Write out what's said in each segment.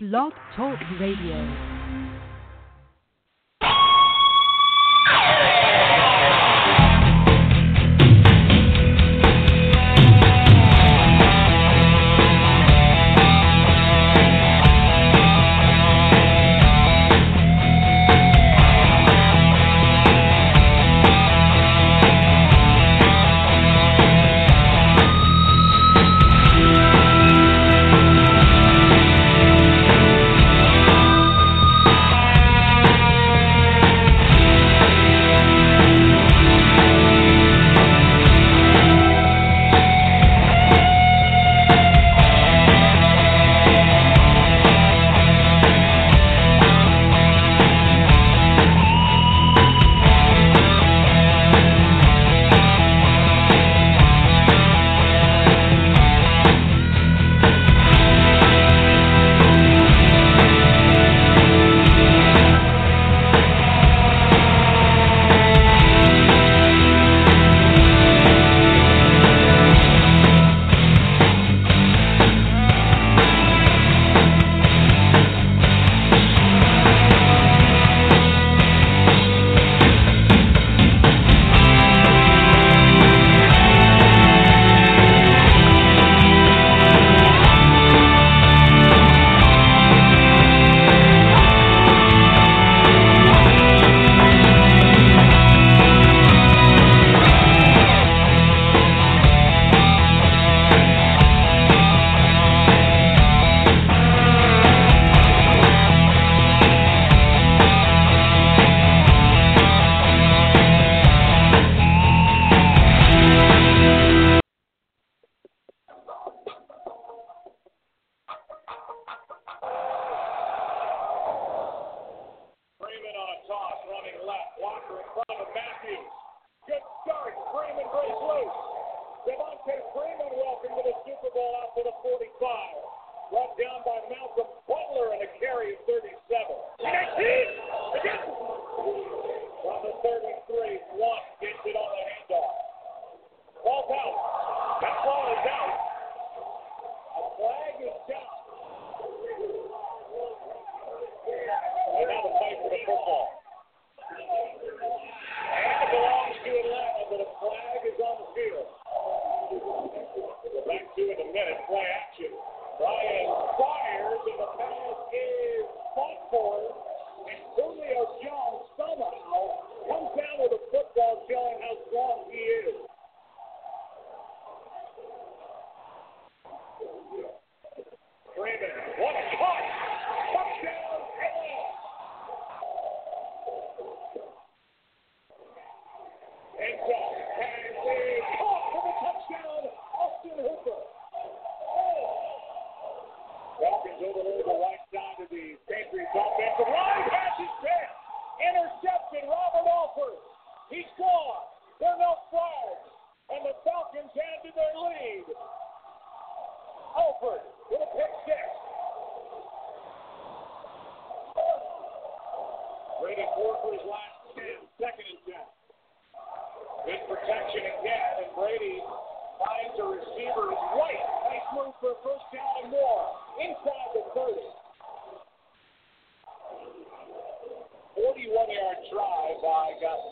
Blog Talk Radio.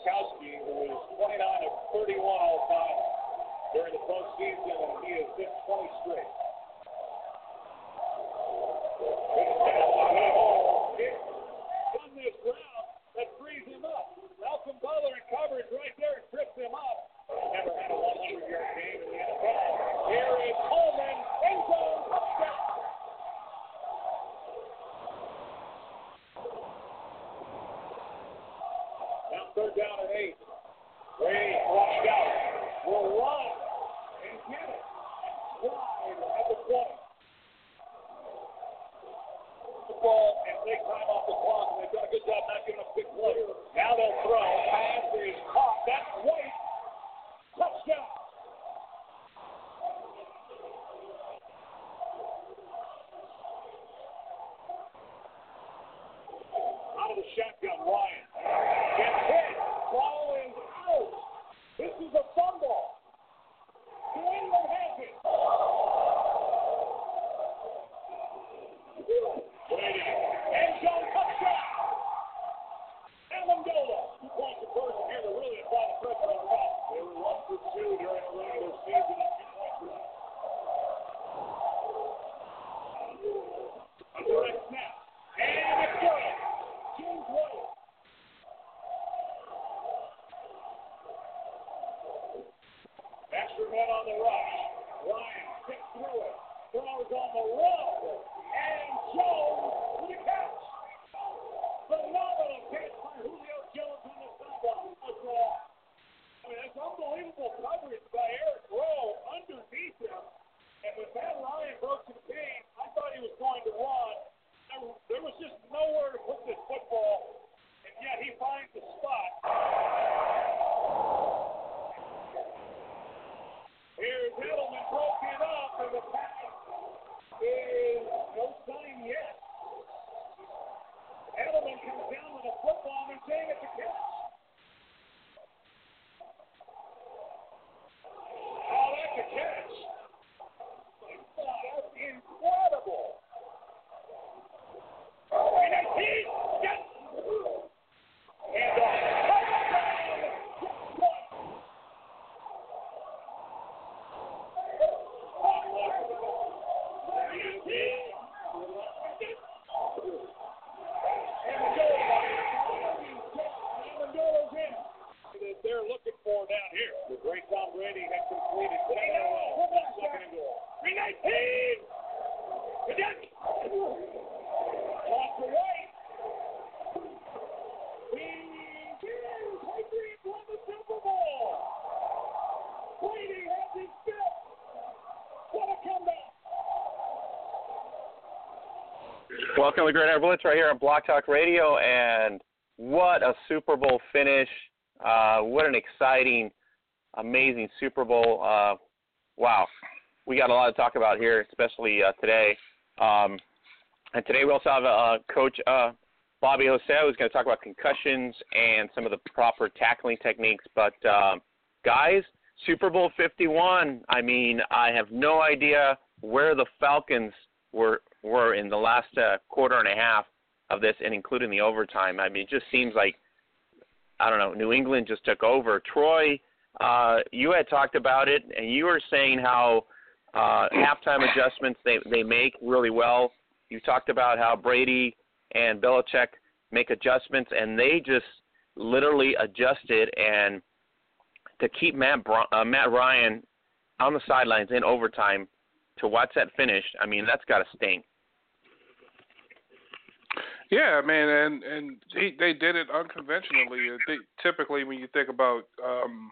House Welcome to Gridiron Blitz right here on Blog Talk Radio, and what a Super Bowl finish! Uh, what an exciting, amazing Super Bowl! Uh, wow, we got a lot to talk about here, especially uh, today. Um, and today we also have uh, Coach uh, Bobby Hosea who's going to talk about concussions and some of the proper tackling techniques. But um, guys, Super Bowl 51. I mean, I have no idea where the Falcons were in the last uh, quarter and a half of this, and including the overtime. I mean, it just seems like I don't know. New England just took over. Troy, uh, you had talked about it, and you were saying how uh, halftime adjustments they they make really well. You talked about how Brady and Belichick make adjustments, and they just literally adjusted and to keep Matt uh, Matt Ryan on the sidelines in overtime to watch that finish. I mean, that's got to sting. Yeah, man, and and he, they did it unconventionally. They, typically, when you think about um,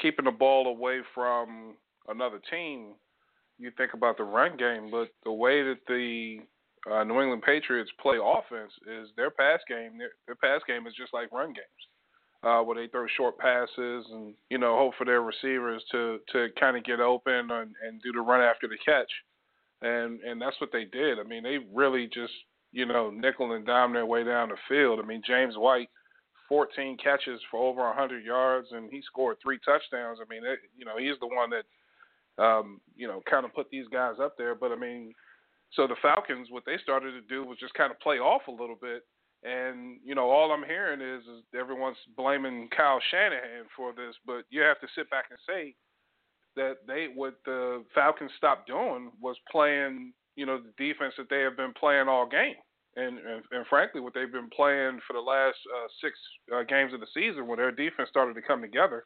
keeping the ball away from another team, you think about the run game. But the way that the uh, New England Patriots play offense is their pass game. Their, their pass game is just like run games, uh, where they throw short passes and you know hope for their receivers to to kind of get open and, and do the run after the catch, and and that's what they did. I mean, they really just you know, nickel and dime their way down the field. I mean, James White, 14 catches for over 100 yards, and he scored three touchdowns. I mean, it, you know, he's the one that, um, you know, kind of put these guys up there. But I mean, so the Falcons, what they started to do was just kind of play off a little bit. And you know, all I'm hearing is, is everyone's blaming Kyle Shanahan for this, but you have to sit back and say that they what the Falcons stopped doing was playing you know, the defense that they have been playing all game. And, and, and frankly, what they've been playing for the last uh, six uh, games of the season, when their defense started to come together,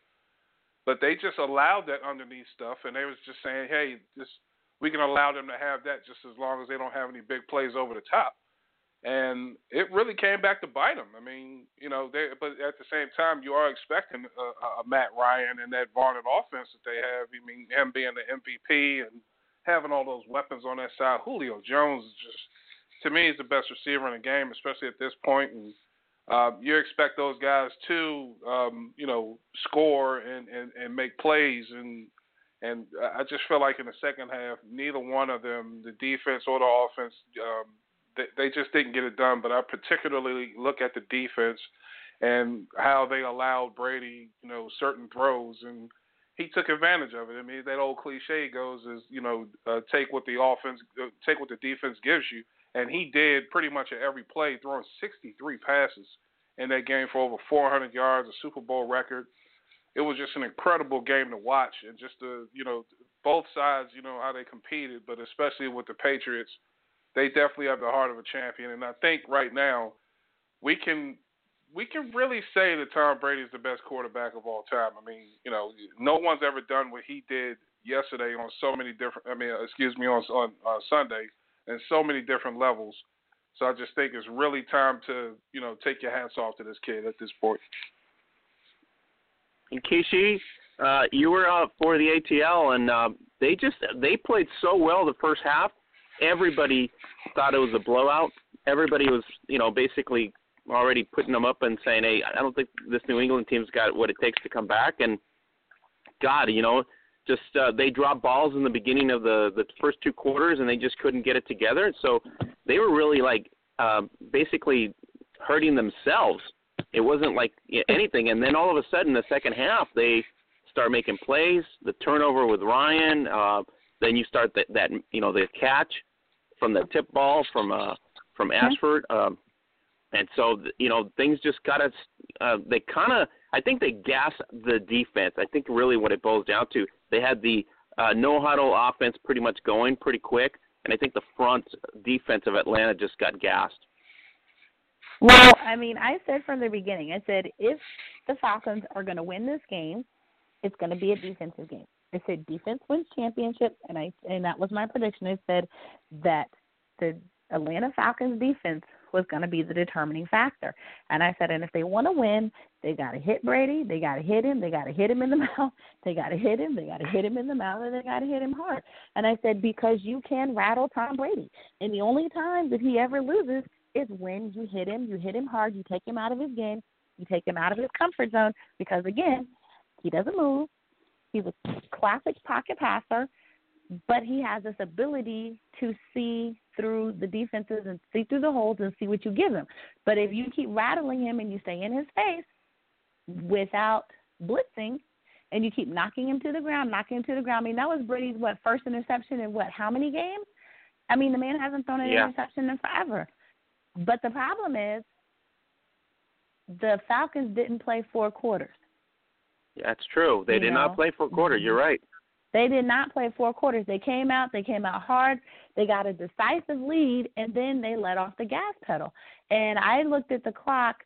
but they just allowed that underneath stuff, and they was just saying, hey, just we can allow them to have that just as long as they don't have any big plays over the top. And it really came back to bite them. I mean, you know, they, but at the same time, you are expecting a, a Matt Ryan and that vaunted offense that they have. I mean, him being the MVP and having all those weapons on that side. Julio Jones is just, to me, is the best receiver in the game, especially at this point. And uh, you expect those guys to, um, you know, score and, and, and make plays. And and I just feel like in the second half, neither one of them, the defense or the offense, um, they, they just didn't get it done. But I particularly look at the defense and how they allowed Brady, you know, certain throws and he took advantage of it. I mean, that old cliche goes is, you know, uh, take what the offense, uh, take what the defense gives you, and he did pretty much at every play, throwing 63 passes in that game for over 400 yards, a Super Bowl record. It was just an incredible game to watch, and just the, you know, both sides, you know, how they competed, but especially with the Patriots, they definitely have the heart of a champion, and I think right now we can we can really say that Tom Brady is the best quarterback of all time. I mean, you know, no one's ever done what he did yesterday on so many different. I mean, excuse me, on on uh, Sunday, and so many different levels. So I just think it's really time to you know take your hats off to this kid at this point. Nkeshi, uh, you were out for the ATL, and uh, they just they played so well the first half. Everybody thought it was a blowout. Everybody was, you know, basically already putting them up and saying, "Hey, I don't think this New England team's got what it takes to come back." And God, you know, just uh, they dropped balls in the beginning of the the first two quarters, and they just couldn't get it together. So they were really like uh, basically hurting themselves. It wasn't like anything. And then all of a sudden, the second half, they start making plays. The turnover with Ryan. Uh, then you start that that you know the catch from the tip ball from uh, from mm-hmm. Ashford. Um, and so you know things just got to uh, they kind of I think they gas the defense. I think really what it boils down to they had the uh, no huddle offense pretty much going pretty quick, and I think the front defense of Atlanta just got gassed. Well, I mean, I said from the beginning, I said if the Falcons are going to win this game, it's going to be a defensive game. I said defense wins championships, and I and that was my prediction. I said that the Atlanta Falcons defense was going to be the determining factor. And I said, and if they want to win, they got to hit Brady, they got to hit him, they got to hit him in the mouth, they got to hit him, they got to hit him in the mouth, and they got to hit him hard. And I said, because you can rattle Tom Brady. And the only time that he ever loses is when you hit him, you hit him hard, you take him out of his game, you take him out of his comfort zone, because again, he doesn't move. He's a classic pocket passer but he has this ability to see through the defenses and see through the holes and see what you give him. But if you keep rattling him and you stay in his face without blitzing and you keep knocking him to the ground, knocking him to the ground. I mean, that was Brady's what first interception in what how many games? I mean, the man hasn't thrown an yeah. interception in forever. But the problem is the Falcons didn't play four quarters. That's true. They you did know? not play four quarter. You're mm-hmm. right. They did not play four quarters. They came out, they came out hard, they got a decisive lead, and then they let off the gas pedal. And I looked at the clock,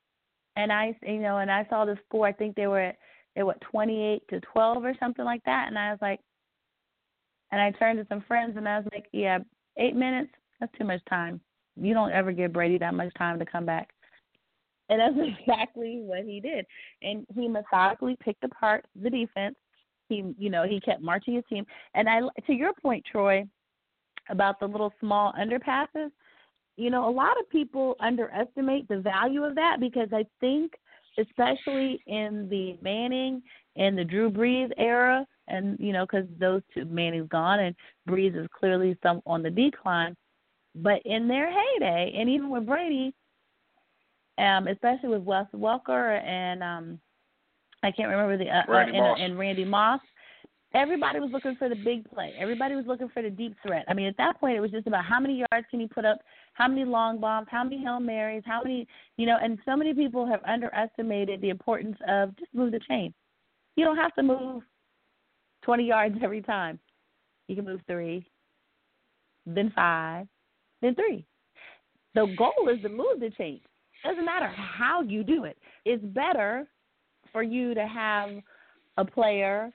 and I, you know, and I saw the score. I think they were at, they were 28 to 12 or something like that. And I was like, and I turned to some friends, and I was like, yeah, eight minutes, that's too much time. You don't ever give Brady that much time to come back. And that's exactly what he did. And he methodically picked apart the defense you know, he kept marching his team. And I, to your point, Troy, about the little small underpasses, you know, a lot of people underestimate the value of that because I think, especially in the Manning and the Drew Brees era, and you know, because those two Manning's gone and Brees is clearly some on the decline. But in their heyday, and even with Brady, um, especially with Wes Welker and um, I can't remember the uh, Randy uh, and, and Randy Moss. Everybody was looking for the big play. Everybody was looking for the deep threat. I mean, at that point, it was just about how many yards can he put up, how many long bombs, how many hail marys, how many, you know. And so many people have underestimated the importance of just move the chain. You don't have to move 20 yards every time. You can move three, then five, then three. The goal is to move the chain. Doesn't matter how you do it. It's better for you to have a player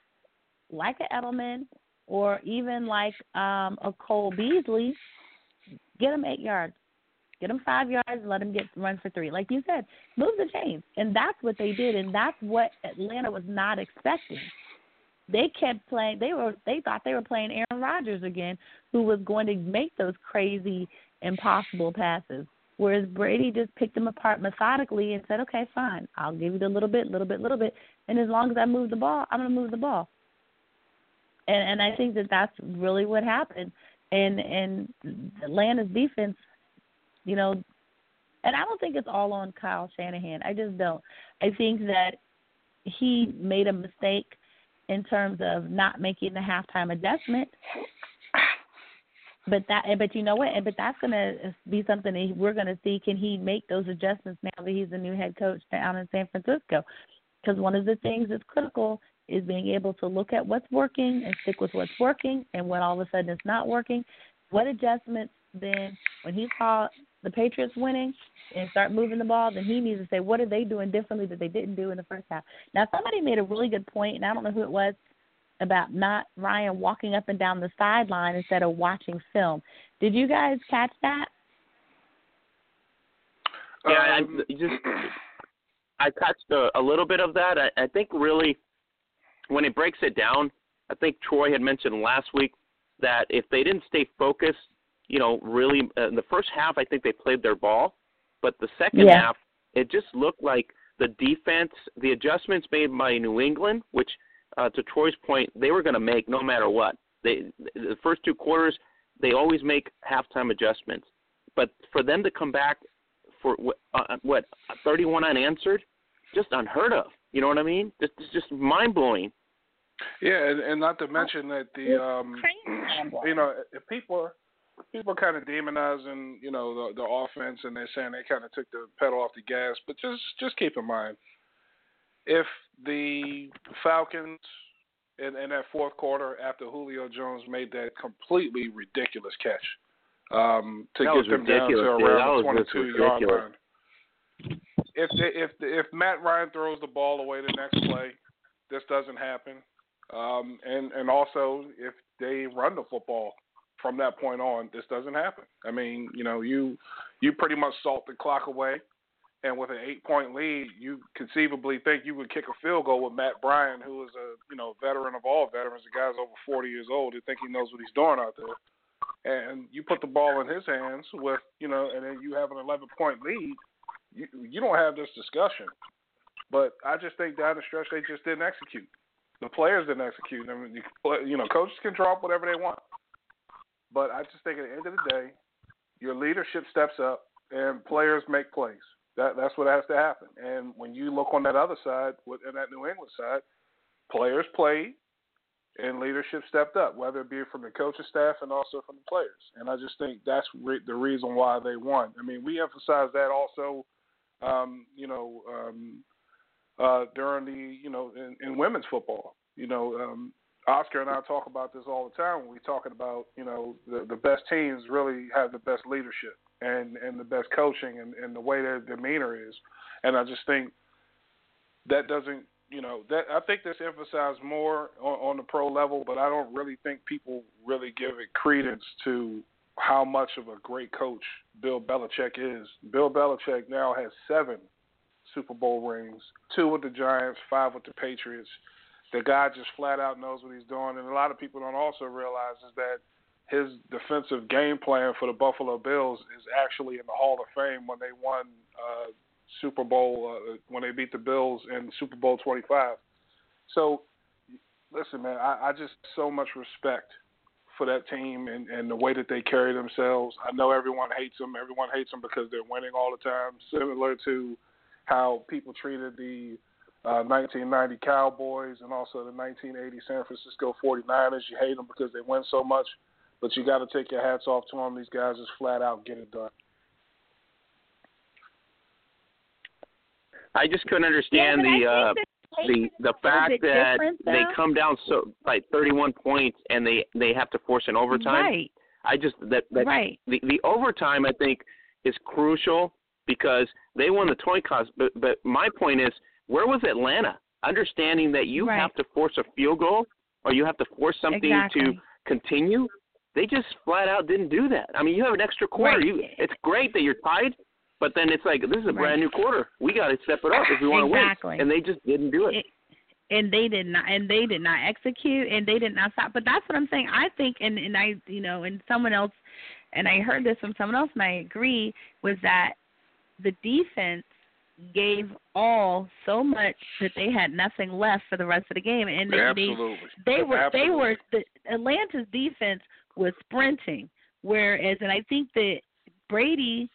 like a Edelman or even like um, a Cole Beasley, get him eight yards, get him five yards, let him get run for three. Like you said, move the chains, and that's what they did, and that's what Atlanta was not expecting. They kept playing. They were. They thought they were playing Aaron Rodgers again, who was going to make those crazy, impossible passes. Whereas Brady just picked them apart methodically and said, "Okay, fine, I'll give you the little bit, little bit, little bit, and as long as I move the ball, I'm going to move the ball." And and I think that that's really what happened. And and Atlanta's defense, you know, and I don't think it's all on Kyle Shanahan. I just don't. I think that he made a mistake in terms of not making the halftime adjustment but that, but you know what? And But that's going to be something that we're going to see. Can he make those adjustments now that he's the new head coach down in San Francisco? Because one of the things that's critical is being able to look at what's working and stick with what's working, and when all of a sudden it's not working, what adjustments then? When he saw the Patriots winning and start moving the ball, then he needs to say what are they doing differently that they didn't do in the first half. Now, somebody made a really good point, and I don't know who it was about Matt Ryan walking up and down the sideline instead of watching film. Did you guys catch that? Yeah, Um, I just I touched a, a little bit of that. I, I think really when it breaks it down, I think Troy had mentioned last week that if they didn't stay focused, you know, really uh, in the first half, I think they played their ball, but the second Yeah. half, it just looked like the defense, the adjustments made by New England, which uh, to Troy's point, they were going to make no matter what. They the first two quarters, they always make halftime adjustments, but for them to come back for what, uh, what 31 unanswered, just unheard of. You know what I mean? Just it's just mind blowing. Yeah, and, and not to mention that the um, you know, if people are people are kind of demonizing, you know, the the offense, and they're saying they kind of took the pedal off the gas. But just just keep in mind, if the Falcons in, in that fourth quarter after Julio Jones made that completely ridiculous catch um, to That get them down to. Around was the 22 yard line. If they, if if Matt Ryan throws the ball away the next play, this doesn't happen. Um, and and also if they run the football from that point on, this doesn't happen. I mean, you know, you you pretty much salt the clock away, and with an eight point lead, you conceivably think you would kick a field goal with Matt Bryant, who is a you know veteran of all veterans. The guy's over 40 years old. You think he knows what he's doing out there, and you put the ball in his hands with you know, and then you have an 11 point lead. You you don't have this discussion. But I just think down the stretch they just didn't execute. The players didn't execute. I mean, you know, coaches can drop whatever they want. But I just think at the end of the day, your leadership steps up and players make plays. That that's what has to happen. And when you look on that other side, in that New England side, players played and leadership stepped up, whether it be from the coaching staff and also from the players. And I just think that's re- the reason why they won. I mean, we emphasize that also, um, you know, um, uh, during the, you know, in, in women's football. You know, um, Oscar and I talk about this all the time when we're talking about, you know, the, the best teams really have the best leadership and, and the best coaching and, and the way their demeanor is. And I just think that doesn't, you know, that I think this emphasized more on, on the pro level, but I don't really think people really give it credence to how much of a great coach Bill Belichick is. Bill Belichick now has seven Super Bowl rings, two with the Giants, five with the Patriots the guy just flat out knows what he's doing. And a lot of people don't also realize is that his defensive game plan for the Buffalo Bills is actually in the Hall of Fame when they won uh, Super Bowl uh, when they beat the Bills in Super Bowl 25. So, listen, man, I, I just so much respect for that team and, and the way that they carry themselves. I know everyone hates them. Everyone hates them because they're winning all the time. Similar to how people treated the uh, 1990 Cowboys and also the 1980 San Francisco 49ers. You hate them because they win so much, but you got to take your hats off to them. These guys just flat out get it done. I just couldn't understand yeah, the uh the the fact that they come down so like 31 points and they they have to force an overtime. Right. I just that that right. the the overtime I think is crucial because they won the toy cost. But but my point is where was Atlanta? Understanding that you right. have to force a field goal or you have to force something exactly. to continue. They just flat out didn't do that. I mean, you have an extra quarter. Right. You, it's great that you're tied, but then it's like this is a Right. brand new quarter. We got to step it up if we want to Exactly. win. And they just didn't do it. It- and they did not and they did not execute and they did not stop but that's what i'm saying i think and and i you know and someone else and i heard this from someone else and i agree was that the defense gave all so much that they had nothing left for the rest of the game and they Absolutely. they, they were Absolutely. they were the atlanta's defense was sprinting whereas and i think that brady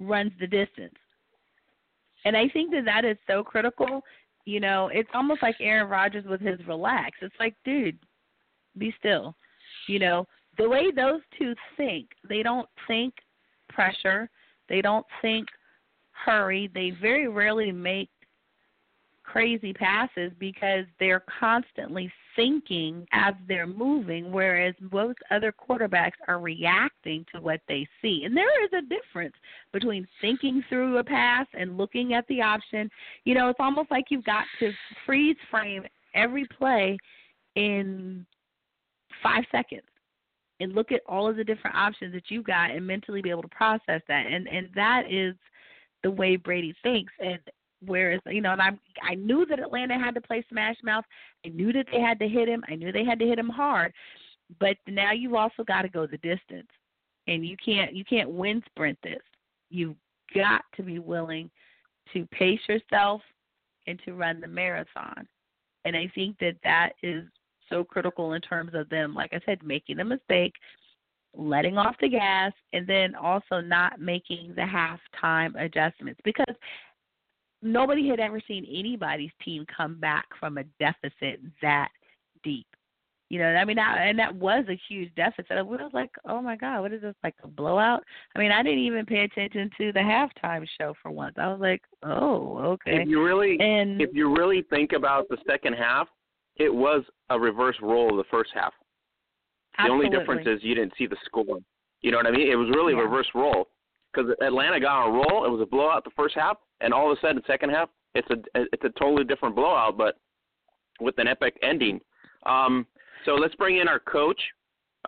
runs the distance and I think that that is so critical. You know, it's almost like Aaron Rodgers with his relax. It's like, dude, be still. You know, the way those two think, they don't think pressure, they don't think hurry. They very rarely make crazy passes because they're constantly thinking as they're moving, whereas most other quarterbacks are reacting to what they see. And there is a difference between thinking through a pass and looking at the option. You know, it's almost like you've got to freeze frame every play in five seconds and look at all of the different options that you've got and mentally be able to process that. And and that is the way Brady thinks. And whereas you know, and I I knew that Atlanta had to play smash mouth. I knew that they had to hit him. I knew they had to hit him hard. But now you've also got to go the distance, and you can't you can't win sprint this. You've got to be willing to pace yourself and to run the marathon. And I think that that is so critical in terms of them, like I said, making a mistake, letting off the gas, and then also not making the halftime adjustments because nobody had ever seen anybody's team come back from a deficit that deep. You know, I mean, that, and that was a huge deficit. I was like, oh my God, what is this, like a blowout? I mean, I didn't even pay attention to the halftime show for once. I was like, oh, okay. If you really And if you really think about the second half, it was a reverse role of the first half. The only difference is you didn't see the score. You know what I mean? It was really a reverse role because Atlanta got on a roll. It was a blowout the first half, and all of a sudden, second half, it's a it's a totally different blowout, but with an epic ending. Um, so let's bring in our coach,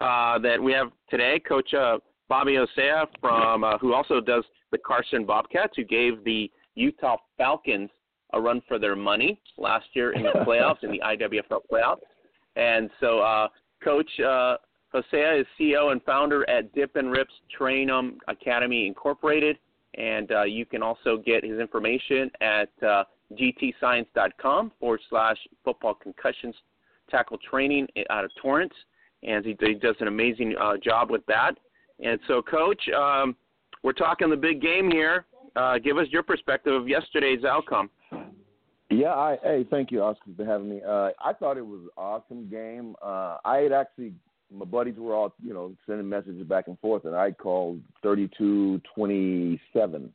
uh, that we have today, Coach uh, Bobby Hosea from uh, who also does the Carson Bobcats, who gave the Utah Falcons a run for their money last year in the playoffs in the IWFL playoffs. And so, uh, Coach uh, Hosea is CEO and founder at Dip and Rips Train Academy Incorporated, and uh, you can also get his information at uh, gtscience.com forward slash football concussions tackle training out of Torrance, and he, he does an amazing uh, job with that. And so, Coach, um, we're talking the big game here. Uh, give us your perspective of yesterday's outcome. Yeah, I, hey, thank you, Oscar, for having me. Uh, I thought it was an awesome game. Uh, I had actually, my buddies were all, you know, sending messages back and forth, and I called 32-27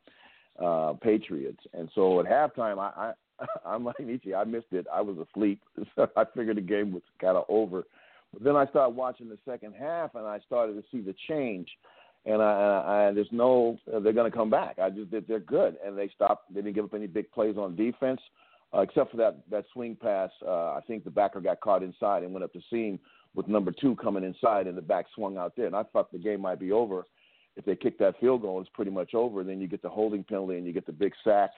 uh, Patriots. And so at halftime, I, I, I'm like Nietzsche, I missed it. I was asleep. So I figured the game was kind of over. But then I started watching the second half, and I started to see the change. And I, I, there's no, they're going to come back. I just, they're good, and they stopped. They didn't give up any big plays on defense uh, except for that that swing pass. Uh, I think the backer got caught inside and went up the seam with number two coming inside, and the back swung out there. And I thought the game might be over if they kick that field goal. It's pretty much over. Then you get the holding penalty and you get the big sack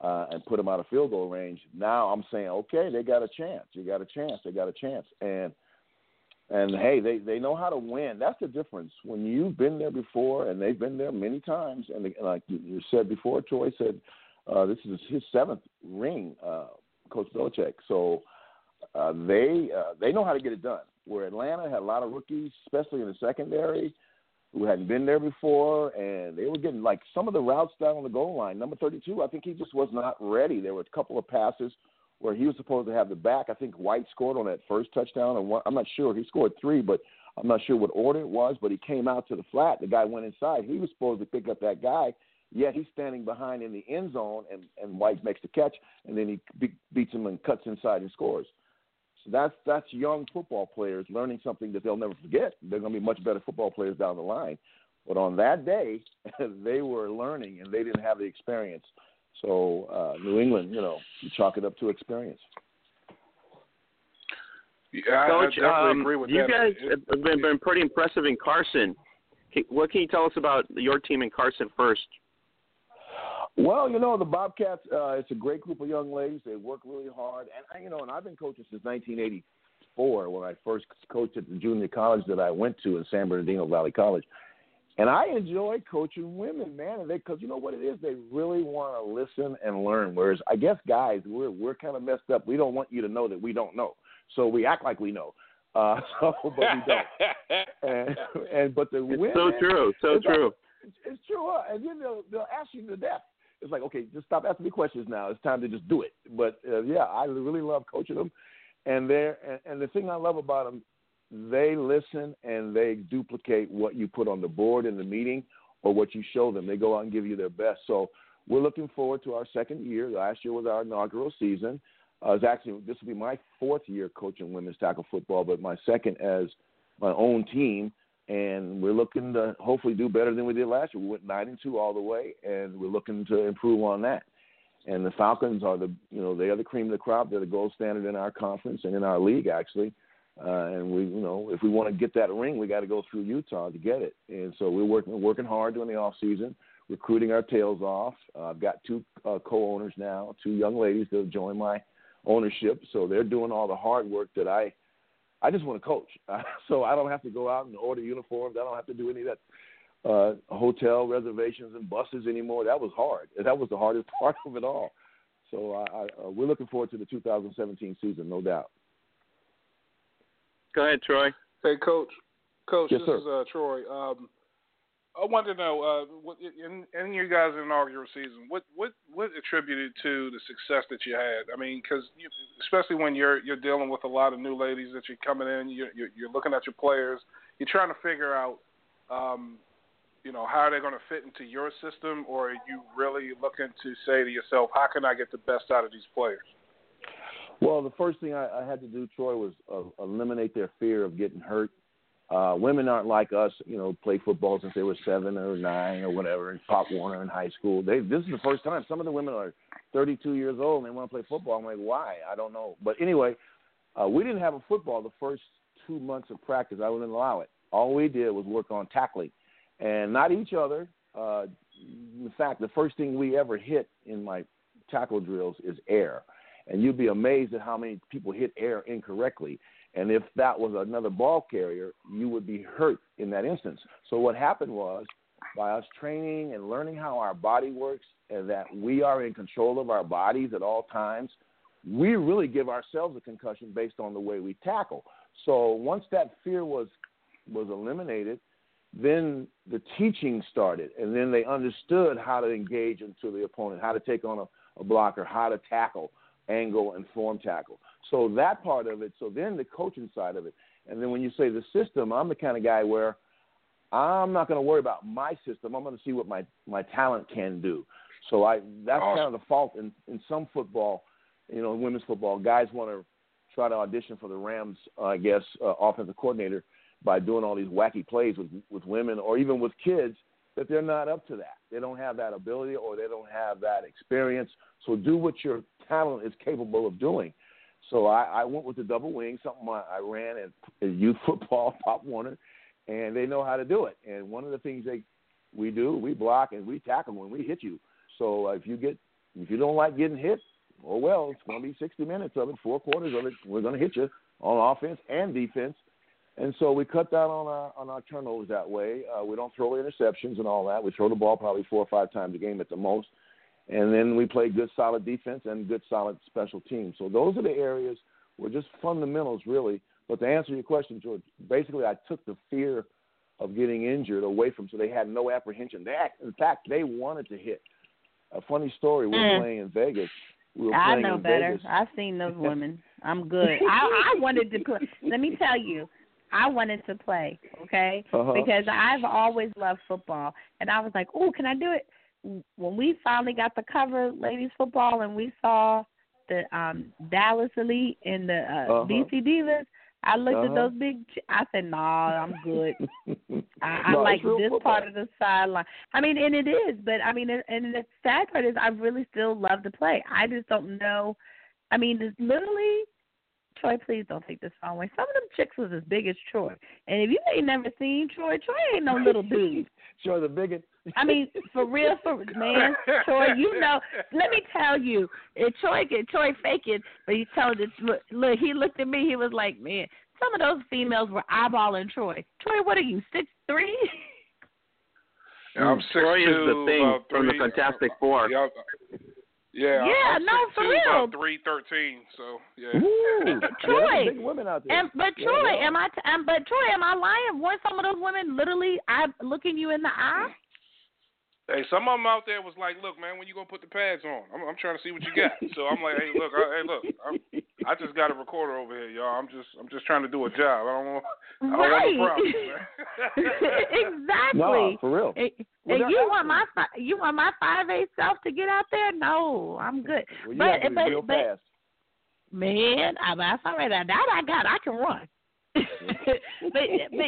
uh, and put them out of field goal range. Now I'm saying, okay, they got a chance. You got a chance. They got a chance. And and hey, they they know how to win. That's the difference. When you've been there before, and they've been there many times, and, they, like you said before, Troy said uh, this is his seventh ring, uh, Coach Belichick. So uh, they uh, they know how to get it done. Where Atlanta had a lot of rookies, especially in the secondary, who hadn't been there before, and they were getting like some of the routes down on the goal line. Number 32, I think he just was not ready. There were a couple of passes where he was supposed to have the back. I think White scored on that first touchdown, and I'm not sure he scored three, but I'm not sure what order it was. But he came out to the flat. The guy went inside. He was supposed to pick up that guy Yet he's standing behind in the end zone, and, and White makes the catch, and then he be- beats him and cuts inside and scores. So that's that's young football players learning something that they'll never forget. They're going to be much better football players down the line. But on that day, they were learning, and they didn't have the experience. So uh, New England, you know, you chalk it up to experience. Yeah, Coach, I definitely um, agree with you that. guys It- have been, been pretty impressive in Carson. What can you tell us about your team in Carson first? Well, you know, the Bobcats, uh, it's a great group of young ladies. They work really hard. And, you know, and I've been coaching since 1984 when I first coached at the junior college that I went to in San Bernardino Valley College. And I enjoy coaching women, man, because you know what it is, they really want to listen and learn. Whereas I guess guys, we're we're kind of messed up. We don't want you to know that we don't know, so we act like we know. Uh, so, but we don't. and, and but the It's women, so true, so it's like- true. it's, it's true, huh? and then they'll they'll ask you to death. It's like, okay, just stop asking me questions now. It's time to just do it. But uh, yeah, I really love coaching them, and they're and, and the thing I love about them, they listen and they duplicate what you put on the board in the meeting or what you show them. They go out and give you their best. So we're looking forward to our second year. Last year was our inaugural season. Uh, it's actually this will be my fourth year coaching women's tackle football, but my second as my own team and we're looking to hopefully do better than we did last year. We went nine and two all the way, and we're looking to improve on that. And the Falcons are the you know they are the cream of the crop. They're the gold standard in our conference and in our league actually. Uh, and we you know if we want to get that ring, we got to go through Utah to get it. And so we're working working hard during the off season, recruiting our tails off. Uh, I've got two uh, co-owners now, two young ladies that have joined my ownership. So they're doing all the hard work that I I just want to coach, uh, so I don't have to go out and order uniforms. I don't have to do any of that uh, hotel reservations and buses anymore. That was hard. That was the hardest part of it all. So I, I, uh, we're looking forward to the 2017 season, no doubt. Go ahead, Troy. Hey, Coach. Coach, Yes, this sir. is uh, Troy. Um, I wanted to know, uh, what, in, in your guys' inaugural season, what, what, what attributed to the success that you had? I mean, because especially when you're you're dealing with a lot of new ladies that you're coming in, you're, you're, you're looking at your players, you're trying to figure out, um, you know, how they're going to fit into your system, or are you really looking to say to yourself, how can I get the best out of these players? Well, the first thing I, I had to do, Troy, was uh, eliminate their fear of getting hurt. Uh, women aren't like us, you know, play football since they were seven or nine or whatever, in Pop Warner in high school. They this is the first time. Some of the women are 32 years old and they want to play football. I'm like, why? I don't know. But anyway, uh, we didn't have a football the first two months of practice, I wouldn't allow it. All we did was work on tackling, and not each other. Uh, in fact, the first thing we ever hit in my tackle drills is air, and you'd be amazed at how many people hit air incorrectly. And if that was another ball carrier, you would be hurt in that instance. So what happened was, by us training and learning how our body works, and that we are in control of our bodies at all times, we really give ourselves a concussion based on the way we tackle. So once that fear was was eliminated, then the teaching started, and then they understood how to engage into the opponent, how to take on a, a blocker, how to tackle, angle, and form tackle. So that part of it. So then the coaching side of it, and then when you say the system, I'm the kind of guy where I'm not going to worry about my system. I'm going to see what my my talent can do. So I that's awesome. kind of the fault in in some football, you know, women's football. Guys want to try to audition for the Rams, uh, I guess, uh, offensive coordinator by doing all these wacky plays with with women or even with kids that they're not up to that. They don't have that ability or they don't have that experience. So do what your talent is capable of doing. So I, I went with the double wing, something I, I ran at, at youth football, Pop Warner, and they know how to do it. And one of the things they we do, we block and we tackle when we hit you. So uh, if you get if you don't like getting hit, oh well, it's going to be 60 minutes of it, four quarters of it. We're going to hit you on offense and defense. And so we cut down on our on our turnovers that way. Uh, we don't throw interceptions and all that. We throw the ball probably four or five times a game at the most. And then we play good solid defense and good solid special teams. So those are the areas were just fundamentals really. But to answer your question, George, basically I took the fear of getting injured away from so they had no apprehension. They in fact they wanted to hit. A funny story, we were mm. playing in Vegas. We were I know better. Vegas. I've seen those women. I'm good. I, I wanted to play. Let me tell you, I wanted to play, okay? Uh-huh. Because I've always loved football, and I was like, "Oh, can I do it?" When we finally got the cover, ladies football, and we saw the um Dallas Elite and the uh, uh-huh. DC Divas, I looked uh-huh. at those big. Ch- I said, "Nah, I'm good. I, I no, like this football. part of the sideline. I mean, and it is, but I mean, and the sad part is, I really still love to play. I just don't know. I mean, it's literally Troy, please don't take this wrong way. Some of them chicks was as big as Troy. And if you ain't never seen Troy, Troy ain't no little dude. Troy the biggest. I mean, for real, for man, Troy, you know. Let me tell you, if Troy get Troy faking, but he told it. Look, look, he looked at me. He was like, man, some of those females were eyeballing Troy. Troy, what are you, six three? Yeah, I'm six Troy two, is the thing about from the Fantastic uh, Four. Yeah, yeah, Yeah, I'm no, for real. About three thirteen. So yeah. Ooh, Troy. Yeah, big women out there. Am, but Yeah, Troy, they are. am I? T- am, but Troy, am I lying? Weren't some of those women literally I looking you in the eye? Hey, some of them out there was like, "Look, man, when you gonna put the pads on? I'm, I'm trying to see what you got." So I'm like, "Hey, look, I, hey, look, I'm, I just got a recorder over here, y'all. I'm just, I'm just trying to do a job. I don't want, I don't right. want no problems, man." exactly. No, for real. And, Well, and you want my fi- you want my five eight self to get out there? No, I'm good. Well, but have to be but real but fast. man, I, that's all right. That I got. I can run. But but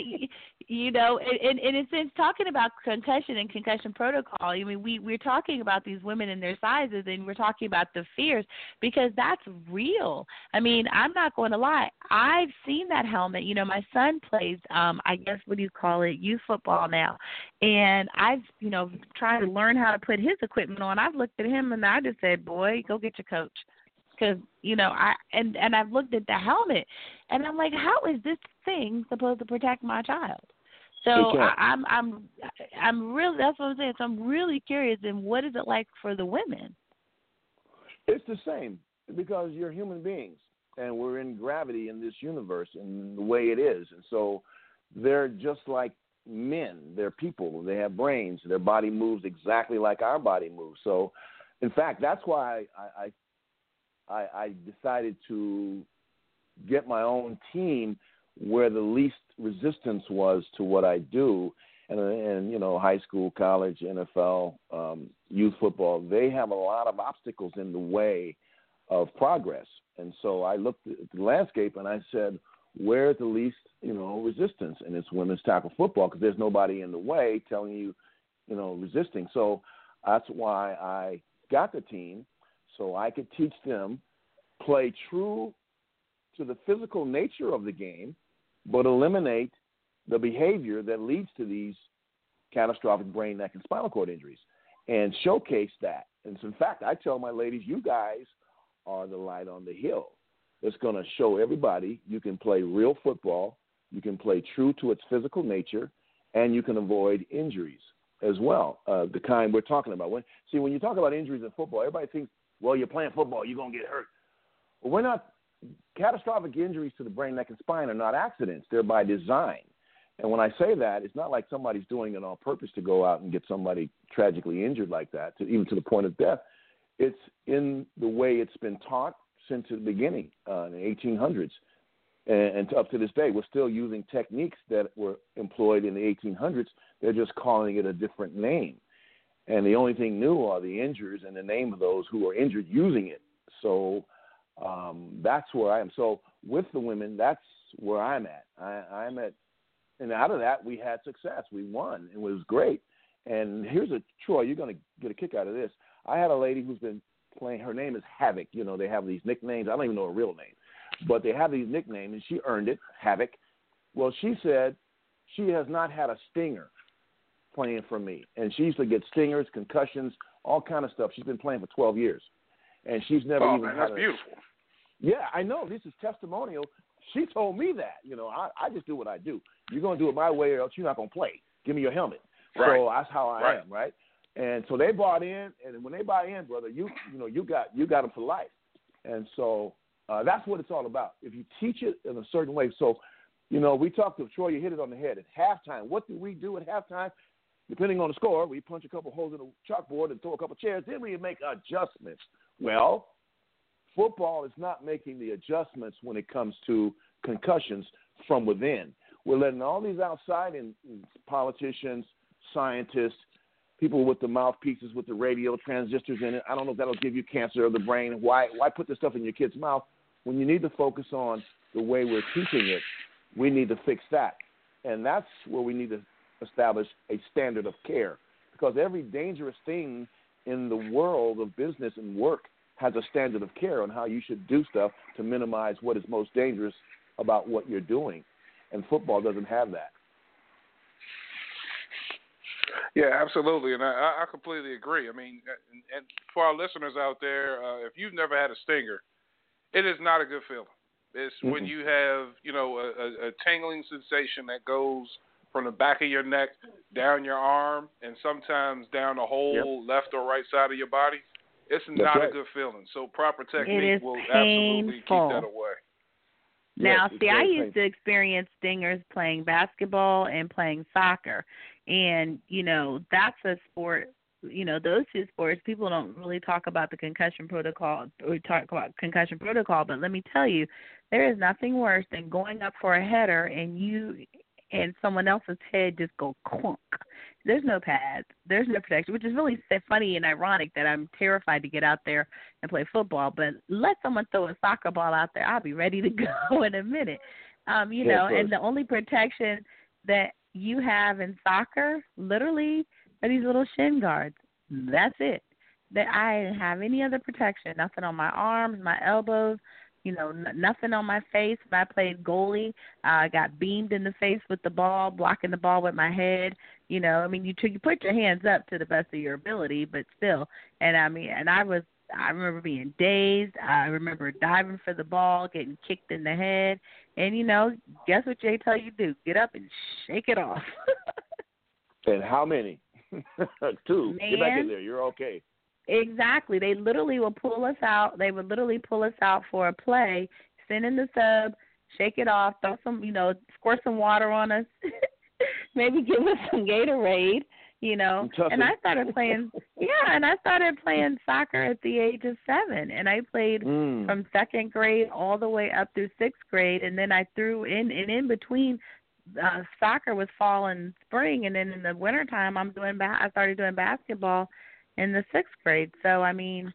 you know, and, and and since talking about concussion and concussion protocol, I mean, we we're talking about these women and their sizes, and we're talking about the fears because that's real. I mean, I'm not going to lie. I've seen that helmet. You know, my son plays, um, I guess what do you call it, youth football now, and I've you know trying to learn how to put his equipment on. I've looked at him and I just said, boy, go get your coach because you know I and and I've looked at the helmet and I'm like, how is this thing supposed to protect my child? So I, I'm I'm I'm really that's what I'm saying. So I'm really curious. And what is it like for the women? It's the same because you're human beings and we're in gravity in this universe and the way it is. And so they're just like men. They're people. They have brains. Their body moves exactly like our body moves. So, in fact, that's why I, I, I, I decided to get my own team where the least resistance was to what I do. And, and you know, high school, college, NFL, um, youth football, they have a lot of obstacles in the way of progress. And so I looked at the landscape and I said, where's the least, you know, resistance? And it's women's tackle football because there's nobody in the way telling you, you know, resisting. So that's why I got the team so I could teach them play true to the physical nature of the game but eliminate the behavior that leads to these catastrophic brain, neck, and spinal cord injuries and showcase that. And so in fact, I tell my ladies, you guys are the light on the hill. It's going to show everybody you can play real football, you can play true to its physical nature, and you can avoid injuries as well, uh, the kind we're talking about. When see, when you talk about injuries in football, everybody thinks, well, you're playing football, you're gonna get hurt. Well, we're not. Catastrophic injuries to the brain, neck, and spine are not accidents; they're by design. And when I say that, it's not like somebody's doing it on purpose to go out and get somebody tragically injured like that, to, even to the point of death. It's in the way it's been taught since the beginning uh, in the 1800s and, and up to this day, we're still using techniques that were employed in the 1800s. They're just calling it a different name. And the only thing new are the injuries and the name of those who are injured using it. So um, that's where I am. So with the women, that's where I'm at. I, I'm at, and out of that, we had success. We won. It was great. And here's a Troy, you're going to get a kick out of this. I had a lady who's been playing. Her name is Havoc. You know, they have these nicknames. I don't even know her real name but they have these nicknames, and she earned it, Havoc. Well, she said she has not had a stinger playing for me, and she used to get stingers, concussions, all kind of stuff. She's been playing for 12 years, and she's never oh, even man, that's a, beautiful. Yeah, I know. This is testimonial. She told me that. You know, I, I just do what I do. You're gonna do it my way, or else you're not gonna play. Give me your helmet. Right. So that's how I right. am, right? And so they bought in, and when they buy in, brother, you you know you got you got them for life. And so uh, that's what it's all about. If you teach it in a certain way. So, you know, we talked to Troy, you hit it on the head. At halftime, what do we do at halftime? Depending on the score, we punch a couple holes in the chalkboard and throw a couple chairs. Then we make adjustments. Well, football is not making the adjustments when it comes to concussions from within. We're letting all these outside politicians, scientists, people with the mouthpieces with the radio transistors in it. I don't know if that'll give you cancer of the brain. Why why put this stuff in your kid's mouth when you need to focus on the way we're teaching it? We need to fix that, and that's where we need to establish a standard of care because every dangerous thing in the world of business and work has a standard of care on how you should do stuff to minimize what is most dangerous about what you're doing. And football doesn't have that. Yeah, absolutely, and I, I completely agree. I mean, and, and for our listeners out there, uh, if you've never had a stinger, it is not a good feeling. It's mm-hmm. when you have, you know, a, a, a tingling sensation that goes from the back of your neck down your arm, and sometimes down the whole yep. left or right side of your body. It's That's not right. a good feeling. So proper technique is will absolutely keep painful. that away. Now, Yes, see, I very used to experience stingers playing basketball and playing soccer. And, you know, that's a sport, you know, those two sports, people don't really talk about the concussion protocol or talk about concussion protocol, but let me tell you, there is nothing worse than going up for a header and you and someone else's head just go clunk. There's no pads, there's no protection, which is really funny and ironic that I'm terrified to get out there and play football. But let someone throw a soccer ball out there, I'll be ready to go in a minute. Um, you Yeah, know, and the only protection that you have in soccer, literally, are these little shin guards. That's it. That I didn't have any other protection. Nothing on my arms, my elbows, you know, n- nothing on my face. When I played goalie, uh, I got beamed in the face with the ball, blocking the ball with my head. You know, I mean, you tr- you put your hands up to the best of your ability, but still. And I mean, and I was I remember being dazed. I remember diving for the ball, getting kicked in the head. And you know, guess what Jay tell you to do? Get up and shake it off. And how many? Two. Get back in there. You're okay. Exactly. They literally will pull us out. They would literally pull us out for a play, send in the sub, shake it off, throw some, you know, squirt some water on us, maybe give us some Gatorade, you know. And I started playing, yeah, and I started playing soccer at the age of seven, and I played Mm. from second grade all the way up through sixth grade, and then I threw in and in between. Uh, soccer was fall and spring, and then in the wintertime, I'm doing. Ba- I started doing basketball in the sixth grade. So I mean,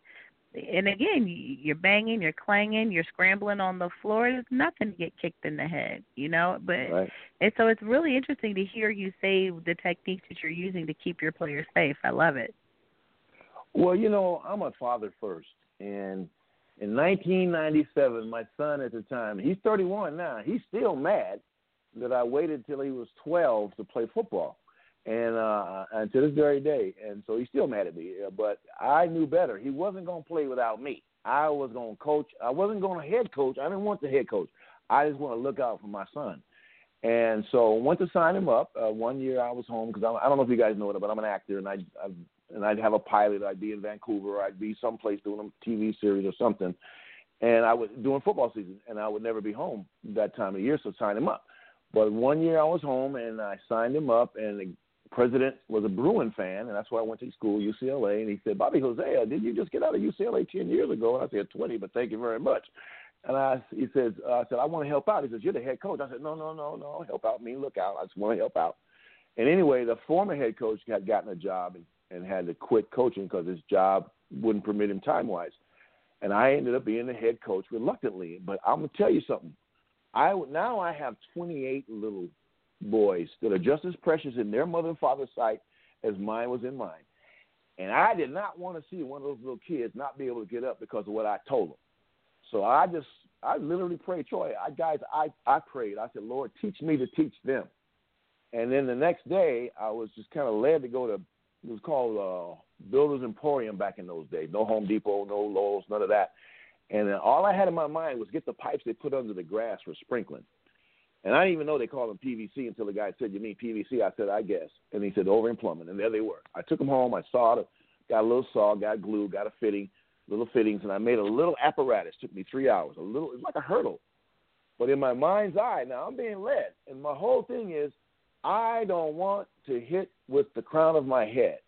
and again, you- you're banging, you're clanging, you're scrambling on the floor. There's nothing to get kicked in the head, you know. But Right. and so it's really interesting to hear you say the techniques that you're using to keep your players safe. I love it. Well, you know, I'm a father first, and in 1997, my son at the time, he's 31 now. He's still mad that I waited till he was 12 to play football, and uh, and to this very day, and so he's still mad at me. uh, But I knew better. He wasn't going to play without me. I was going to coach. I wasn't going to head coach. I didn't want the head coach. I just want to look out for my son. And so went to sign him up. Uh, one year I was home because I don't know if you guys know it, but I'm an actor, and I, I and I'd have a pilot. I'd be in Vancouver. Or I'd be someplace doing a TV series or something. And I was doing football season, and I would never be home that time of year, so sign him up. But one year I was home, and I signed him up, and president was a Bruin fan, and that's why I went to school, UCLA. And he said, Bobby Hosea, did you just get out of UCLA 10 years ago? And I said, 20, but thank you very much. And I, he says, uh, I said, I want to help out. He says, you're the head coach. I said, no, no, no, no, help out me, look out. I just want to help out. And anyway, the former head coach had gotten a job and, and had to quit coaching because his job wouldn't permit him time wise. And I ended up being the head coach reluctantly. But I'm gonna tell you something. I now I have 28 little boys that are just as precious in their mother and father's sight as mine was in mine. And I did not want to see one of those little kids not be able to get up because of what I told them. So I just, I literally prayed, Troy. I guys, I I prayed. I said, Lord, teach me to teach them. And then the next day, I was just kind of led to go to. It was called uh, Builders Emporium back in those days. No Home Depot, no Lowe's, none of that. And all I had in my mind was get the pipes they put under the grass for sprinkling. And I didn't even know they called them PVC until the guy said, "You mean PVC?" I said, "I guess." And he said, "Over in plumbing." And there they were. I took them home. I sawed, it, got a little saw, got glue, got a fitting, little fittings, and I made a little apparatus. Took me three hours. A little, it's like a hurdle. But in my mind's eye, now I'm being led, and my whole thing is, I don't want to hit with the crown of my head,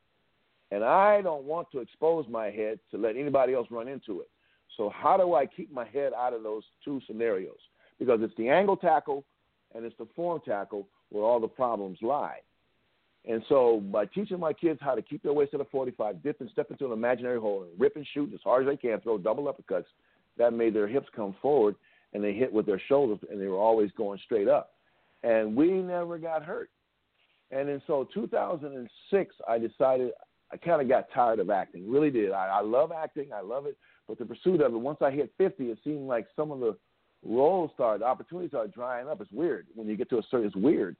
and I don't want to expose my head to let anybody else run into it. So how do I keep my head out of those two scenarios? Because it's the angle tackle and it's the form tackle where all the problems lie. And so by teaching my kids how to keep their waist to the 45, dip and step into an imaginary hole, and rip and shoot as hard as they can, throw double uppercuts, that made their hips come forward and they hit with their shoulders and they were always going straight up. And we never got hurt. And then so 2006, I decided I kind of got tired of acting, really did. I, I love acting, I love it, but the pursuit of it, once I hit 50, it seemed like some of the roles started, the opportunities started drying up. It's weird. When you get to a certain, it's weird.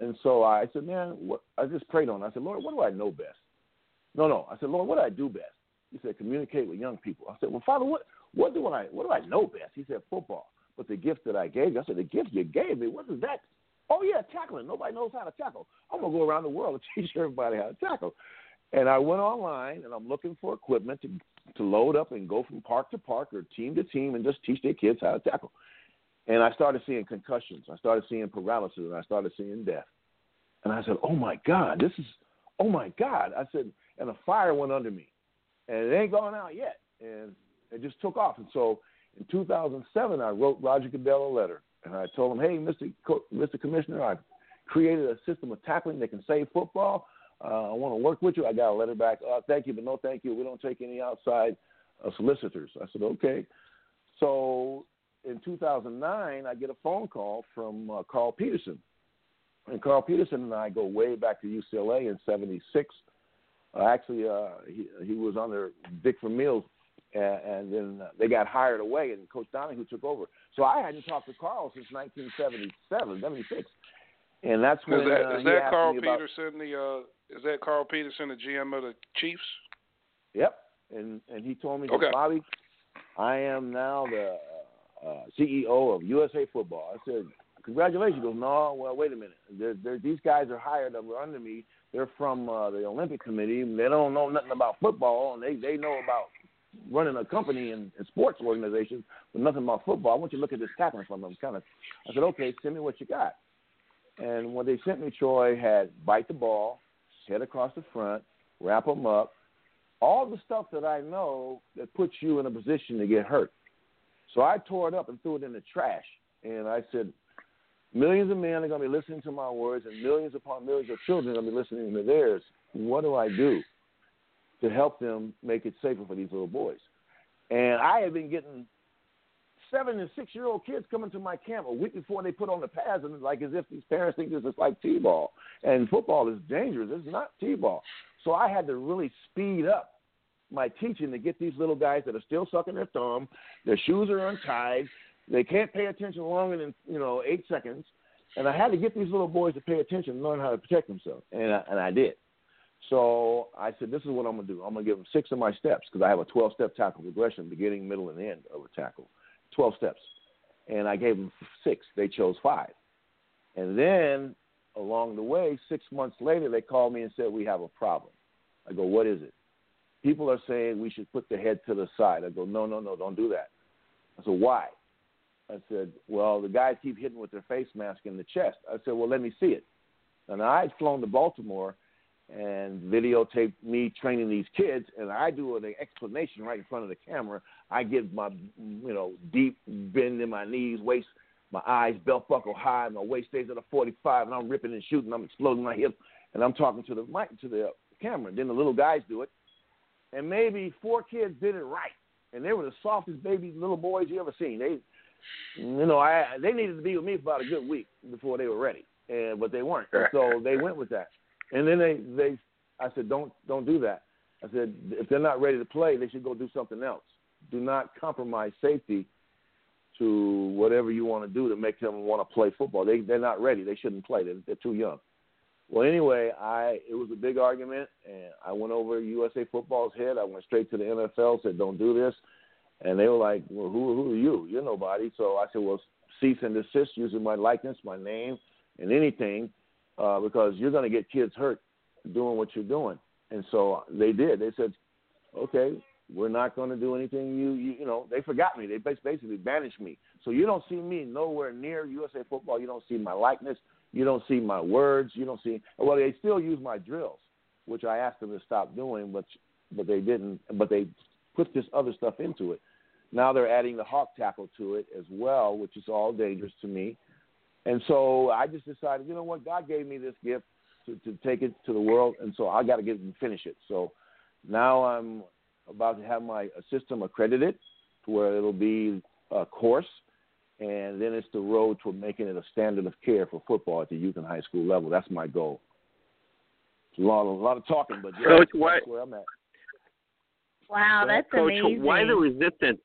And so I said, man, what, I just prayed on it. I said, Lord, what do I know best? No, no. I said, Lord, what do I do best? He said, communicate with young people. I said, well, Father, what, what do I, what do I know best? He said, football. But the gift that I gave you, I said, the gift you gave me, what is that? Oh yeah, tackling. Nobody knows how to tackle. I'm gonna go around the world and teach everybody how to tackle. And I went online and I'm looking for equipment to to load up and go from park to park or team to team and just teach their kids how to tackle. And I started seeing concussions. I started seeing paralysis and I started seeing death. And I said, Oh my God, this is oh my God. I said, and a fire went under me. And it ain't gone out yet. And it just took off. And so in 2007, I wrote Roger Goodell a letter and I told him, "Hey, Mr. Co- Mr. Commissioner, I've created a system of tackling that can save football. Uh, I want to work with you." I got a letter back. Uh, thank you, but no, thank you. We don't take any outside uh, solicitors. I said, "Okay." So in 2009, I get a phone call from uh, Carl Peterson, and Carl Peterson and I go way back to UCLA in '76. Uh, actually, uh, he he was under Dick Vermeil's and, and then they got hired away, and Coach Donahue took over. So I hadn't talked to Carl since 1977, 76, and that's when is that, uh, is that Carl Peterson the uh, is that Carl Peterson the GM of the Chiefs? Yep, and and he told me, Okay. Bobby, I am now the uh, CEO of USA Football. I said, congratulations. He goes, no, well, wait a minute. They're, they're, these guys are hired were under me. They're from uh, the Olympic Committee. They don't know nothing about football, and they they know about running a company and, and sports organizations, but nothing about football. I want you to look at this tackling from them. Kind of, I said, okay, send me what you got. And when they sent me, Troy, had bite the ball, head across the front, wrap them up, all the stuff that I know that puts you in a position to get hurt. So I tore it up and threw it in the trash. And I said, millions of men are going to be listening to my words, and millions upon millions of children are going to be listening to theirs. What do I do to help them make it safer for these little boys? And I have been getting seven and six year old kids coming to my camp a week before they put on the pads, and it's like as if these parents think this is like t ball. And football is dangerous. It's not t ball. So I had to really speed up my teaching to get these little guys that are still sucking their thumb, their shoes are untied, they can't pay attention longer than you know eight seconds, And I had to get these little boys to pay attention and learn how to protect themselves, and I, and I did. So I said, this is what I'm to do. I'm to give them six of my steps because I have a 12 step tackle progression, beginning, middle, and end of a tackle. 12 steps. And I gave them six. They chose five. And then along the way, six months later, they called me and said, we have a problem. I go, what is it? People are saying we should put the head to the side. I go, no, no, no, don't do that. I said, why? I said, well, the guys keep hitting with their face mask in the chest. I said, well, let me see it. And I had flown to Baltimore and videotape me training these kids, and I do an explanation right in front of the camera. I get my, you know, deep bend in my knees, waist, my eyes belt buckle high, my waist stays at a 45, and I'm ripping and shooting, I'm exploding my hips, and I'm talking to the mic to the camera. And then the little guys do it, and maybe four kids did it right, and they were the softest baby little boys you ever seen. They, you know, I they needed to be with me for about a good week before they were ready, and but they weren't. So they went with that. And then they they I said don't don't do that. I said if they're not ready to play, they should go do something else. Do not compromise safety to whatever you want to do to make them want to play football. They they're not ready. They shouldn't play. They're, they're too young. Well, anyway, I it was a big argument, and I went over USA Football's head. I went straight to the NFL, said don't do this, and they were like, well, who who are you? You're nobody. So I said, well, cease and desist using my likeness, my name, and anything uh, because you're going to get kids hurt doing what you're doing. And so they did. They said, okay, we're not going to do anything. You, you, you know, they forgot me. They basically banished me. So you don't see me nowhere near USA football. You don't see my likeness. You don't see my words. You don't see. Well, they still use my drills, which I asked them to stop doing, but but they didn't. But they put this other stuff into it. Now they're adding the hawk tackle to it as well, which is all dangerous to me. And so I just decided, you know what, God gave me this gift to, to take it to the world, and so I got to get and finish it. So now I'm about to have my system accredited to where it'll be a course, and then it's the road to making it a standard of care for football at the youth and high school level. That's my goal. It's a lot, a lot of talking, but yeah, Coach, why, that's where I'm at. Wow, that's Coach, amazing. why the resistance?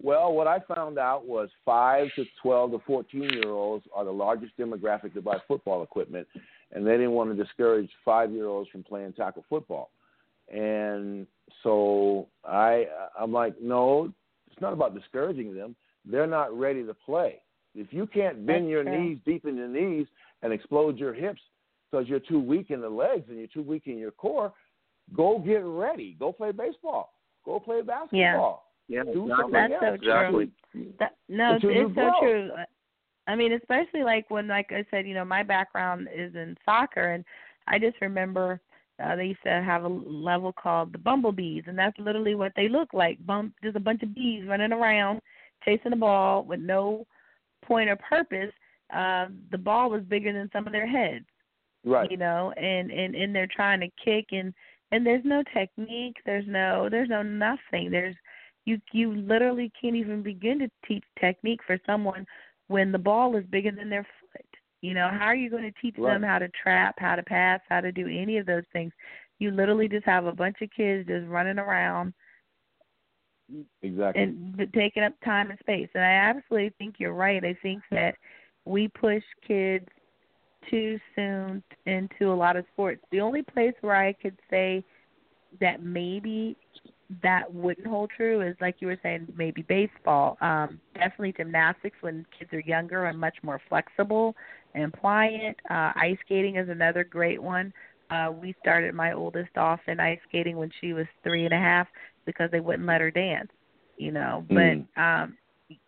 Well, what I found out was five to twelve to fourteen year olds are the largest demographic to buy football equipment, and they didn't want to discourage five year olds from playing tackle football. And so I, I'm like, no, it's not about discouraging them. They're not ready to play. If you can't bend That's your true. knees deep in your knees and explode your hips because you're too weak in the legs and you're too weak in your core, go get ready. Go play baseball. Go play basketball. Yeah, Do exactly. That's else. so Exactly. true. That, no, it's, it's so true. I mean, especially like when, like I said, you know, my background is in soccer, and I just remember uh, they used to have a level called the bumblebees, and that's literally what they look like. Bum, just a bunch of bees running around, chasing the ball with no point or purpose. Uh, the ball was bigger than some of their heads Right. you know and and and they're trying to kick and and there's no technique there's no there's no nothing there's you you literally can't even begin to teach technique for someone when the ball is bigger than their foot you know how are you going to teach them how to trap how to pass how to do any of those things you literally just have a bunch of kids just running around Exactly. and taking up time and space. And I absolutely think you're right. I think that we push kids too soon into a lot of sports. The only place where I could say that maybe that wouldn't hold true is like you were saying, maybe baseball. Um, definitely gymnastics when kids are younger and much more flexible and pliant. Uh, ice skating is another great one. Uh, we started my oldest off in ice skating when she was three and a half because they wouldn't let her dance, you know. Mm. But um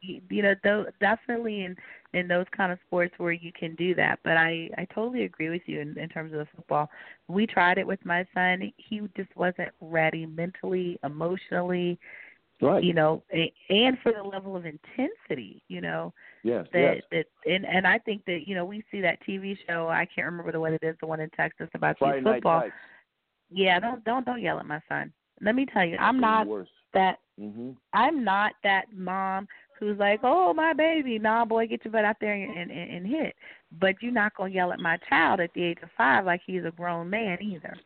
you, you know, though definitely in in those kind of sports where you can do that. But I I totally agree with you in, in terms of the football. We tried it with my son. He just wasn't ready mentally, emotionally, right. you know, and for the level of intensity, you know yes. that yes. that and and I think that you know we see that TV show. I can't remember the one it is, the one in Texas about Friday youth night football. Yeah, don't don't don't yell at my son. Let me tell you, I'm not worse. that hmm I'm not that mom who's like, oh my baby, nah boy, get your butt out there and and, and hit. But you're not gonna yell at my child at the age of five like he's a grown man either.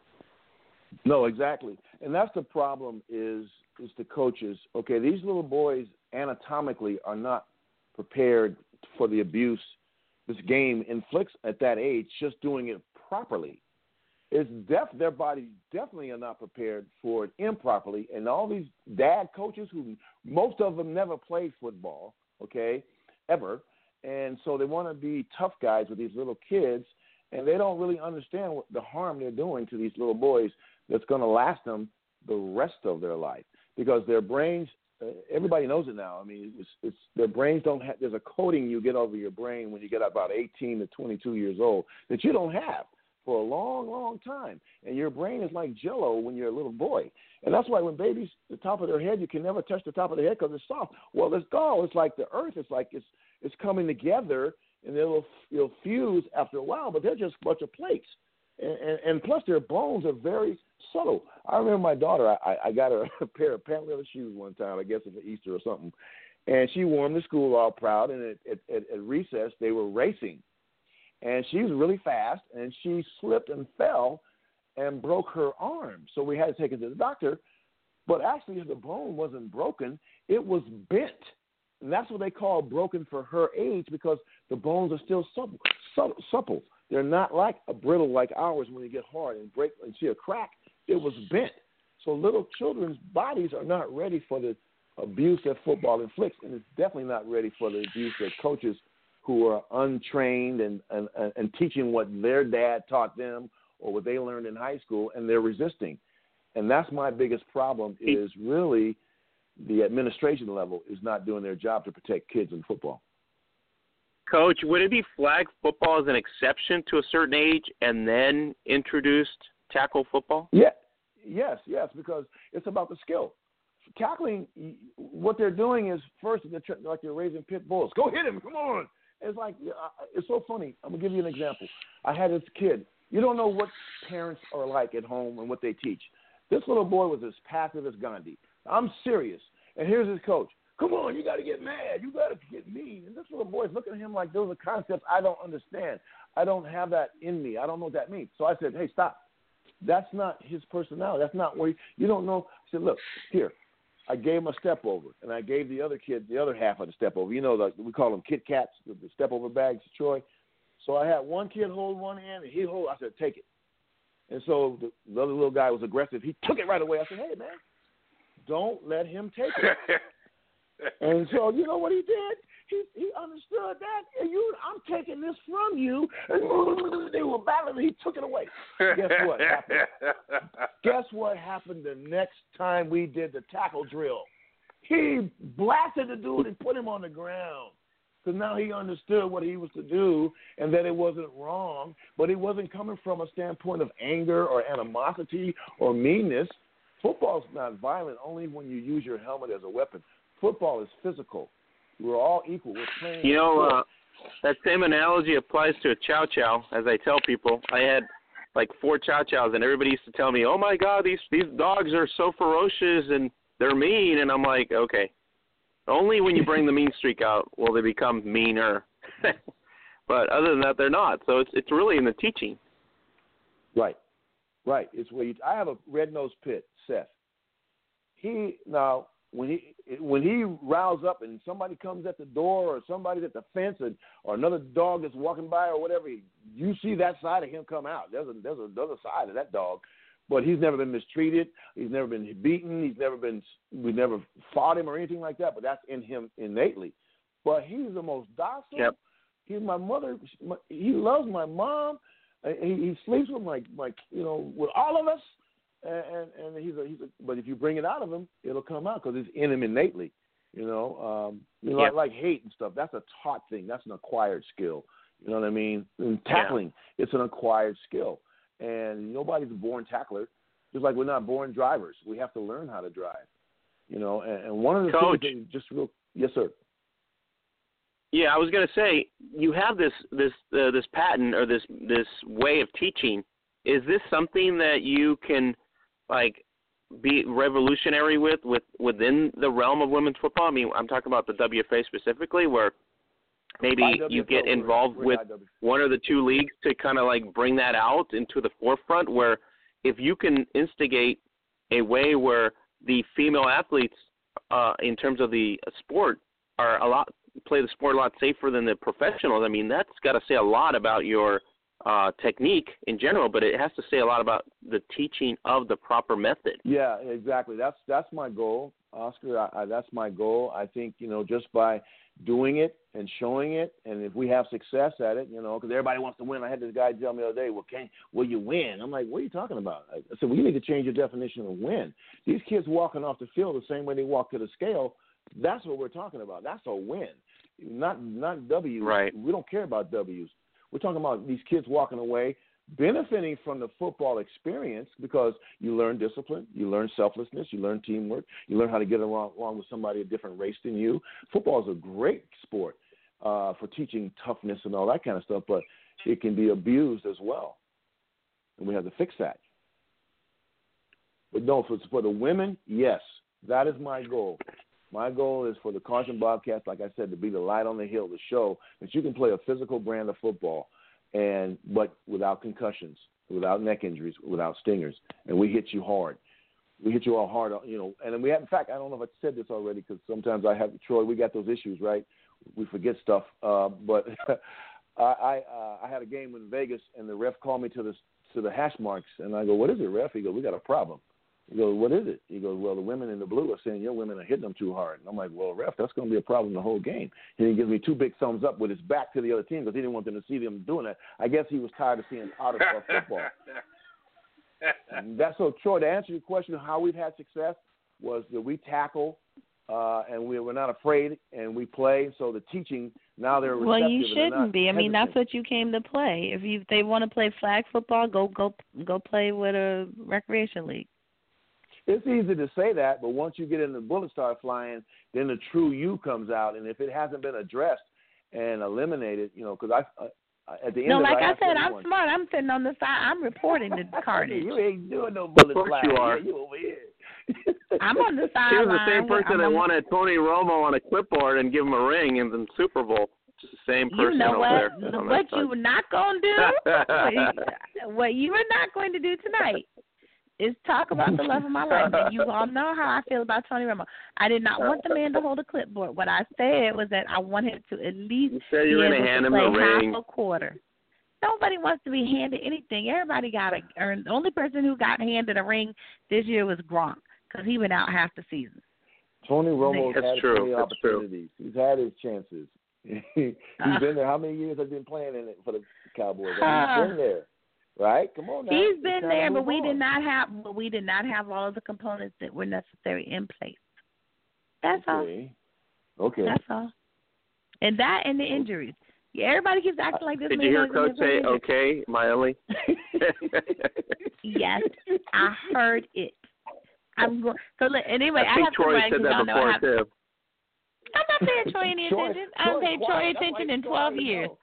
No, exactly. And that's the problem is is the coaches. Okay, these little boys anatomically are not prepared for the abuse this game inflicts at that age, just doing it properly, is def their bodies definitely are not prepared for it improperly. And all these dad coaches who most of them never played football, okay, ever, and so they want to be tough guys with these little kids, and they don't really understand what the harm they're doing to these little boys that's going to last them the rest of their life because their brains uh, everybody knows it now. I mean, it's, it's their brains don't have. There's a coating you get over your brain when you get about 18 to 22 years old that you don't have for a long, long time. And your brain is like Jello when you're a little boy, and that's why when babies, the top of their head, you can never touch the top of their head because it's soft. Well, it's go. It's like the earth. It's like it's it's coming together, and it'll it'll fuse after a while. But they're just a bunch of plates, and, and, and plus their bones are very subtle. I remember my daughter. I, I got her a pair of pant leather shoes one time. I guess it was Easter or something, and she wore them to school all proud. And at, at, at recess, they were racing, and she was really fast, and she slipped and fell, and broke her arm. So we had to take her to the doctor. But actually, the bone wasn't broken; it was bent. And that's what they call broken for her age because the bones are still supple. supple. They're not like a brittle like ours when they get hard and break and see a crack it was bent. So little children's bodies are not ready for the abuse that football inflicts, and it's definitely not ready for the abuse that coaches who are untrained and, and, and teaching what their dad taught them or what they learned in high school, and they're resisting. And that's my biggest problem is really the administration level is not doing their job to protect kids in football. Coach, would it be flag football as an exception to a certain age and then introduced tackle football? Yeah, yes, yes, because it's about the skill. Tackling, what they're doing is first they're like they're raising pit bulls. Go hit him, come on. It's like uh, it's so funny. I'm gonna give you an example. I had this kid. You don't know what parents are like at home and what they teach. This little boy was as passive as Gandhi. I'm serious. And here's his coach. Come on, you got to get mad. You got to get mean. And this little boy's looking at him like those are concepts I don't understand. I don't have that in me. I don't know what that means. So I said, hey, stop. That's not his personality. That's not where he, you don't know. I said, look, here, I gave him a step over, and I gave the other kid the other half of the step over. You know, the, we call them Kit Kats, the, the step over bags, Troy. So I had one kid hold one hand, and he hold. I said, take it. And so the, the other little guy was aggressive. He took it right away. I said, hey man, don't let him take it. and so you know what he did? He he understood that. And you, I'm taking this from you. And they were battling. He took it away. Guess what happened? Guess what happened the next time we did the tackle drill? He blasted the dude and put him on the ground. Because now he understood what he was to do and that it wasn't wrong, but it wasn't coming from a standpoint of anger or animosity or meanness. Football's not violent only when you use your helmet as a weapon. Football is physical. We're all equal. We're playing. You know, uh, that same analogy applies to a chow chow. As I tell people, I had like four chow chows, and everybody used to tell me, "Oh my God, these these dogs are so ferocious and they're mean." And I'm like, okay, only when you bring the mean streak out will they become meaner. but other than that, they're not. So it's it's really in the teaching. Right, right. It's where you. I have a red nosed pit, Seth. He now when he when he riles up and somebody comes at the door or somebody's at the fence and or another dog is walking by or whatever, you see that side of him come out. There's a there's another side of that dog, but he's never been mistreated. He's never been beaten. He's never been we never fought him or anything like that. But that's in him innately. But he's the most docile. Yep. He's my mother. He loves my mom. He, he sleeps with my my you know with all of us and and, he's a he's a. But if you bring it out of him, it'll come out because it's in him innately. You know, um, you know, yeah. like, like hate and stuff. That's a taught thing. That's an acquired skill. You know what I mean? And tackling, yeah. it's an acquired skill, and nobody's a born tackler. Just like we're not born drivers, we have to learn how to drive. You know, and, and one of the Coach, things, just real, yes, sir. Yeah, I was going to say you have this this uh, this pattern or this this way of teaching. Is this something that you can like be revolutionary with with within the realm of women's football? I mean, I'm talking about the WFA specifically, where maybe you get involved with one or the two leagues to kind of like bring that out into the forefront. Where if you can instigate a way where the female athletes, uh, in terms of the sport, are a lot play the sport a lot safer than the professionals. I mean, that's got to say a lot about your uh, technique in general, but it has to say a lot about the teaching of the proper method. Yeah, exactly. That's that's my goal, Oscar. I, I, that's my goal. I think you know just by doing it and showing it, and if we have success at it, you know, because everybody wants to win. I had this guy tell me the other day, "Well, can will you win?" I'm like, "What are you talking about?" I said, "Well, you need to change your definition of win. These kids walking off the field the same way they walk to the scale. That's what we're talking about. That's a win, not not W's. Right. We don't care about W's. We're talking about these kids walking away benefiting from the football experience because you learn discipline, you learn selflessness, you learn teamwork, you learn how to get along, along with somebody a different race than you. Football is a great sport uh, for teaching toughness and all that kind of stuff, but it can be abused as well, and we have to fix that. But no, for, for the women, yes, that is my goal. My goal is for the Carson Bobcats, like I said, to be the light on the hill, to show that you can play a physical brand of football, and but without concussions, without neck injuries, without stingers, and we hit you hard. We hit you all hard, you know. And we have, in fact, I don't know if I said this already because sometimes I have Troy. We got those issues, right? We forget stuff. Uh, but I I, uh, I had a game in Vegas, and the ref called me to the to the hash marks, and I go, "What is it, ref?" He goes, "We got a problem." He goes, "What is it?" He goes, "Well, the women in the blue are saying your women are hitting them too hard." And I'm like, "Well, ref, that's going to be a problem the whole game." And he gives me two big thumbs up with his back to the other team because he didn't want them to see them doing that. I guess he was tired of seeing out of football. that's so. Troy, to answer your question, how we've had success was that we tackle uh, and we, we're not afraid and we play. So the teaching now they're well, you receptive and they're shouldn't be. I mean, that's what you came to play. If you they want to play flag football, go go go play with a recreation league. It's easy to say that, but once you get in the bullets start flying, then the true you comes out. And if it hasn't been addressed and eliminated, you know, because I, uh, at the end No, of it, like I asked said, I'm everyone, smart. I'm sitting on the side. I'm reporting the carnage. you ain't doing no bullet course flying. you are. Yeah, you over here. I'm on the side. She was the same person I'm that on the- wanted Tony Romo on a clipboard and give him a ring in the Super Bowl. Just the same person You know over what? there. What you were not going to do, what you- what you are not going to do tonight, is talk about the love of my life. And you all know how I feel about Tony Romo. I did not want the man to hold a clipboard. What I said was that I want him to at least You said be you were able going to hand to him play the ring. half a quarter. Nobody wants to be handed anything. Everybody got to earn. The only person who got handed a ring this year was Gronk because he went out half the season. Tony Romo's That's had true. plenty of That's true. opportunities. He's had his chances. He's Uh. been there. How many years has he been playing in it for the Cowboys? I Uh. he's been there, right? Come on now. He's It's been time to there, but move we did not have but we did not have all of the components that were necessary in place. That's all. Okay. Okay. That's all. And that and the injuries. Yeah, everybody keeps acting uh, like this Did you hear Coach say, injured. okay, Miley? Yes, I heard it. I'm going. So look, anyway, I, I have Troy to run said 'cause that y'all know I before, have, too. I'm not paying Troy any Troy- attention. I haven't paid Troy quiet. That's why attention he's in 12 years. know.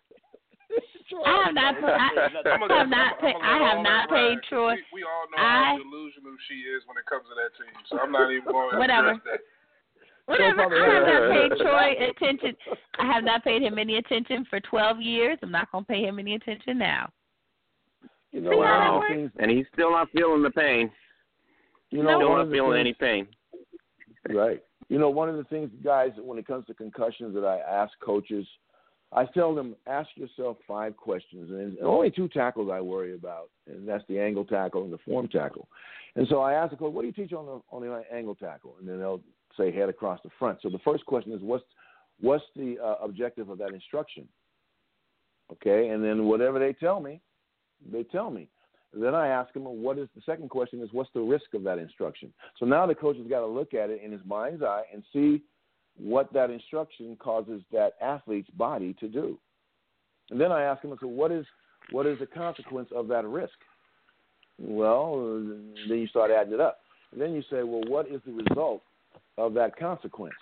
Troy- I have not. I, I'm gonna- I have not I'm paid. I have not paid. Troy. We, we all know I- how delusional she is when it comes to that team, so I'm not even going to Whatever. address that. Whatever. I have not paid Troy attention. I have not paid him any attention for 12 years. I'm not going to pay him any attention now. You know, See how that Wow. the works? things. And he's still not feeling the pain. You know, still not of the feeling things- any pain. Right. You know, one of the things, guys, when it comes to concussions that I ask coaches, I tell them, ask yourself five questions. And only two tackles I worry about, and that's the angle tackle and the form tackle. And so I ask the coach, what do you teach on the, on the angle tackle? And then they'll say head across the front. So the first question is, what's, what's the uh, objective of that instruction? Okay. And then whatever they tell me, they tell me. Then I ask them, what is the second question is, what's the risk of that instruction? So now the coach has got to look at it in his mind's eye and see what that instruction causes that athlete's body to do. And then I ask him, so what is what is the consequence of that risk? Well, then you start adding it up. And then you say, well, what is the result of that consequence?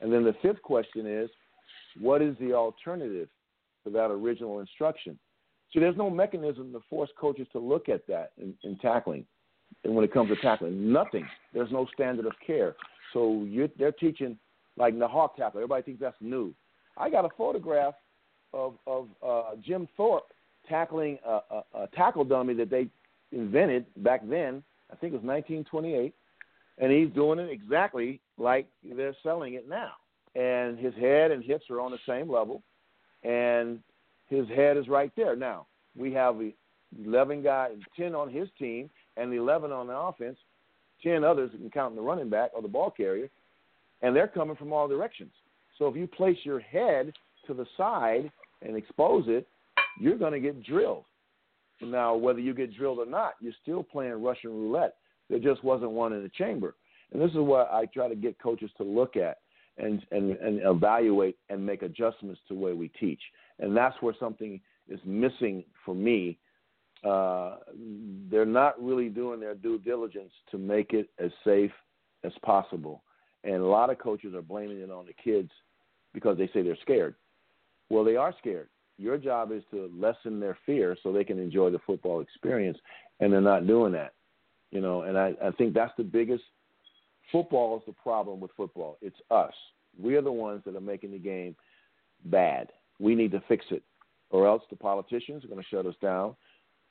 And then the fifth question is, what is the alternative to that original instruction? See, there's no mechanism to force coaches to look at that in, in tackling. And when it comes to tackling, nothing. There's no standard of care. So they're teaching like the hawk tackle. Everybody thinks that's new. I got a photograph of of uh, Jim Thorpe tackling a, a, a tackle dummy that they invented back then. I think it was 1928, and he's doing it exactly like they're selling it now. and his head and hips are on the same level, and his head is right there. Now we have 11 guy, 10 on his team, and 11 on the offense, 10 others, counting the running back or the ball carrier, and they're coming from all directions. So if you place your head to the side and expose it, you're going to get drilled. Now, whether you get drilled or not, you're still playing Russian roulette. There just wasn't one in the chamber. And this is what I try to get coaches to look at and, and, and evaluate and make adjustments to the way we teach. And that's where something is missing for me. Uh, they're not really doing their due diligence to make it as safe as possible. And a lot of coaches are blaming it on the kids because they say they're scared. Well, they are scared. Your job is to lessen their fear so they can enjoy the football experience, and they're not doing that. You know, and I, I think that's the biggest. Football is the problem with football. It's us. We are the ones that are making the game bad. We need to fix it, or else the politicians are going to shut us down.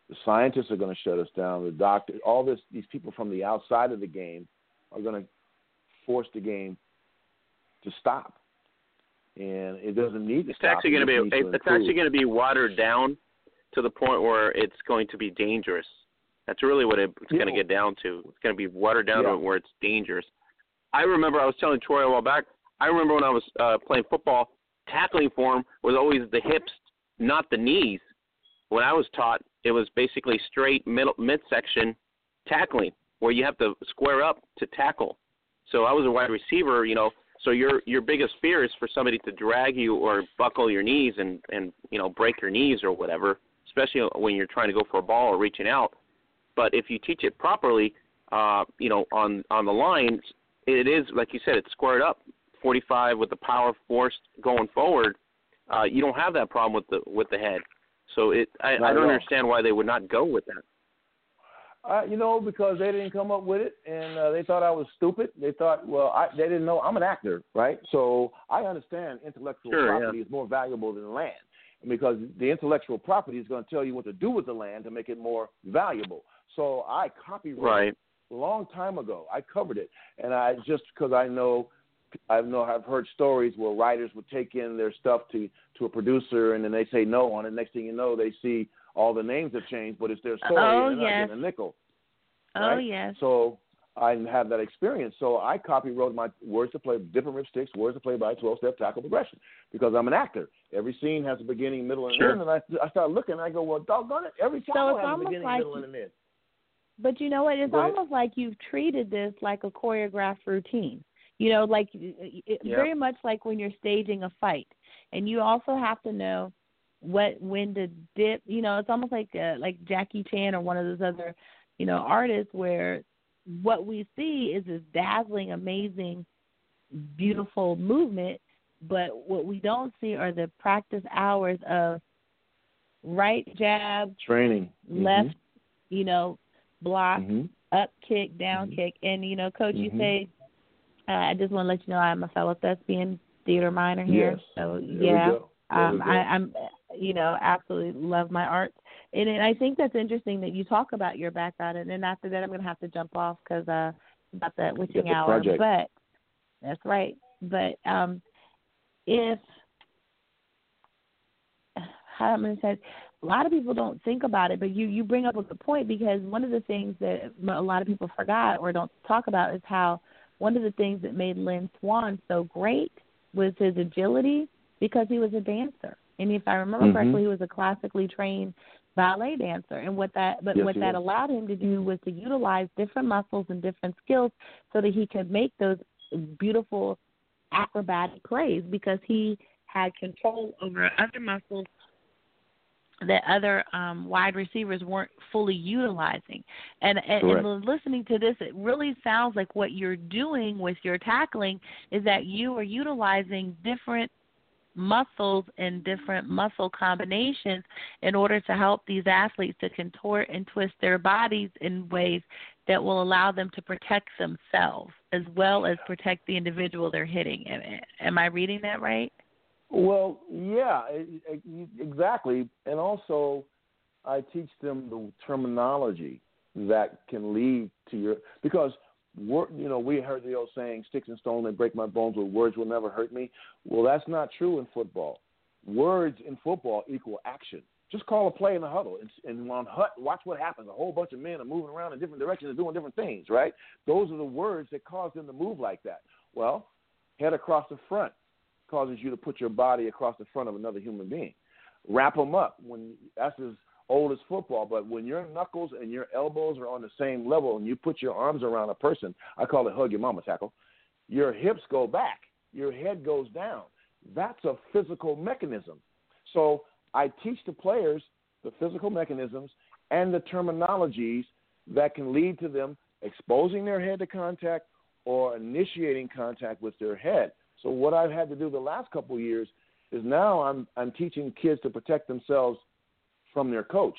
The scientists are going to shut us down. The doctors, all this, these people from the outside of the game are going to force the game to stop and it doesn't need to it's stop. Actually going to be, it it's actually going to be watered down to the point where it's going to be dangerous. That's really what it's yeah. going to get down to. It's going to be watered down yeah. to where it's dangerous. I remember I was telling Troy a while back. I remember when I was uh, playing football, tackling form was always the hips, not the knees. When I was taught, it was basically straight middle midsection tackling, where you have to square up to tackle. So I was a wide receiver, you know, so your your biggest fear is for somebody to drag you or buckle your knees and and you know break your knees or whatever, especially when you're trying to go for a ball or reaching out. But if you teach it properly, uh, you know, on on the lines, it is like you said, it's squared up, 45 with the power force going forward. Uh, you don't have that problem with the with the head. So it, I, I don't understand why they would not go with that. Uh, you know, because they didn't come up with it, and uh, they thought I was stupid. They thought, well, I, they didn't know I'm an actor, right? So I understand intellectual sure, property yeah. is more valuable than land, because the intellectual property is going to tell you what to do with the land to make it more valuable. So I copyrighted right. a long time ago. I covered it, and I just because I know. I know I've heard stories where writers would take in their stuff to to a producer, and then they say no on it. Next thing you know, they see all the names have changed, but it's their story, oh, and yes. not getting a nickel. Oh right? yes. So I have that experience. So I copy wrote my words to play, Dip-N-Rip-Sticks, words to play by 12 step tackle progression because I'm an actor. Every scene has a beginning, middle, and sure. end. And I, I start looking and I go, well, doggone it. Every tackle so has a almost beginning, like middle, and an end. But you know what? It's almost like you've treated this like a choreographed routine. You know, like it, Yep. very much like when you're staging a fight, and you also have to know what when to dip. You know, it's almost like uh, like Jackie Chan or one of those other, you know, artists where what we see is this dazzling, amazing, beautiful movement, but what we don't see are the practice hours of right jab, Training. left, you know, block, Mhm. up kick, down Mhm. kick, and you know, coach, you Mhm. say, uh, I just want to let you know I'm a fellow thespian theater minor here, Yes. so yeah, we go. There um. I, I'm, you know, absolutely love my art. and, and I think that's interesting that you talk about your background, and then after that, I'm going to have to jump off because uh, about the witching hour, project. but that's right. But um, if how I'm going to say, a lot of people don't think about it, but you you bring up a good point because one of the things that a lot of people forgot or don't talk about is how one of the things that made Lynn Swann so great was his agility because he was a dancer. And if I remember Mhm. correctly, he was a classically trained ballet dancer. And what that but Yes, what that was. allowed him to do was to utilize different muscles and different skills so that he could make those beautiful acrobatic plays because he had control over other muscles that other um, wide receivers weren't fully utilizing. And, and, Correct. and listening to this, it really sounds like what you're doing with your tackling is that you are utilizing different muscles and different muscle combinations in order to help these athletes to contort and twist their bodies in ways that will allow them to protect themselves as well as protect the individual they're hitting. Am, I reading that right? Well, yeah, exactly. And also, I teach them the terminology that can lead to your because word, you know, we heard the old saying, "Sticks and stones may break my bones, but words will never hurt me." Well, that's not true in football. Words in football equal action. Just call a play in the huddle and, and on hut, watch what happens. A whole bunch of men are moving around in different directions and doing different things, right? Those are the words that cause them to move like that. Well, head across the front causes you to put your body across the front of another human being. Wrap them up when that's as old as football, but when your knuckles and your elbows are on the same level and you put your arms around a person, I call it hug your mama tackle. Your hips go back, your head goes down. That's a physical mechanism. So I teach the players the physical mechanisms and the terminologies that can lead to them exposing their head to contact or initiating contact with their head. So what I've had to do the last couple of years is now I'm I'm teaching kids to protect themselves from their coach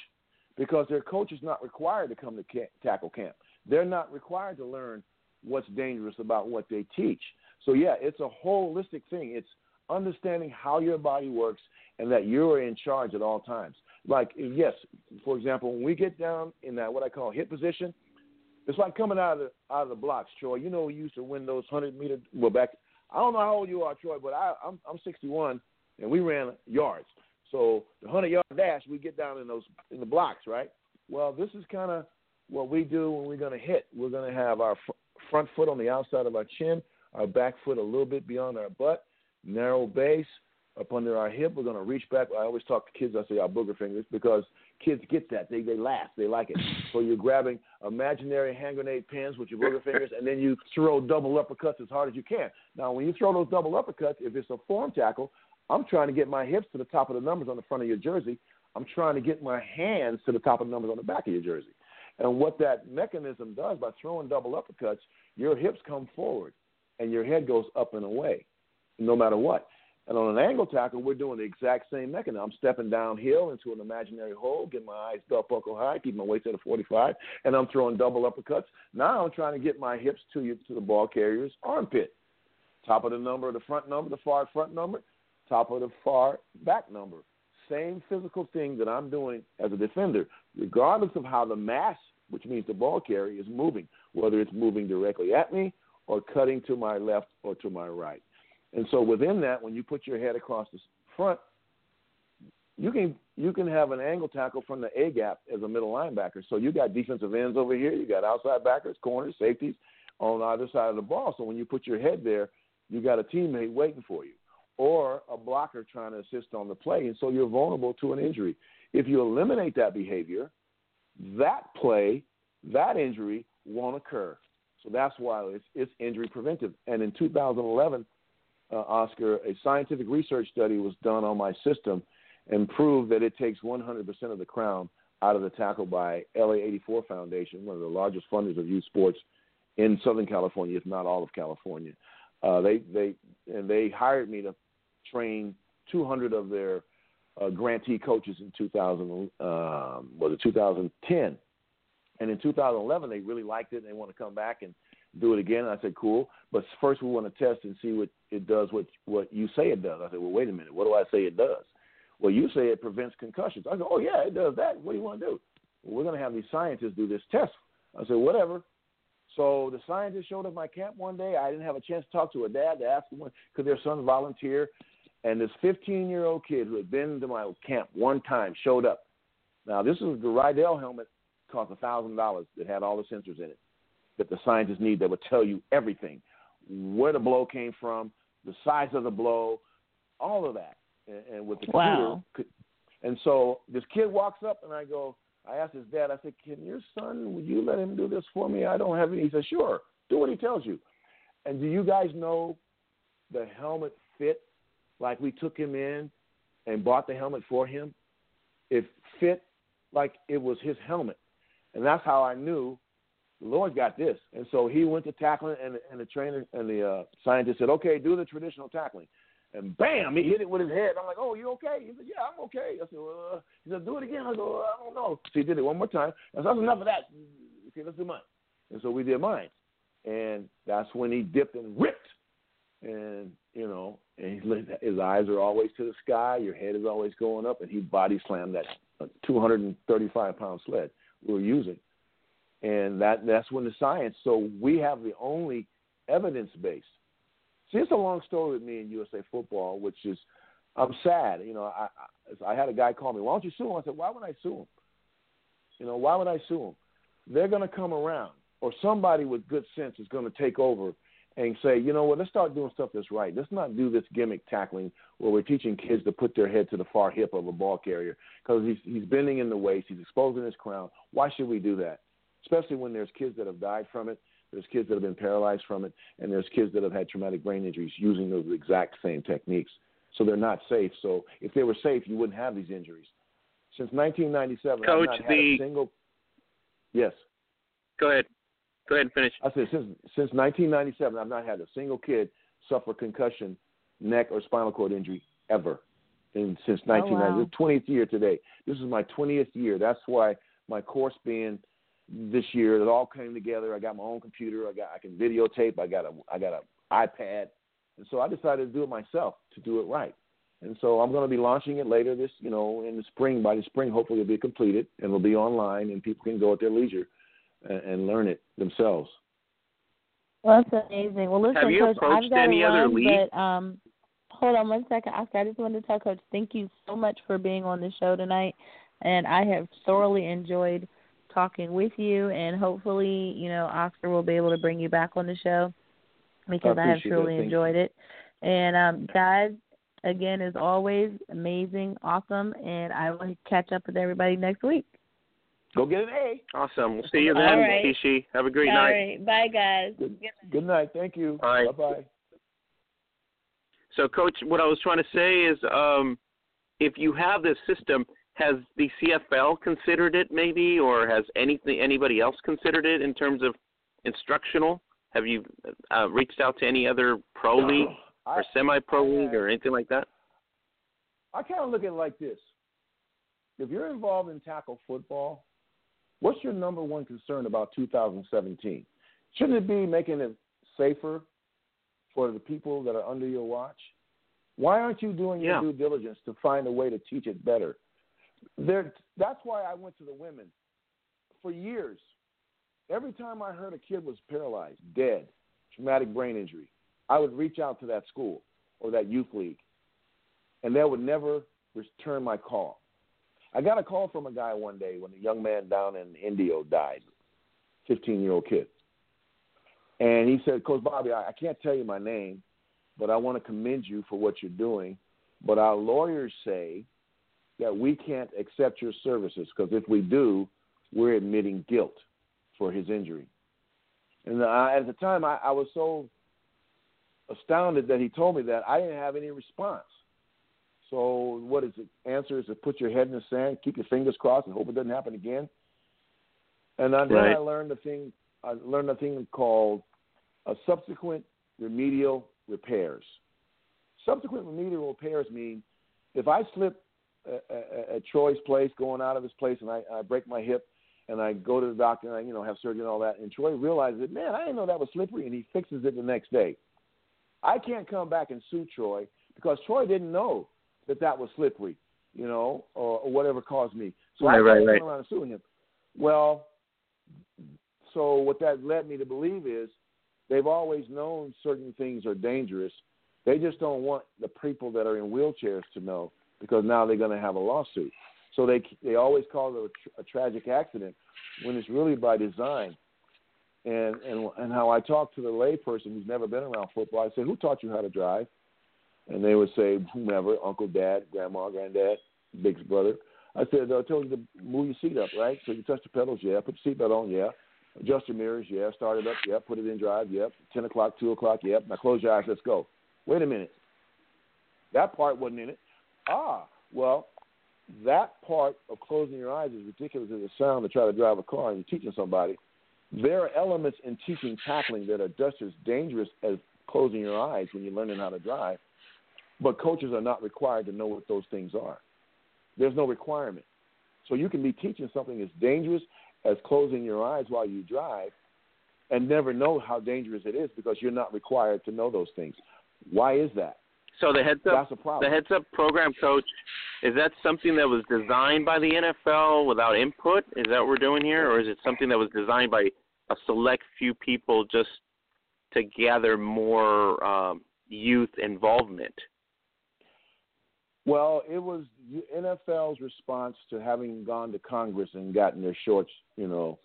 because their coach is not required to come to camp, tackle camp. They're not required to learn what's dangerous about what they teach. So yeah, it's a holistic thing. It's understanding how your body works and that you're in charge at all times. Like yes, for example, when we get down in that what I call hip position, it's like coming out of the out of the blocks, Troy. You know we used to win those hundred meter well back I don't know how old you are, Troy, but I I'm I'm sixty one and we ran yards. So the hundred yard dash we get down in those in the blocks, right? Well, this is kind of what we do when we're going to hit. We're going to have our fr- front foot on the outside of our chin, our back foot a little bit beyond our butt, narrow base, up under our hip. We're going to reach back. I always talk to kids. I say our booger fingers because kids get that. They they laugh. They like it. So you're grabbing imaginary hand grenade pins with your booger fingers, and then you throw double uppercuts as hard as you can. Now, when you throw those double uppercuts, if it's a form tackle, I'm trying to get my hips to the top of the numbers on the front of your jersey. I'm trying to get my hands to the top of the numbers on the back of your jersey. And what that mechanism does by throwing double uppercuts, your hips come forward and your head goes up and away, no matter what. And on an angle tackle, we're doing the exact same mechanism. I'm stepping downhill into an imaginary hole, getting my eyes belt buckle high, keep my weight at a 45, and I'm throwing double uppercuts. Now I'm trying to get my hips to you to the ball carrier's armpit. Top of the number, the front number, the far front number, top of the far back number. Same physical thing that I'm doing as a defender, regardless of how the mass, which means the ball carrier, is moving, whether it's moving directly at me or cutting to my left or to my right. And so within that, when you put your head across the front, you can you can have an angle tackle from the A gap as a middle linebacker. So you got defensive ends over here, you got outside backers, corners, safeties on either side of the ball. So when you put your head there, you got a teammate waiting for you, or a blocker trying to assist on the play, and so you're vulnerable to an injury. If you eliminate that behavior, that play, that injury won't occur. So that's why it's, it's injury preventive. And in 2011, uh, Oscar, a scientific research study was done on my system and proved that it takes 100% of the crown out of the tackle by LA84 Foundation, one of the largest funders of youth sports in Southern California, if not all of California. Uh, they they and they hired me to train 200 of their uh, grantee coaches in 2000 um, was it 2010, and in 2011 they really liked it and they want to come back and do it again. I said, cool. But first we want to test and see what it does, what what you say it does. I said, well, wait a minute. What do I say it does? Well, you say it prevents concussions. I go, oh yeah, it does that. What do you want to do? Well, we're going to have these scientists do this test. I said, whatever. So the scientist showed up at my camp one day. I didn't have a chance to talk to a dad to ask him because their son volunteer. And this 15 year old kid who had been to my camp one time showed up. Now this is the Riddell helmet cost a thousand dollars that had all the sensors in it that the scientists need that would tell you everything where the blow came from, the size of the blow, all of that. And, and with the wow. computer, and so this kid walks up, and I go, I asked his dad, I said, "Can your son? Would you let him do this for me? I don't have any." He said, "Sure, do what he tells you." And do you guys know the helmet fit like we took him in and bought the helmet for him? It fit like it was his helmet, and that's how I knew the Lord got this. And so he went to tackling, and, and the trainer and the uh, scientist said, okay, do the traditional tackling. And bam, he hit it with his head. I'm like, oh, you okay? He said, yeah, I'm okay. I said, uh, he said, do it again. I go, I don't know. So he did it one more time. I said, that's enough of that. Okay, let's do mine. And so we did mine. And that's when he dipped and ripped. And, you know, and his eyes are always to the sky. Your head is always going up. And he body slammed that 235 pound sled we were using and that that's when the science. So we have the only evidence base. See, it's a long story with me in USA football, which is I'm sad. You know, I I, I had a guy call me, "Why don't you sue him?" I said, "Why would I sue him? You know, why would I sue him? They're going to come around, or somebody with good sense is going to take over and say, you know what, let's start doing stuff that's right. Let's not do this gimmick tackling where we're teaching kids to put their head to the far hip of a ball carrier because he's he's bending in the waist, he's exposing his crown. Why should we do that? Especially when there's kids that have died from it, there's kids that have been paralyzed from it, and there's kids that have had traumatic brain injuries using those exact same techniques. So they're not safe. So if they were safe, you wouldn't have these injuries. Since 1997, Coach, I've not had the... a single. Yes. Go ahead. Go ahead and finish. I said since since 1997, I've not had a single kid suffer concussion, neck or spinal cord injury ever. And since 1990, oh, wow. 20th year today. This is my 20th year. That's why my course being this year, it all came together. I got my own computer. I got I can videotape. I got a I got a iPad, and so I decided to do it myself to do it right. And so I'm going to be launching it later this, you know, in the spring. By the spring, hopefully, it'll be completed and it'll be online, and people can go at their leisure and, and learn it themselves. Well, that's amazing. Well, listen, Have you Coach, approached I've got any to other run, league? but um, hold on one second, Oscar. I just wanted to tell Coach, thank you so much for being on the show tonight, and I have thoroughly enjoyed talking with you, and hopefully, you know, Oscar will be able to bring you back on the show because I, I have truly that. Thank enjoyed it. And um, guys, again, as always, amazing, awesome, and I will catch up with everybody next week. Go get an A. Awesome. We'll see you then, right. Nkeshi. Have a great All night. right, bye, guys. Good, good night. Thank you. All right. Bye bye. So, Coach, what I was trying to say is, um, if you have this system, has the CFL considered it, maybe, or has anything anybody else considered it in terms of instructional? Have you uh, reached out to any other pro league I, or semi-pro I league or anything like that? I kind of look at it like this. If you're involved in tackle football, what's your number one concern about 2017? Shouldn't it be making it safer for the people that are under your watch? Why aren't you doing Yeah. your due diligence to find a way to teach it better? There, that's why I went to the women. For years, every time I heard a kid was paralyzed, dead, traumatic brain injury, I would reach out to that school or that youth league, and they would never return my call. I got a call from a guy one day when a young man down in Indio died, 15 year old kid. And he said, Coach Bobby, I, I can't tell you my name, but I want to commend you for what you're doing. But our lawyers say that we can't accept your services because if we do, we're admitting guilt for his injury. And I, at the time, I, I was so astounded that he told me that I didn't have any response. So what is the answer? Is to put your head in the sand, keep your fingers crossed, and hope it doesn't happen again. And then Right. I learned a thing. I learned a thing called a subsequent remedial repairs. Subsequent remedial repairs mean if I slip at, Troy's place, going out of his place, and I, I break my hip, and I go to the doctor, and I you know have surgery and all that, and Troy realizes that man, I didn't know that was slippery, and he fixes it the next day. I can't come back and sue Troy because Troy didn't know that that was slippery, you know, or, or whatever caused me. So Right, I right, right. around and suing him. Well, so what that led me to believe is they've always known certain things are dangerous. They just don't want the people that are in wheelchairs to know because now they're going to have a lawsuit. So they they always call it a, a tragic accident when it's really by design. And and and how I talk to the layperson who's never been around football, I say, "Who taught you how to drive?" And they would say, "Whomever, uncle, dad, grandma, granddad, big brother." I said, "I told you to move your seat up, right? So you touch the pedals, yeah. Put your seatbelt on, yeah. Adjust your mirrors, yeah. Start it up, yeah. Put it in drive, yep. Ten o'clock, two o'clock, yep. Now close your eyes, let's go. Wait a minute, that part wasn't in it. Ah, well, that part of closing your eyes is ridiculous as it sounds to try to drive a car and you're teaching somebody. There are elements in teaching tackling that are just as dangerous as closing your eyes when you're learning how to drive, but coaches are not required to know what those things are. There's no requirement. So you can be teaching something as dangerous as closing your eyes while you drive and never know how dangerous it is because you're not required to know those things. Why is that? So the heads up, That's a problem. the heads up program coach, is that something that was designed by the NFL without input? Is that what we're doing here, or is it something that was designed by a select few people just to gather more um, youth involvement? Well, it was the NFL's response to having gone to Congress and gotten their shorts, you know,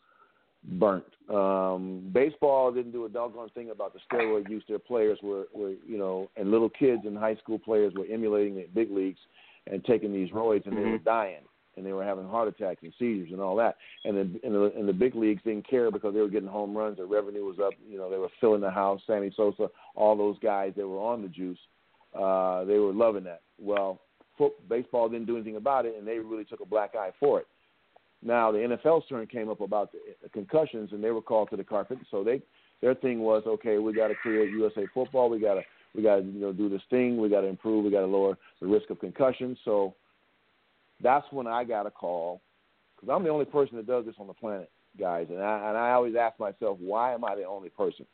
burnt. Um, baseball didn't do a doggone thing about the steroid use. Their players were, were, you know, and little kids and high school players were emulating the big leagues and taking these roids, and they were Mhm. dying and they were having heart attacks and seizures and all that. And the, and the and the big leagues didn't care because they were getting home runs. Their revenue was up. You know, they were filling the house. Sammy Sosa, all those guys that were on the juice, uh, they were loving that. Well, foot, baseball didn't do anything about it, and they really took a black eye for it. Now the NFL's turn came up about the, concussions, and they were called to the carpet. So they their thing was, okay, we got to create USA football. We got to we got to you know do this thing. We got to improve. We got to lower the risk of concussion. So that's when I got a call because I'm the only person that does this on the planet, guys. And I and I always ask myself, why am I the only person?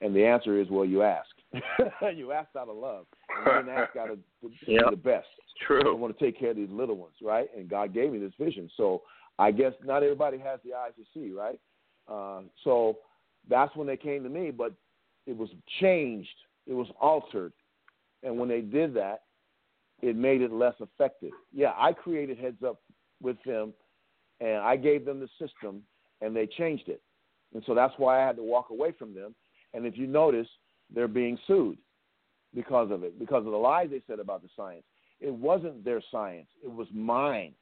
And the answer is, well, you asked. you asked out of love. And you didn't ask out of to Yep. the best. True. I want to take care of these little ones, right? And God gave me this vision. So I guess not everybody has the eyes to see, right? Uh, so that's when they came to me, but it was changed, it was altered. And when they did that, it made it less effective. Yeah, I created Heads Up with them, and I gave them the system, and they changed it. And so that's why I had to walk away from them. And if you notice, they're being sued because of it, because of the lies they said about the science. It wasn't their science, it was mine.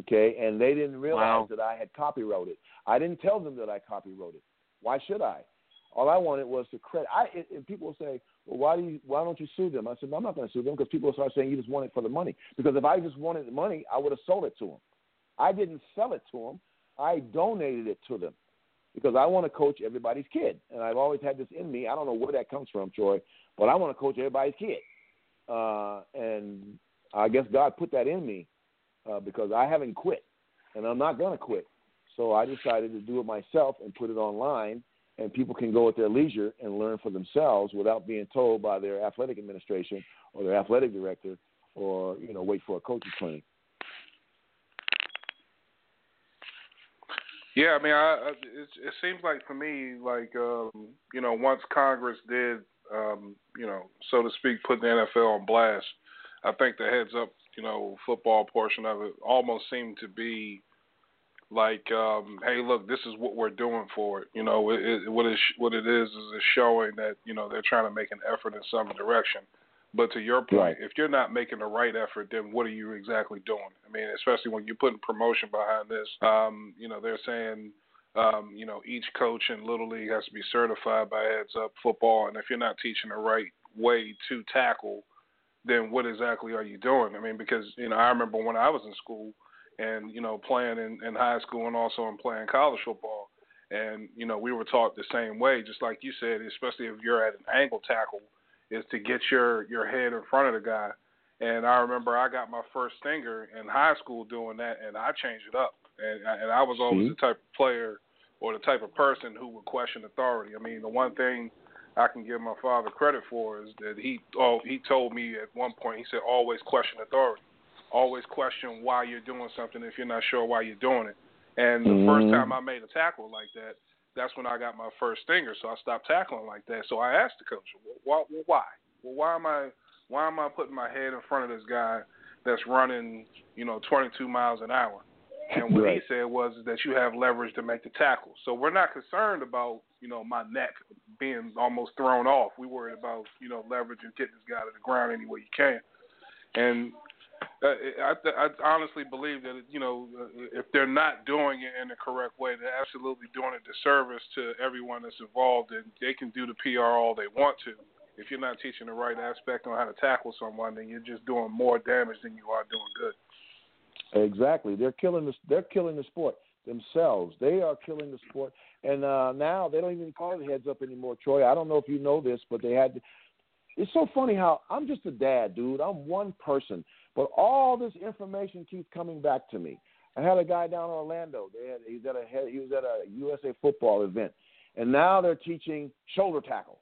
Okay, and they didn't realize Wow. that I had copywrote it. I didn't tell them that I copywrote it. Why should I? All I wanted was to credit. I and- people say, "Well, why do you? Why don't you sue them?" I said, no, "I'm not going to sue them because people start saying you just want it for the money. Because if I just wanted the money, I would have sold it to them. I didn't sell it to them. I donated it to them because I want to coach everybody's kid, and I've always had this in me. I don't know where that comes from, Troy, but I want to coach everybody's kid. Uh, and I guess God put that in me uh, because I haven't quit, and I'm not going to quit. So I decided to do it myself and put it online, and people can go at their leisure and learn for themselves without being told by their athletic administration or their athletic director, or you know, wait for a coach's training. Yeah, I mean, I, it, it seems like for me, like um, you know, once Congress did, um, you know, so to speak, put the NFL on blast, I think the heads up, you know, football portion of it almost seemed to be like, um, hey, look, this is what we're doing for it. You know, it, it, what is what it is is showing that you know they're trying to make an effort in some direction. But to your point, Right. if you're not making the right effort, then what are you exactly doing? I mean, especially when you're putting promotion behind this. Um, you know, they're saying, um, you know, each coach in Little League has to be certified by Heads Up Football, and if you're not teaching the right way to tackle, then what exactly are you doing? I mean, because you know, I remember when I was in school, and you know, playing in, in high school and also in playing college football, and you know, we were taught the same way, just like you said, especially if you're at an angle tackle is to get your your head in front of the guy. And I remember I got my first stinger in high school doing that, and I changed it up. And and I was always See? the type of player or the type of person who would question authority. I mean, the one thing I can give my father credit for is that he oh he told me at one point he said always question authority, always question why you're doing something if you're not sure why you're doing it. And the first Mhm. time I made a tackle like that, that's when I got my first stinger. So I stopped tackling like that. So I asked the coach, why? Well, why? Well, why am I? Why am I putting my head in front of this guy that's running, you know, 22 miles an hour? And what Right. he said was that you have leverage to make the tackle. So we're not concerned about, you know, my neck being almost thrown off. We worried about, you know, leverage and getting this guy to the ground any way you can. And I, I honestly believe that you know uh, if they're not doing it in the correct way, they're absolutely doing a disservice to everyone that's involved, and they can do the PR all they want to. If you're not teaching the right aspect on how to tackle someone, then you're just doing more damage than you are doing good. Exactly. They're killing the they're killing the sport themselves. They are killing the sport, and uh, now they don't even call it heads up anymore. Troy, I don't know if you know this, but they had. It's so funny how I'm just a dad, dude. I'm one person, but all this information keeps coming back to me. I had a guy down in Orlando. They had he's at a he was at a USA football event, and now they're teaching shoulder tackle.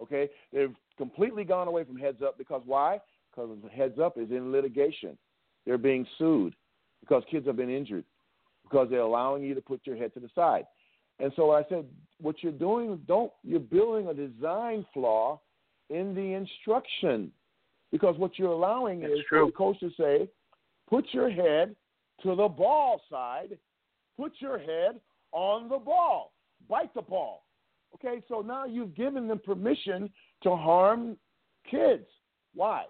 Okay, they've completely gone away from heads up because why? Because heads up is in litigation. They're being sued because kids have been injured because they're allowing you to put your head to the side. And so I said, what you're doing, don't you're building a design flaw in the instruction because what you're allowing That's is true. for the coach to say, put your head to the ball side, put your head on the ball, bite the ball. Okay, so now you've given them permission to harm kids. Why?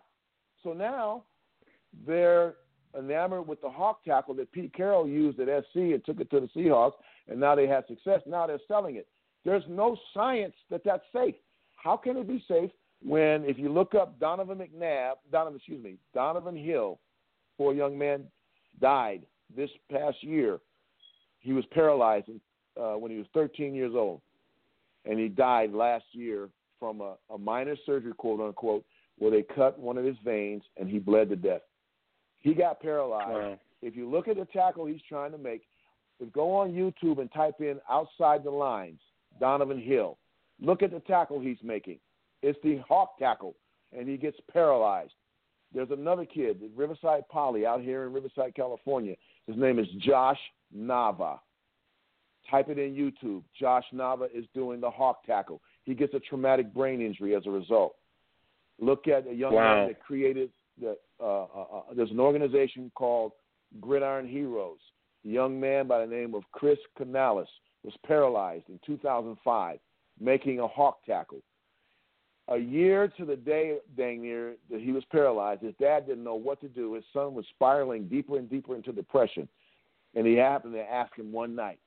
So now they're enamored with the hawk tackle that Pete Carroll used at SC and took it to the Seahawks, and now they had success. Now they're selling it. There's no science that that's safe. How can it be safe when, if you look up Donovan McNabb, Donovan, excuse me, Donovan Hill, poor young man, died this past year. He was paralyzed uh, when he was 13 years old, and he died last year from a, a minor surgery, quote unquote, where they cut one of his veins and he bled to death. He got paralyzed. Wow. If you look at the tackle he's trying to make, if go on YouTube and type in outside the lines, Donovan Hill, look at the tackle he's making. It's the hawk tackle, and he gets paralyzed. There's another kid Riverside Poly out here in Riverside, California. His name is Josh Nava. Type it in YouTube. Josh Nava is doing the hawk tackle. He gets a traumatic brain injury as a result. Look at a young Wow. man that created the. Uh, uh, uh, there's an organization called Gridiron Heroes. A young man by the name of Chris Canales was paralyzed in 2005, making a hawk tackle. A year to the day, dang near, that he was paralyzed, his dad didn't know what to do. His son was spiraling deeper and deeper into depression. And he happened to ask him one night,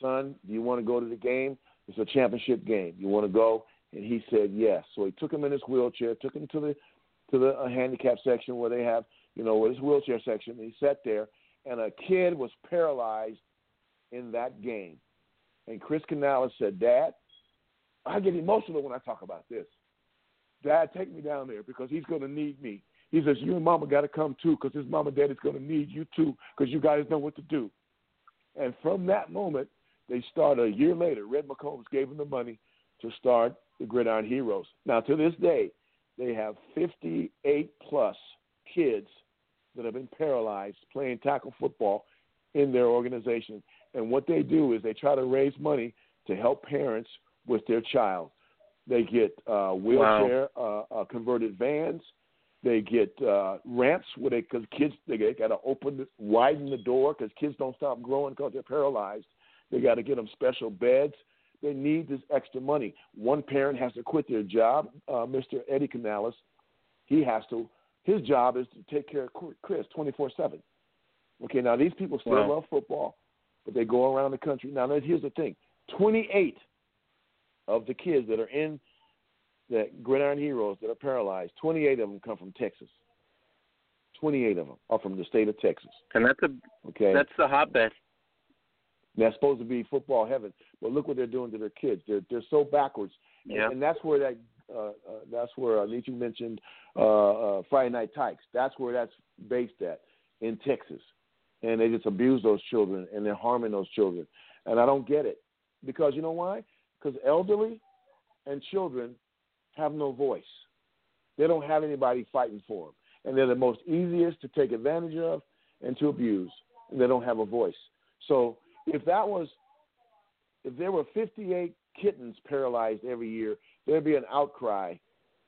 Son, do you want to go to the game? It's a championship game. You want to go? And he said yes. So he took him in his wheelchair, took him to the to the uh, handicap section where they have, you know, his wheelchair section. And he sat there, and a kid was paralyzed in that game. And Chris Canales said, Dad, I get emotional when I talk about this. Dad, take me down there because he's going to need me. He says, You and Mama got to come too because his mama and daddy's going to need you too because you guys know what to do. And from that moment, they started a year later. Red McCombs gave them the money to start the Gridiron Heroes. Now, to this day, they have 58 plus kids that have been paralyzed playing tackle football in their organization. And what they do is they try to raise money to help parents with their child. They get uh, wheelchair uh, uh, converted vans. They get uh, ramps where they because kids they got to open widen the door because kids don't stop growing because they're paralyzed. They got to get them special beds. They need this extra money. One parent has to quit their job. Uh, Mr. Eddie Canales, he has to. His job is to take care of Chris twenty four seven. Okay, now these people still Wow. love football, but they go around the country. Now, here's the thing: twenty eight of the kids that are in the Gridiron Heroes that are paralyzed, 28 of them come from Texas. 28 of them are from the state of Texas. And that's a Okay, that's the hotbed. that's supposed to be football heaven, but look what they're doing to their kids. They're they're so backwards, And- Yeah. and, that's where that uh, uh, that's where uh, Nkeshi mentioned uh, uh, Friday Night Tykes. That's where that's based at in Texas, and they just abuse those children and they're harming those children, and I don't get it because you know why? Because elderly and children have no voice. They don't have anybody fighting for them, and they're the most easiest to take advantage of and to abuse, and they don't have a voice. So if that was, if there were 58 kittens paralyzed every year, there'd be an outcry,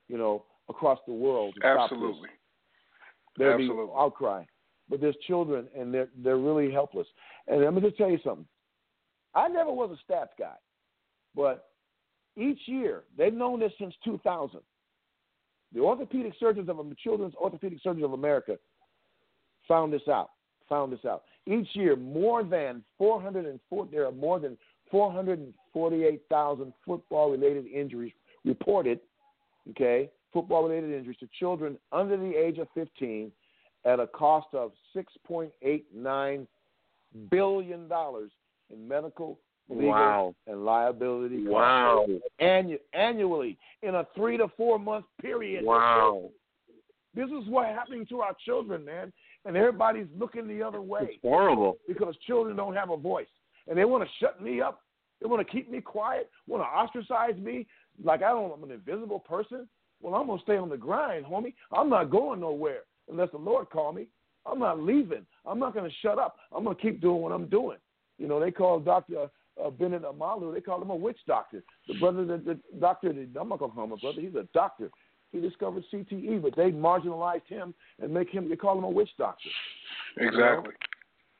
you know, across the world. To stop this. Absolutely. There'd Absolutely. be outcry. But there's children, and they're they're really helpless. And let me just tell you something. I never was a stats guy, but each year they've known this since 2000. The orthopedic surgeons of the Children's Orthopedic Surgeons of America found this out. Found this out. Each year, more than 404. There are more than 448,000 football-related injuries reported. Okay, football-related injuries to children under the age of 15 at a cost of 6.89 billion dollars in medical, legal, Wow. and liability Wow. annu- annually in a three to four month period. Wow. This is what's happening to our children, man. And everybody's looking the other way It's horrible. because children don't have a voice. And they want to shut me up. They want to keep me quiet, want to ostracize me. like I don't. I'm an invisible person. Well, I'm gonna stay on the grind, homie. I'm not going nowhere unless the Lord call me. I'm not leaving. I'm not gonna shut up. I'm gonna keep doing what I'm doing. You know, they call Doctor uh, uh, Bennet Omalu. They call him a witch doctor. The brother, the, the doctor. The, I'm not gonna call him a brother. He's a doctor. He discovered CTE, but they marginalized him and make him. They call him a witch doctor. Exactly.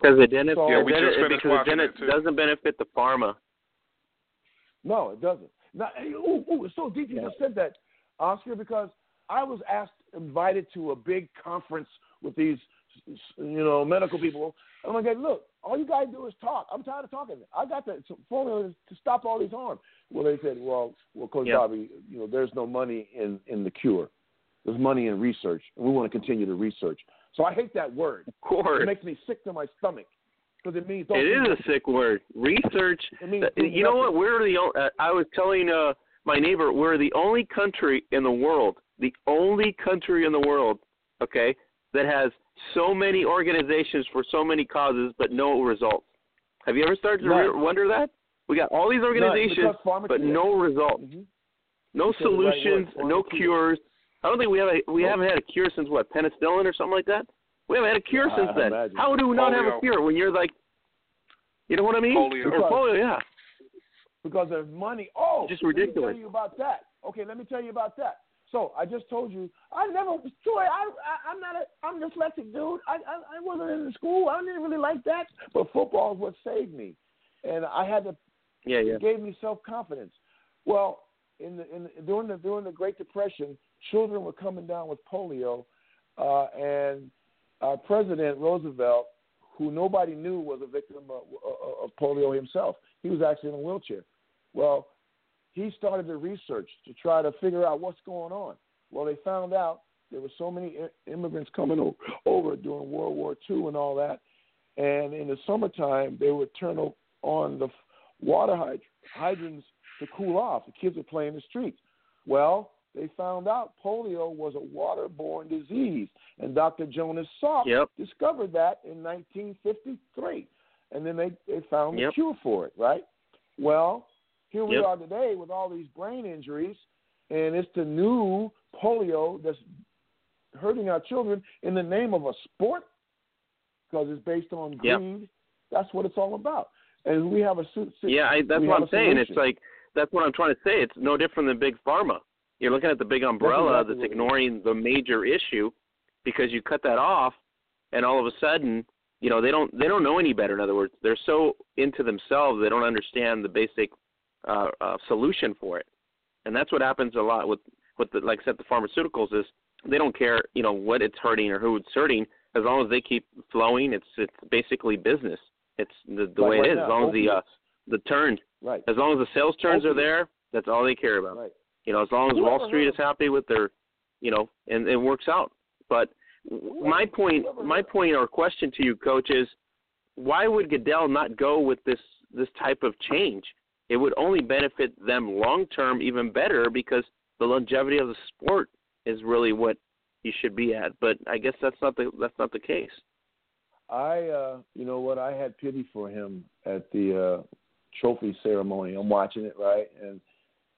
Because it didn't. So- Yeah, we it just didn't- finished because it watching didn't, it, doesn't benefit the pharma. No, it doesn't. Now, hey, ooh, ooh, it's so deep you just said that, Oscar, because I was asked, invited to a big conference with these, you know, medical people. And I'm like, look, all you guys do is talk. I'm tired of talking. I got the formula to stop all these harm. Well, they said, well, well, Coach Yeah. Bobby, you know, there's no money in in the cure. There's money in research, and we want to continue to research. So I hate that word. Of course. It makes me sick to my stomach because it means It is a sick word. Research. It means do You know what? We're the. o- Uh, I was telling uh, my neighbor we're the only country in the world, the only country in the world, okay, that has so many organizations for so many causes but no results. Have you ever started to None. re- wonder that? We got all these organizations, because pharmacy- but no results, Mhm. no You said the right solutions, no cures. I don't think we have a we Nope. haven't had a cure since what penicillin or something like that. We haven't had a cure I since then. imagine. How do we not have a cure when you're like, you know what I mean? Polio. Or Because- polio, yeah. because there's money. Oh, Just ridiculous. Let me ridiculous. tell you about that. Okay, let me tell you about that. So I just told you I never, Joy. I, I I'm not a I'm a dyslexic dude. I, I I wasn't in school. I didn't really like that. But football is what saved me, and I had to. Yeah, yeah. It gave me self confidence. Well, in the in the, during the during the Great Depression, children were coming down with polio, uh, and our President Roosevelt, who nobody knew was a victim of, of, of polio himself, he was actually in a wheelchair. Well, he started the research to try to figure out what's going on. Well, they found out there were so many immigrants coming over, over during World War II and all that, and in the summertime they would turn on the water hyd- hydrants to cool off. The kids would play in the streets. Well, they found out polio was a waterborne disease, and Dr. Jonas Salk Yep. discovered that in 1953, and then they they found Yep. the cure for it. Right? Well, here we Yep. are today with all these brain injuries, and it's the new polio that's hurting our children in the name of a sport because it's based on Yep. greed. That's what it's all about. And we have a su- su- Yeah, I, that's what I'm saying. It's like that's what I'm trying to say. It's no different than big pharma. You're looking at the big umbrella exactly that's is. ignoring the major issue because you cut that off, and all of a sudden, you know, they don't they don't know any better. In other words, they're so into themselves they don't understand the basic uh, uh, solution for it, and that's what happens a lot with with the like I said the pharmaceuticals is they don't care you know what it's hurting or who it's hurting as long as they keep flowing. It's it's basically business. It's the, the Like way right it is. now, as long as the uh, the turn right, as long as the sales turns are there, that's all they care about. right. You know, as long as Who Wall Street is happy with their, you know, and it works out. But my point, my point or question to you, coach, is why would Goodell not go with this this type of change? It would only benefit them long term even better because the longevity of the sport is really what you should be at. But I guess that's not the that's not the case. I, uh, you know what? I had pity for him at the uh, trophy ceremony. I'm watching it, right, and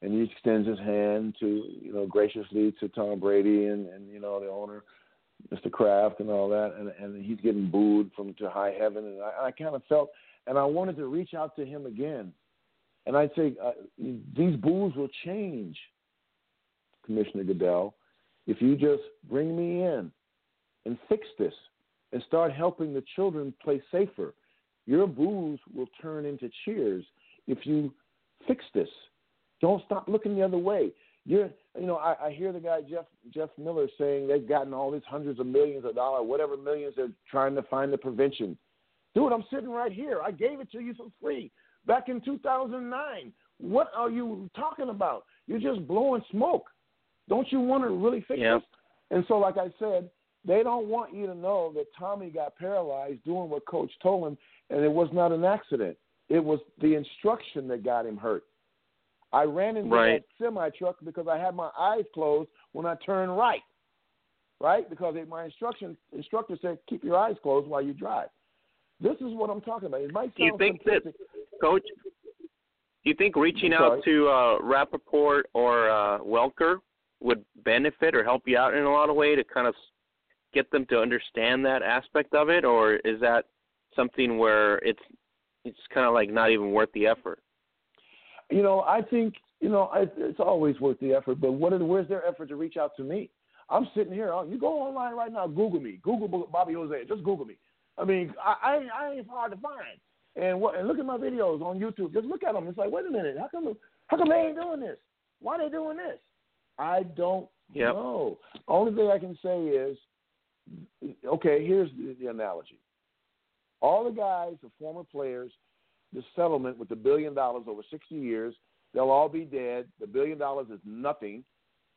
and he extends his hand to, you know, graciously to Tom Brady and and you know the owner, Mr. Kraft, and all that, and and he's getting booed from to high heaven, and I, I kind of felt, and I wanted to reach out to him again, and I'd say uh, these boos will change, Commissioner Goodell, if you just bring me in and fix this and start helping the children play safer. Your boos will turn into cheers if you fix this. Don't stop looking the other way. You're, you know, I, I hear the guy Jeff Jeff Miller saying they've gotten all these hundreds of millions of dollars, whatever millions they're trying to find the prevention. Dude, I'm sitting right here. I gave it to you for free back in 2009. What are you talking about? You're just blowing smoke. Don't you want to really fix Yeah. this? And so, like I said, they don't want you to know that Tommy got paralyzed doing what Coach told him, and it was not an accident. It was the instruction that got him hurt. I ran into Right. that semi truck because I had my eyes closed when I turned right. Right? Because it, my instruction instructor said, keep your eyes closed while you drive. This is what I'm talking about. It might Do you sound think that- simplistic. Coach, Do you think reaching out to uh, Rappaport or uh, Welker would benefit or help you out in a lot of way to kind of get them to understand that aspect of it, or is that something where it's it's kind of like not even worth the effort? You know, I think you know I, it's always worth the effort. But what? Are, where's their effort to reach out to me? I'm sitting here. oh, You go online right now. Google me. Google Bobby Hosea. Just Google me. I mean, I, I, I ain't hard to find. And what? And look at my videos on YouTube. Just look at them. It's like, wait a minute. How come? How come they ain't doing this? Why are they doing this? I don't Yep. know. Only thing I can say is, okay. Here's the, the analogy. All the guys, the former players, the settlement with the billion dollars over 60 years, they'll all be dead. The billion dollars is nothing.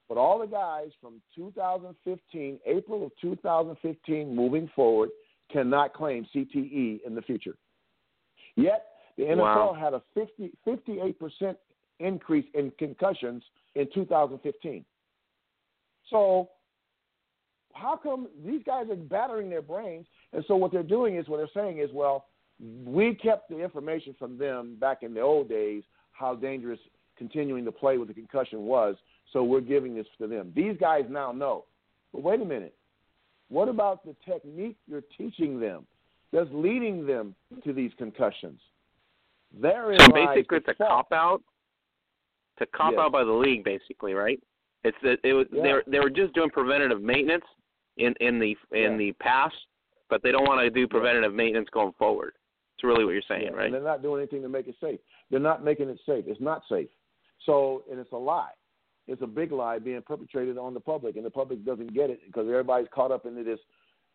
But all the guys from 2015, April of 2015, moving forward, cannot claim CTE in the future. Yet the NFL Wow. had a 50, 58% increase in concussions in 2015. So how come these guys are battering their brains? And so what they're doing is what they're saying is, well, we kept the information from them back in the old days how dangerous continuing to play with the concussion was. So we're giving this to them. These guys now know. But wait a minute. What about the technique you're teaching them that's leading them to these concussions? Therein So basically, it's a cop out. It's a cop out by the league, basically, right? It's that it was Yeah. they were they were just doing preventative maintenance in in the in Yeah. the past, but they don't want to do preventative maintenance going forward. It's really what you're saying, right? And they're not doing anything to make it safe. They're not making it safe. It's not safe. So, and it's a lie. It's a big lie being perpetrated on the public, and the public doesn't get it because everybody's caught up into this.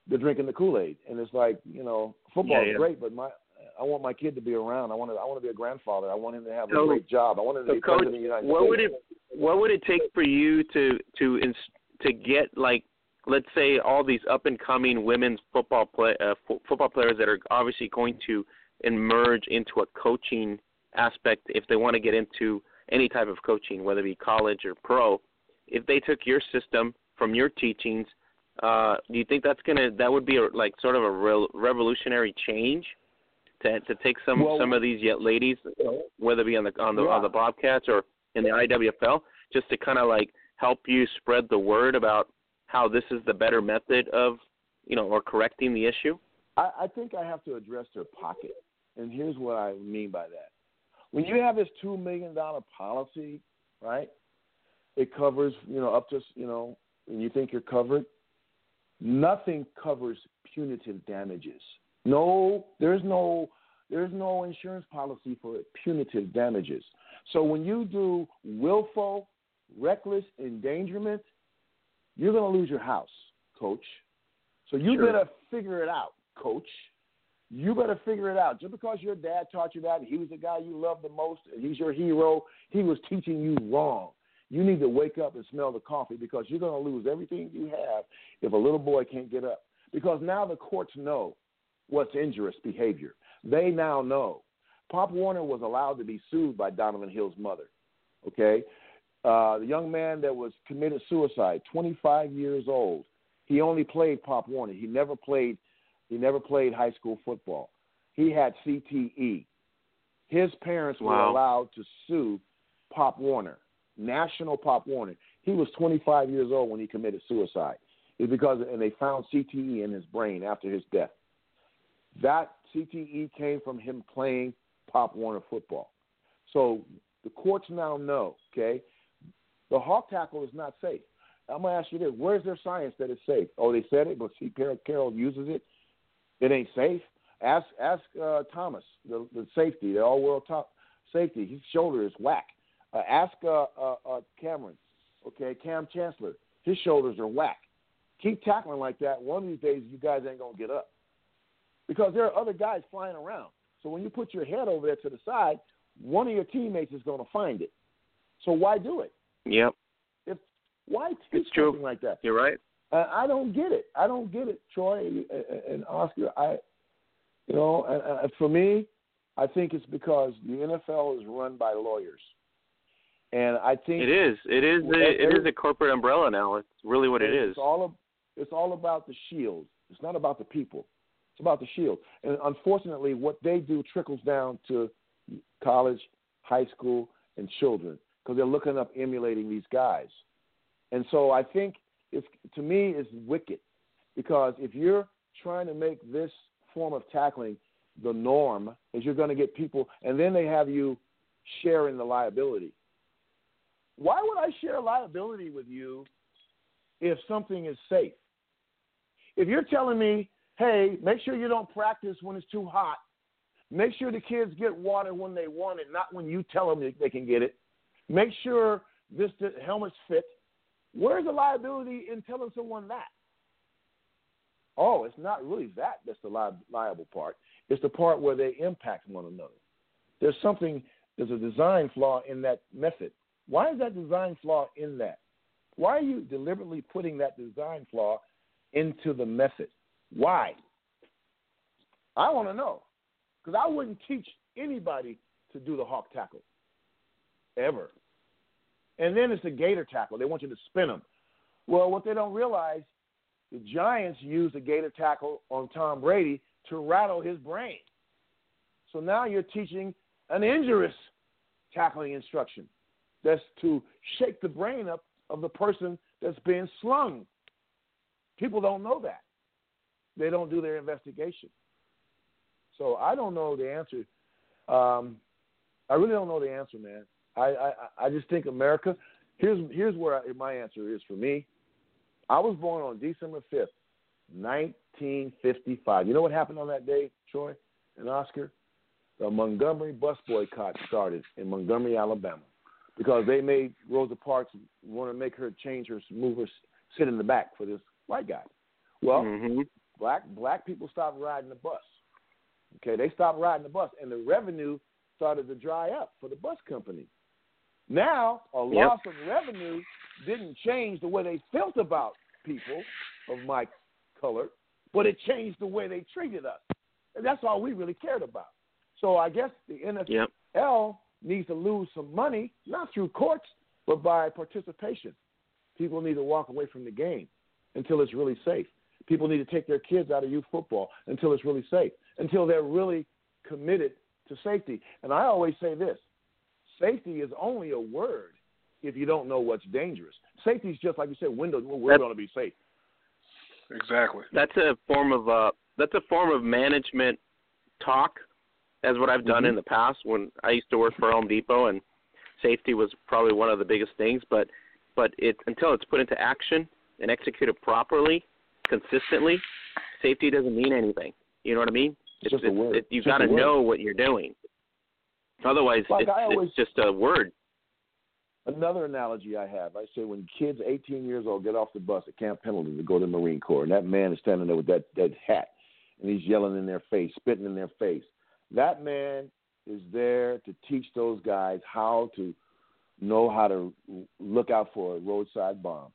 They're drinking the Kool Aid, and it's like you know, football Yeah, is yeah. great, but my I want my kid to be around. I want to I want to be a grandfather. I want him to have So- a great job. I want him to So, be coach, president of the United what States. would it what would it take for you to to ins- to get like let's say all these up and coming women's football play uh, fo- football players that are obviously going to emerge into a coaching aspect if they want to get into any type of coaching, whether it be college or pro. If they took your system from your teachings, uh, do you think that's gonna that would be a, like sort of a real revolutionary change to to take some Well- some of these yet ladies, whether it be on the on the on the Bobcats or in the IWFL, just to kind of like help you spread the word about how this is the better method of you know or correcting the issue? I, I think I have to address their pocket, and here's what I mean by that. When you have this two million dollar policy, right? It covers, you know, up to, you know, and you think you're covered. Nothing covers punitive damages. No, there's no, there's no insurance policy for punitive damages. So when you do willful, reckless endangerment, you're going to lose your house, coach. So you Sure. better figure it out, coach. You better figure it out. Just because your dad taught you that, he was the guy you loved the most, and he's your hero, he was teaching you wrong. You need to wake up and smell the coffee because you're going to lose everything you have if a little boy can't get up. Because now the courts know what's injurious behavior. They now know. Pop Warner was allowed to be sued by Donovan Hill's mother. Okay? Uh, the young man that was committed suicide, 25 years old, he only played Pop Warner. He never played. He never played high school football. He had CTE. His parents were allowed to sue Pop Warner, National Pop Warner. He was 25 years old when he committed suicide. It's because and they found CTE in his brain after his death. That CTE came from him playing Pop Warner football. So the courts now know, okay, the hawk tackle is not safe. I'm gonna ask you this: Where's their science that it's safe? Oh, they said it, but see, Carol, Carroll uses it. It ain't safe. Ask ask uh, Thomas, the, the safety, the all-world top safety. His shoulder is whack. Uh, ask uh, uh, uh, Cameron, okay, Kam Chancellor. His shoulders are whack. Keep tackling like that. One of these days, you guys ain't gonna get up because there are other guys flying around. So when you put your head over there to the side, one of your teammates is gonna find it. So why do it? Yep, If why teach something like that? you're right. I don't get it. I don't get it, Troy and- and Oscar. I, you know, and, uh, for me, I think it's because the NFL is run by lawyers, and I think It is. It is. A, it is a corporate umbrella now. It's really what it is. It's all of, it's all about the shield. It's not about the people. It's about the shield. And unfortunately, what they do trickles down to college, high school, and children because they're looking up emulating these guys. And so I think it's to me it's wicked because if you're trying to make this form of tackling the norm, is you're going to get people, and then they have you sharing the liability. Why would I share liability with you if something is safe? If you're telling me, hey, make sure you don't practice when it's too hot, make sure the kids get water when they want it, not when you tell them they can get it. Make sure this the helmets fit. Where's the liability in telling someone that? Oh, it's not really that that's the li- liable part. It's the part where they impact one another. There's something, there's a design flaw in that method. Why is that design flaw in that? Why are you deliberately putting that design flaw into the method? Why? I want to know. Because I wouldn't teach anybody to do the hawk tackle ever. And then it's the gator tackle. They want you to spin them. Well, what they don't realize, the Giants used the gator tackle on Tom Brady to rattle his brain. So now you're teaching an injurious tackling instruction. That's to shake the brain up of the person that's being slung. People don't know that. They don't do their investigation. So I don't know the answer. Um, I really don't know the answer, man. I, I I just think America. Here's here's where I, my answer is for me. I was born on December fifth, nineteen fifty five. You know what happened on that day, Troy and Oscar? The Montgomery bus boycott started in Montgomery, Alabama, because they made Rosa Parks want to make her change her move her sit in the back for this white guy. Well, mm-hmm. black black people stopped riding the bus. Okay, they stopped riding the bus, and the revenue started to dry up for the bus company. Now, a loss yep. of revenue didn't change the way they felt about people of my color, but it changed the way they treated us. And that's all we really cared about. So I guess the NFL yep. Needs to lose some money, not through courts, but by participation. People need to walk away from the game until it's really safe. People need to take their kids out of youth football until it's really safe, until they're really committed to safety. And I always say this safety is only a word if you don't know what's dangerous. Safety is just like you said, windows. Well, we're going to be safe. Exactly. That's a form of uh, that's a form of management talk, as what I've done mm-hmm. in the past when I used to work for Home Depot, and safety was probably one of the biggest things. But but it until it's put into action and executed properly, consistently, safety doesn't mean anything. You know what I mean? It's, just a word. It, you've got to know what you're doing. Otherwise, like it's, always, it's just a word. Another analogy I have, I say when kids 18 years old get off the bus at Camp Pendleton to go to the Marine Corps, and that man is standing there with that, that hat, and he's yelling in their face, spitting in their face. That man is there to teach those guys how to know how to look out for a roadside bomb,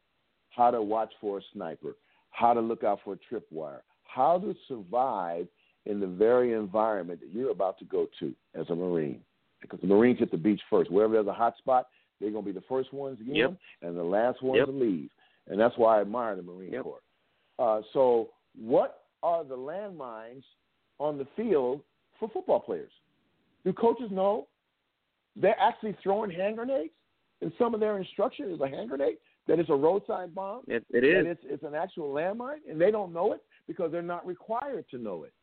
how to watch for a sniper, how to look out for a tripwire, how to survive in the very environment that you're about to go to as a Marine. Because the Marines hit the beach first. Wherever there's a hot spot, they're going to be the first ones in yep. and the last ones yep. to leave. And that's why I admire the Marine yep. Corps. Uh, so, what are the landmines on the field for football players? Do coaches know they're actually throwing hand grenades? And some of their instruction is a hand grenade that it's a roadside bomb. It, it is. It's, it's an actual landmine, and they don't know it because they're not required to know it.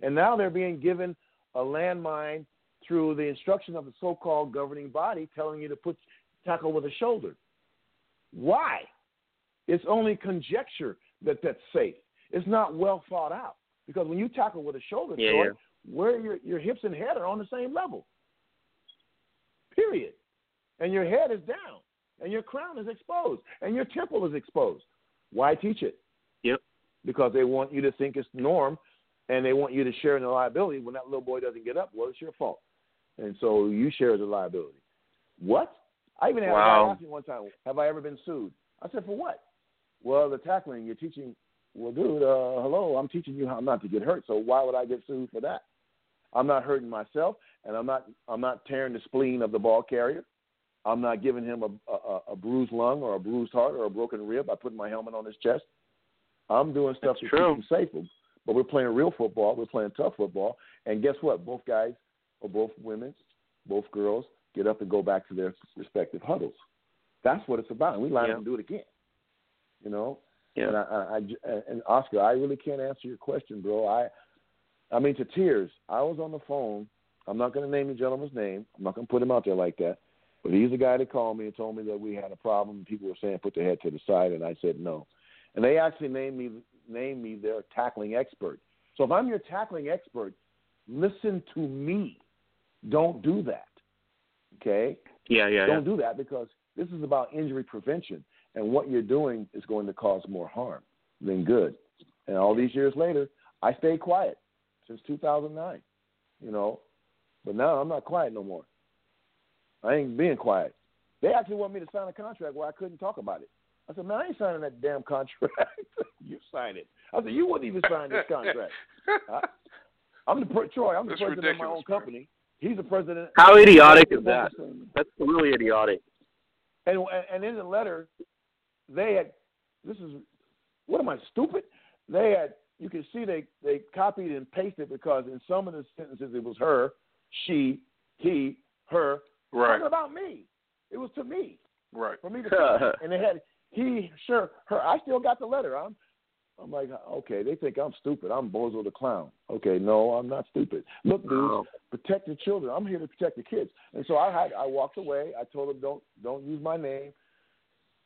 And now they're being given a landmine through the instruction of the so-called governing body telling you to put tackle with a shoulder. Why? It's only conjecture that that's safe. It's not well thought out because when you tackle with a shoulder, yeah, Troy, yeah. Where your your hips and head are on the same level. Period. And your head is down, and your crown is exposed, and your temple is exposed. Why teach it? Yep. Because they want you to think it's norm, and they want you to share in the liability. When that little boy doesn't get up, well, it's your fault, and so you share the liability. What? I even had wow. a guy ask me one time, "Have I ever been sued?" I said, "For what?" Well, the tackling you're teaching. Well, dude, uh, hello, I'm teaching you how not to get hurt. So why would I get sued for that? I'm not hurting myself, and I'm not I'm not tearing the spleen of the ball carrier. I'm not giving him a, a, a bruised lung or a bruised heart or a broken rib by putting my helmet on his chest. I'm doing stuff That's to true. keep him safe. But we're playing real football. We're playing tough football. And guess what? Both guys or both women both girls get up and go back to their respective huddles. That's what it's about, and we line yeah. up and do it again. You know, yeah. And I, I, I, and Oscar, I really can't answer your question, bro. I, I mean, to tears. I was on the phone. I'm not going to name the gentleman's name. I'm not going to put him out there like that. But he's the guy that called me and told me that we had a problem. People were saying put their head to the side, and I said no. And they actually named me named me their tackling expert. So if I'm your tackling expert, listen to me. Don't do that. Okay? Yeah, yeah. Don't yeah. do that because this is about injury prevention, and what you're doing is going to cause more harm than good. And all these years later, I stayed quiet since 2009. You know, but now I'm not quiet no more. I ain't being quiet. They actually want me to sign a contract where I couldn't talk about it. I said, man, I ain't signing that damn contract. you sign it. I said, you wouldn't even sign this contract. I, I'm the Troy. I'm the That's president of my own ridiculous, company. He's the president. How idiotic is that? That's really idiotic. And and in the letter, they had this is what am I stupid? They had you can see they they copied and pasted because in some of the sentences it was her, she, he, her. Right. Talking about me. It was to me Right. for me to sign. and they had he, sure, her. I still got the letter. I'm I'm like, okay, they think I'm stupid. I'm Bozo the clown. Okay, no, I'm not stupid. Look, dudes, Oh. protect the children. I'm here to protect the kids. And so I had I walked away. I told them don't don't use my name.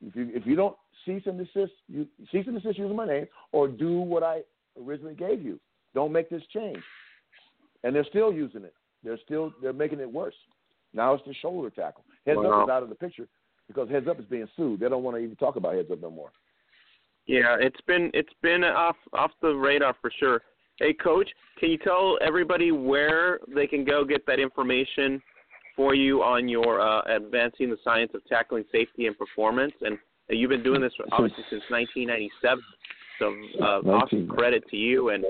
If you if you don't cease and desist, you cease and desist using my name, or do what I originally gave you. Don't make this change. And they're still using it. They're still they're making it worse. Now it's the shoulder tackle. Heads Wow. up is out of the picture because heads up is being sued. They don't want to even talk about heads up no more. Yeah, it's been it's been off off the radar for sure. Hey, coach, can you tell everybody where they can go get that information for you on your uh, advancing the science of tackling safety and performance? And you've been doing this obviously since 1997. So uh, awesome 19. credit to you and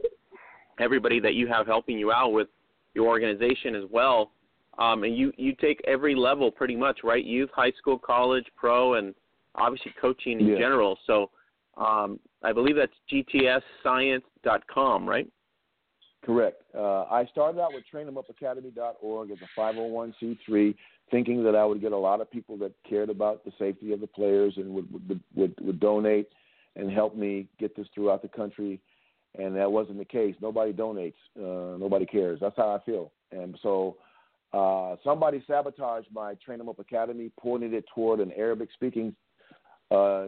everybody that you have helping you out with your organization as well. Um, and you you take every level pretty much, right? Youth, high school, college, pro, and obviously coaching in Yeah. general. So um, I believe that's gtscience.com, right? Correct. Uh, I started out with trainemupacademy.org as a 501c3, thinking that I would get a lot of people that cared about the safety of the players and would would, would, would donate and help me get this throughout the country. And that wasn't the case. Nobody donates. Uh, nobody cares. That's how I feel. And so uh, somebody sabotaged my Train 'em Up Academy, pointed it toward an Arabic speaking. Uh,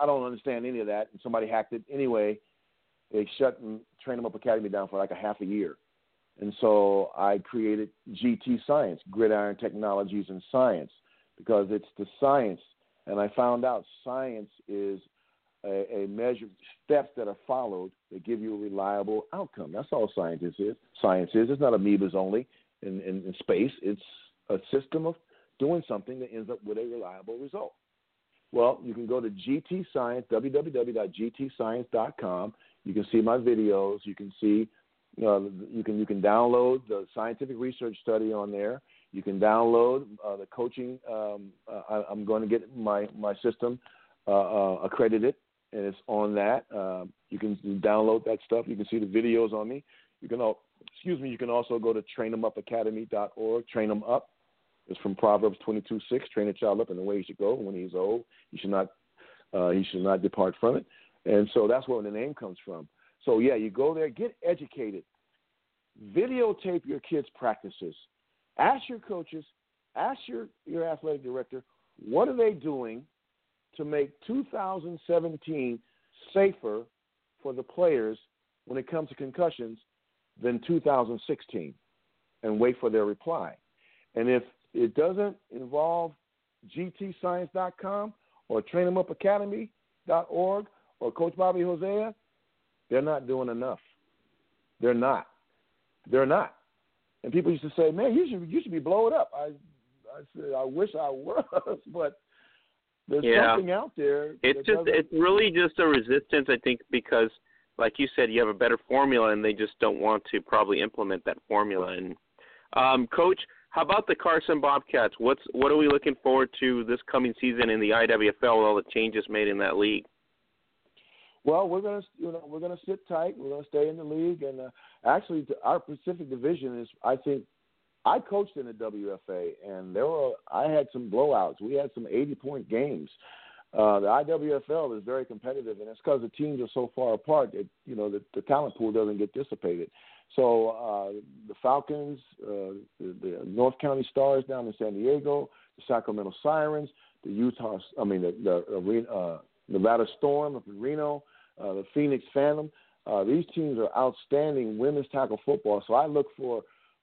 I don't understand any of that. And somebody hacked it anyway. They shut Train 'em Up Academy down for like a half a year. And so I created GT Science, Gridiron Technologies and Science, because it's the science. And I found out science is a, a measure steps that are followed that give you a reliable outcome. That's all science is. Science is. It's not amoebas only in, in, in space. It's a system of doing something that ends up with a reliable result. Well, you can go to GT Science, www.gtscience.com. You can see my videos. You can see, uh, you can you can download the scientific research study on there. You can download uh, the coaching. Um, uh, I, I'm going to get my my system uh, uh, accredited, and it's on that. Uh, you can download that stuff. You can see the videos on me. You can, al- excuse me. You can also go to trainemupacademy.org. Train them up. It's from Proverbs 22:6. Train a child up in the way he should go. When he's old, he should not uh, he should not depart from it. And so that's where the name comes from. So yeah, you go there, get educated, videotape your kids' practices, ask your coaches, ask your your athletic director, what are they doing to make 2017 safer for the players when it comes to concussions than 2016, and wait for their reply. And if it doesn't involve gtscience.com or trainemupacademy.org or Coach Bobby Hosea, they're not doing enough. They're not. They're not. And people used to say, "Man, you should you should be blowing up." I I said, "I wish I was, but there's Yeah. something out there." It's just doesn't- it's really just a resistance, I think, because like you said, you have a better formula, and they just don't want to probably implement that formula. And um, coach, how about the Carson Bobcats? What's what are we looking forward to this coming season in the IWFL? with All the changes made in that league. Well, we're gonna you know we're gonna sit tight. We're gonna stay in the league, and uh, actually, our Pacific Division is I think I coached in the WFA, and there were I had some blowouts. We had some 80 point games. Uh, the IWFL is very competitive, and it's because the teams are so far apart that you know the, the talent pool doesn't get dissipated. So uh, the Falcons, uh, the, the North County Stars down in San Diego, the Sacramento Sirens, the Utah, I mean the, the uh, Nevada Storm of Reno, uh, the Phoenix Phantom. Uh, these teams are outstanding women's tackle football. So I look for,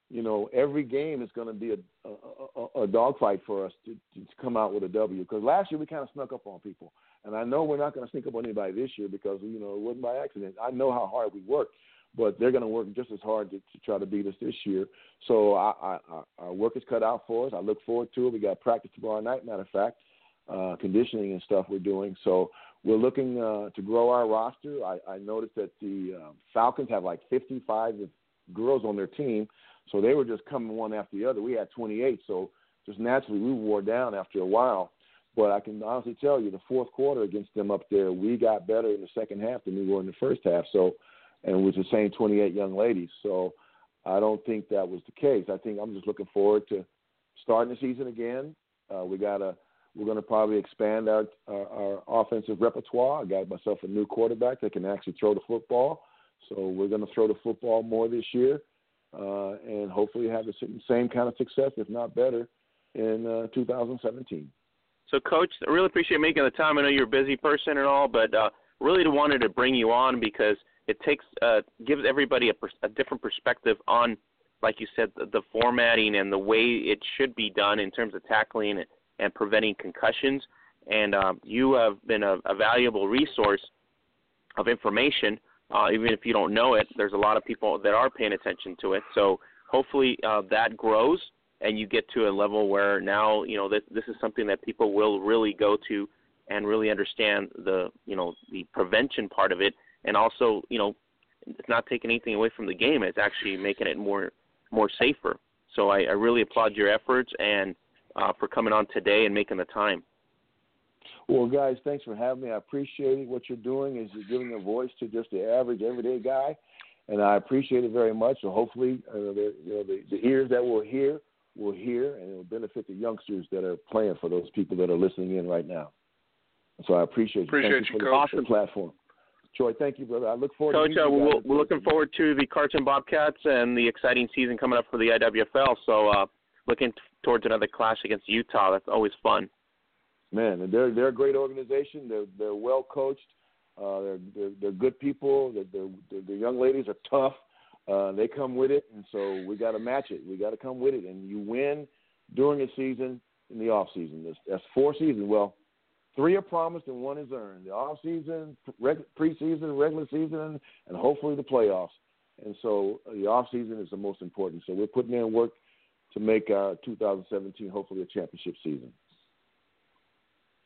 you know, every game is going to be a, a, a a dogfight for us to, to come out with a W. Because last year we kind of snuck up on people, and I know we're not going to sneak up on anybody this year because you know it wasn't by accident. I know how hard we worked, but they're going to work just as hard to, to try to beat us this year. So I, I, our work is cut out for us. I look forward to it. We got practice tomorrow night. Matter of fact, uh, conditioning and stuff we're doing. So we're looking uh, to grow our roster. I, I noticed that the uh, Falcons have like 55 girls on their team, so they were just coming one after the other. We had 28, so just naturally we wore down after a while. But I can honestly tell you, the fourth quarter against them up there, we got better in the second half than we were in the first half. So, and it was the same 28 young ladies. So, I don't think that was the case. I think I'm just looking forward to starting the season again. Uh, we got a we're going to probably expand our, our, our offensive repertoire. I got myself a new quarterback that can actually throw the football, so we're going to throw the football more this year, uh, and hopefully have the same kind of success, if not better, in uh, 2017. So, Coach, I really appreciate making the time. I know you're a busy person and all, but uh, really wanted to bring you on because it takes uh, gives everybody a, pers- a different perspective on, like you said, the, the formatting and the way it should be done in terms of tackling it and preventing concussions. And um, you have been a, a valuable resource of information. Uh, even if you don't know it, there's a lot of people that are paying attention to it. So hopefully uh, that grows and you get to a level where now you know this, this is something that people will really go to and really understand the you know the prevention part of it, and also you know it's not taking anything away from the game. It's actually making it more more safer. So I, I really applaud your efforts and uh, for coming on today and making the time. Well, guys, thanks for having me. I appreciate it. What you're doing is you're giving a voice to just the average, everyday guy, and I appreciate it very much. So hopefully, uh, the, you know, the, the ears that will hear will hear, and it will benefit the youngsters that are playing for those people that are listening in right now. So I appreciate you. Appreciate you, you for Coach. the platform. Troy, thank you, brother. I look forward Coach, to uh, we're, we're looking forward to the Carson Bobcats and the exciting season coming up for the IWFL. So uh, looking t- towards another clash against Utah. That's always fun. Man, they're they're a great organization. They're they're well coached. Uh, they're, they're they're good people. They're, the young ladies are tough. Uh, they come with it, and so we got to match it. We got to come with it, and you win during the season in the off season. That's, that's four seasons. Well, three are promised and one is earned. The off season, reg- preseason, regular season, and hopefully the playoffs. And so uh, the off season is the most important. So we're putting in work to make uh, 2017 hopefully a championship season.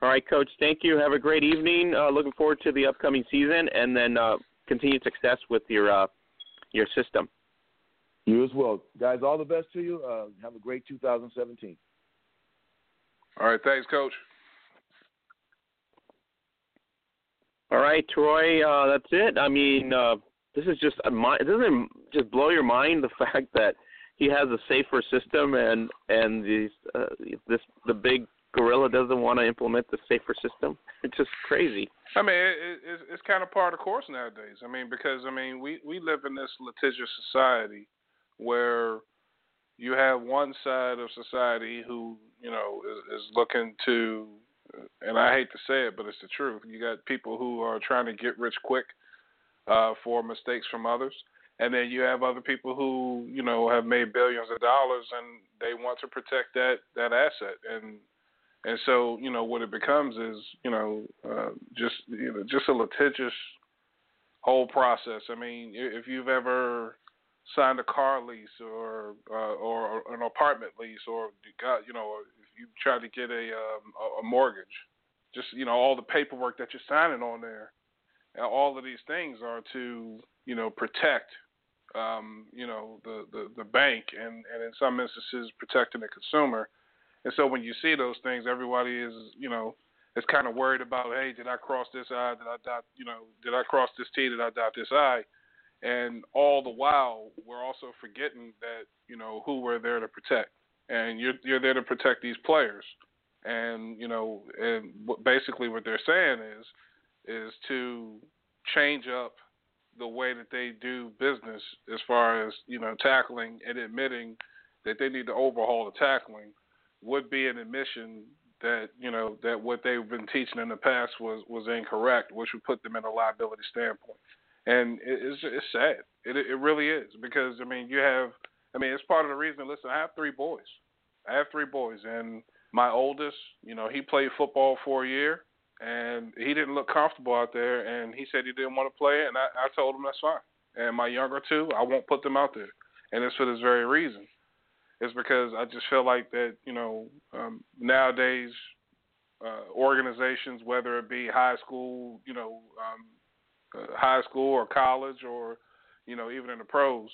All right, Coach. Thank you. Have a great evening. Uh, looking forward to the upcoming season, and then uh, continued success with your uh, your system. You as well, guys. All the best to you. Uh, have a great 2017. All right, thanks, Coach. All right, Troy. Uh, that's it. I mean, uh, this is just a mind. Doesn't it just blow your mind the fact that he has a safer system and and these uh, this the big gorilla doesn't want to implement the safer system. It's just crazy. I mean, it, it, it's kind of part of course nowadays. I mean, because I mean, we we live in this litigious society where you have one side of society who you know is, is looking to, and I hate to say it, but it's the truth. You got people who are trying to get rich quick uh, for mistakes from others, and then you have other people who you know have made billions of dollars and they want to protect that that asset and and so, you know, what it becomes is, you know, uh, just you know, just a litigious whole process. I mean, if you've ever signed a car lease or uh, or an apartment lease, or got, you know, if you try to get a um, a mortgage, just you know, all the paperwork that you're signing on there, all of these things are to you know protect um, you know the, the the bank and and in some instances protecting the consumer and so when you see those things, everybody is, you know, is kind of worried about, hey, did I cross this I? Did I dot, you know, did I cross this T? Did I dot this I? and all the while we're also forgetting that you know who we're there to protect, and you're you're there to protect these players, and you know, and basically what they're saying is is to change up the way that they do business as far as you know tackling and admitting that they need to overhaul the tackling would be an admission that you know that what they've been teaching in the past was was incorrect, which would put them in a liability standpoint. And it, it's it's sad. It it really is because I mean you have I mean it's part of the reason. Listen, I have three boys. I have three boys, and my oldest, you know, he played football for a year, and he didn't look comfortable out there, and he said he didn't want to play, and I, I told him that's fine. And my younger two, I won't put them out there, and it's for this very reason is because I just feel like that you know um, nowadays uh, organizations, whether it be high school, you know, um, uh, high school or college, or you know even in the pros,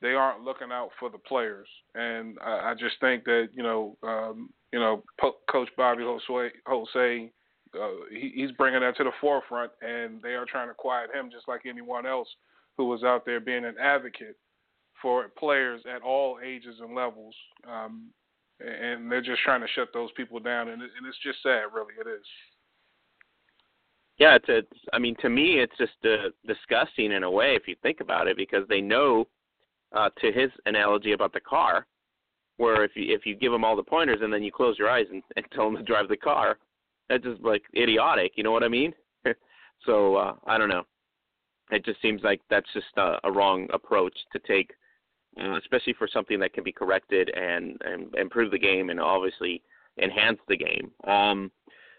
they aren't looking out for the players, and I, I just think that you know um, you know po- Coach Bobby Hosea, Hosea uh, he, he's bringing that to the forefront, and they are trying to quiet him just like anyone else who was out there being an advocate for players at all ages and levels, um, and they're just trying to shut those people down, and, it, and it's just sad, really, it is. Yeah, it's, it's. I mean, to me, it's just uh, disgusting in a way if you think about it, because they know, uh, to his analogy about the car, where if you if you give them all the pointers and then you close your eyes and, and tell them to drive the car, that's just like idiotic. You know what I mean? so uh, I don't know. It just seems like that's just a, a wrong approach to take especially for something that can be corrected and, and improve the game and obviously enhance the game. Um,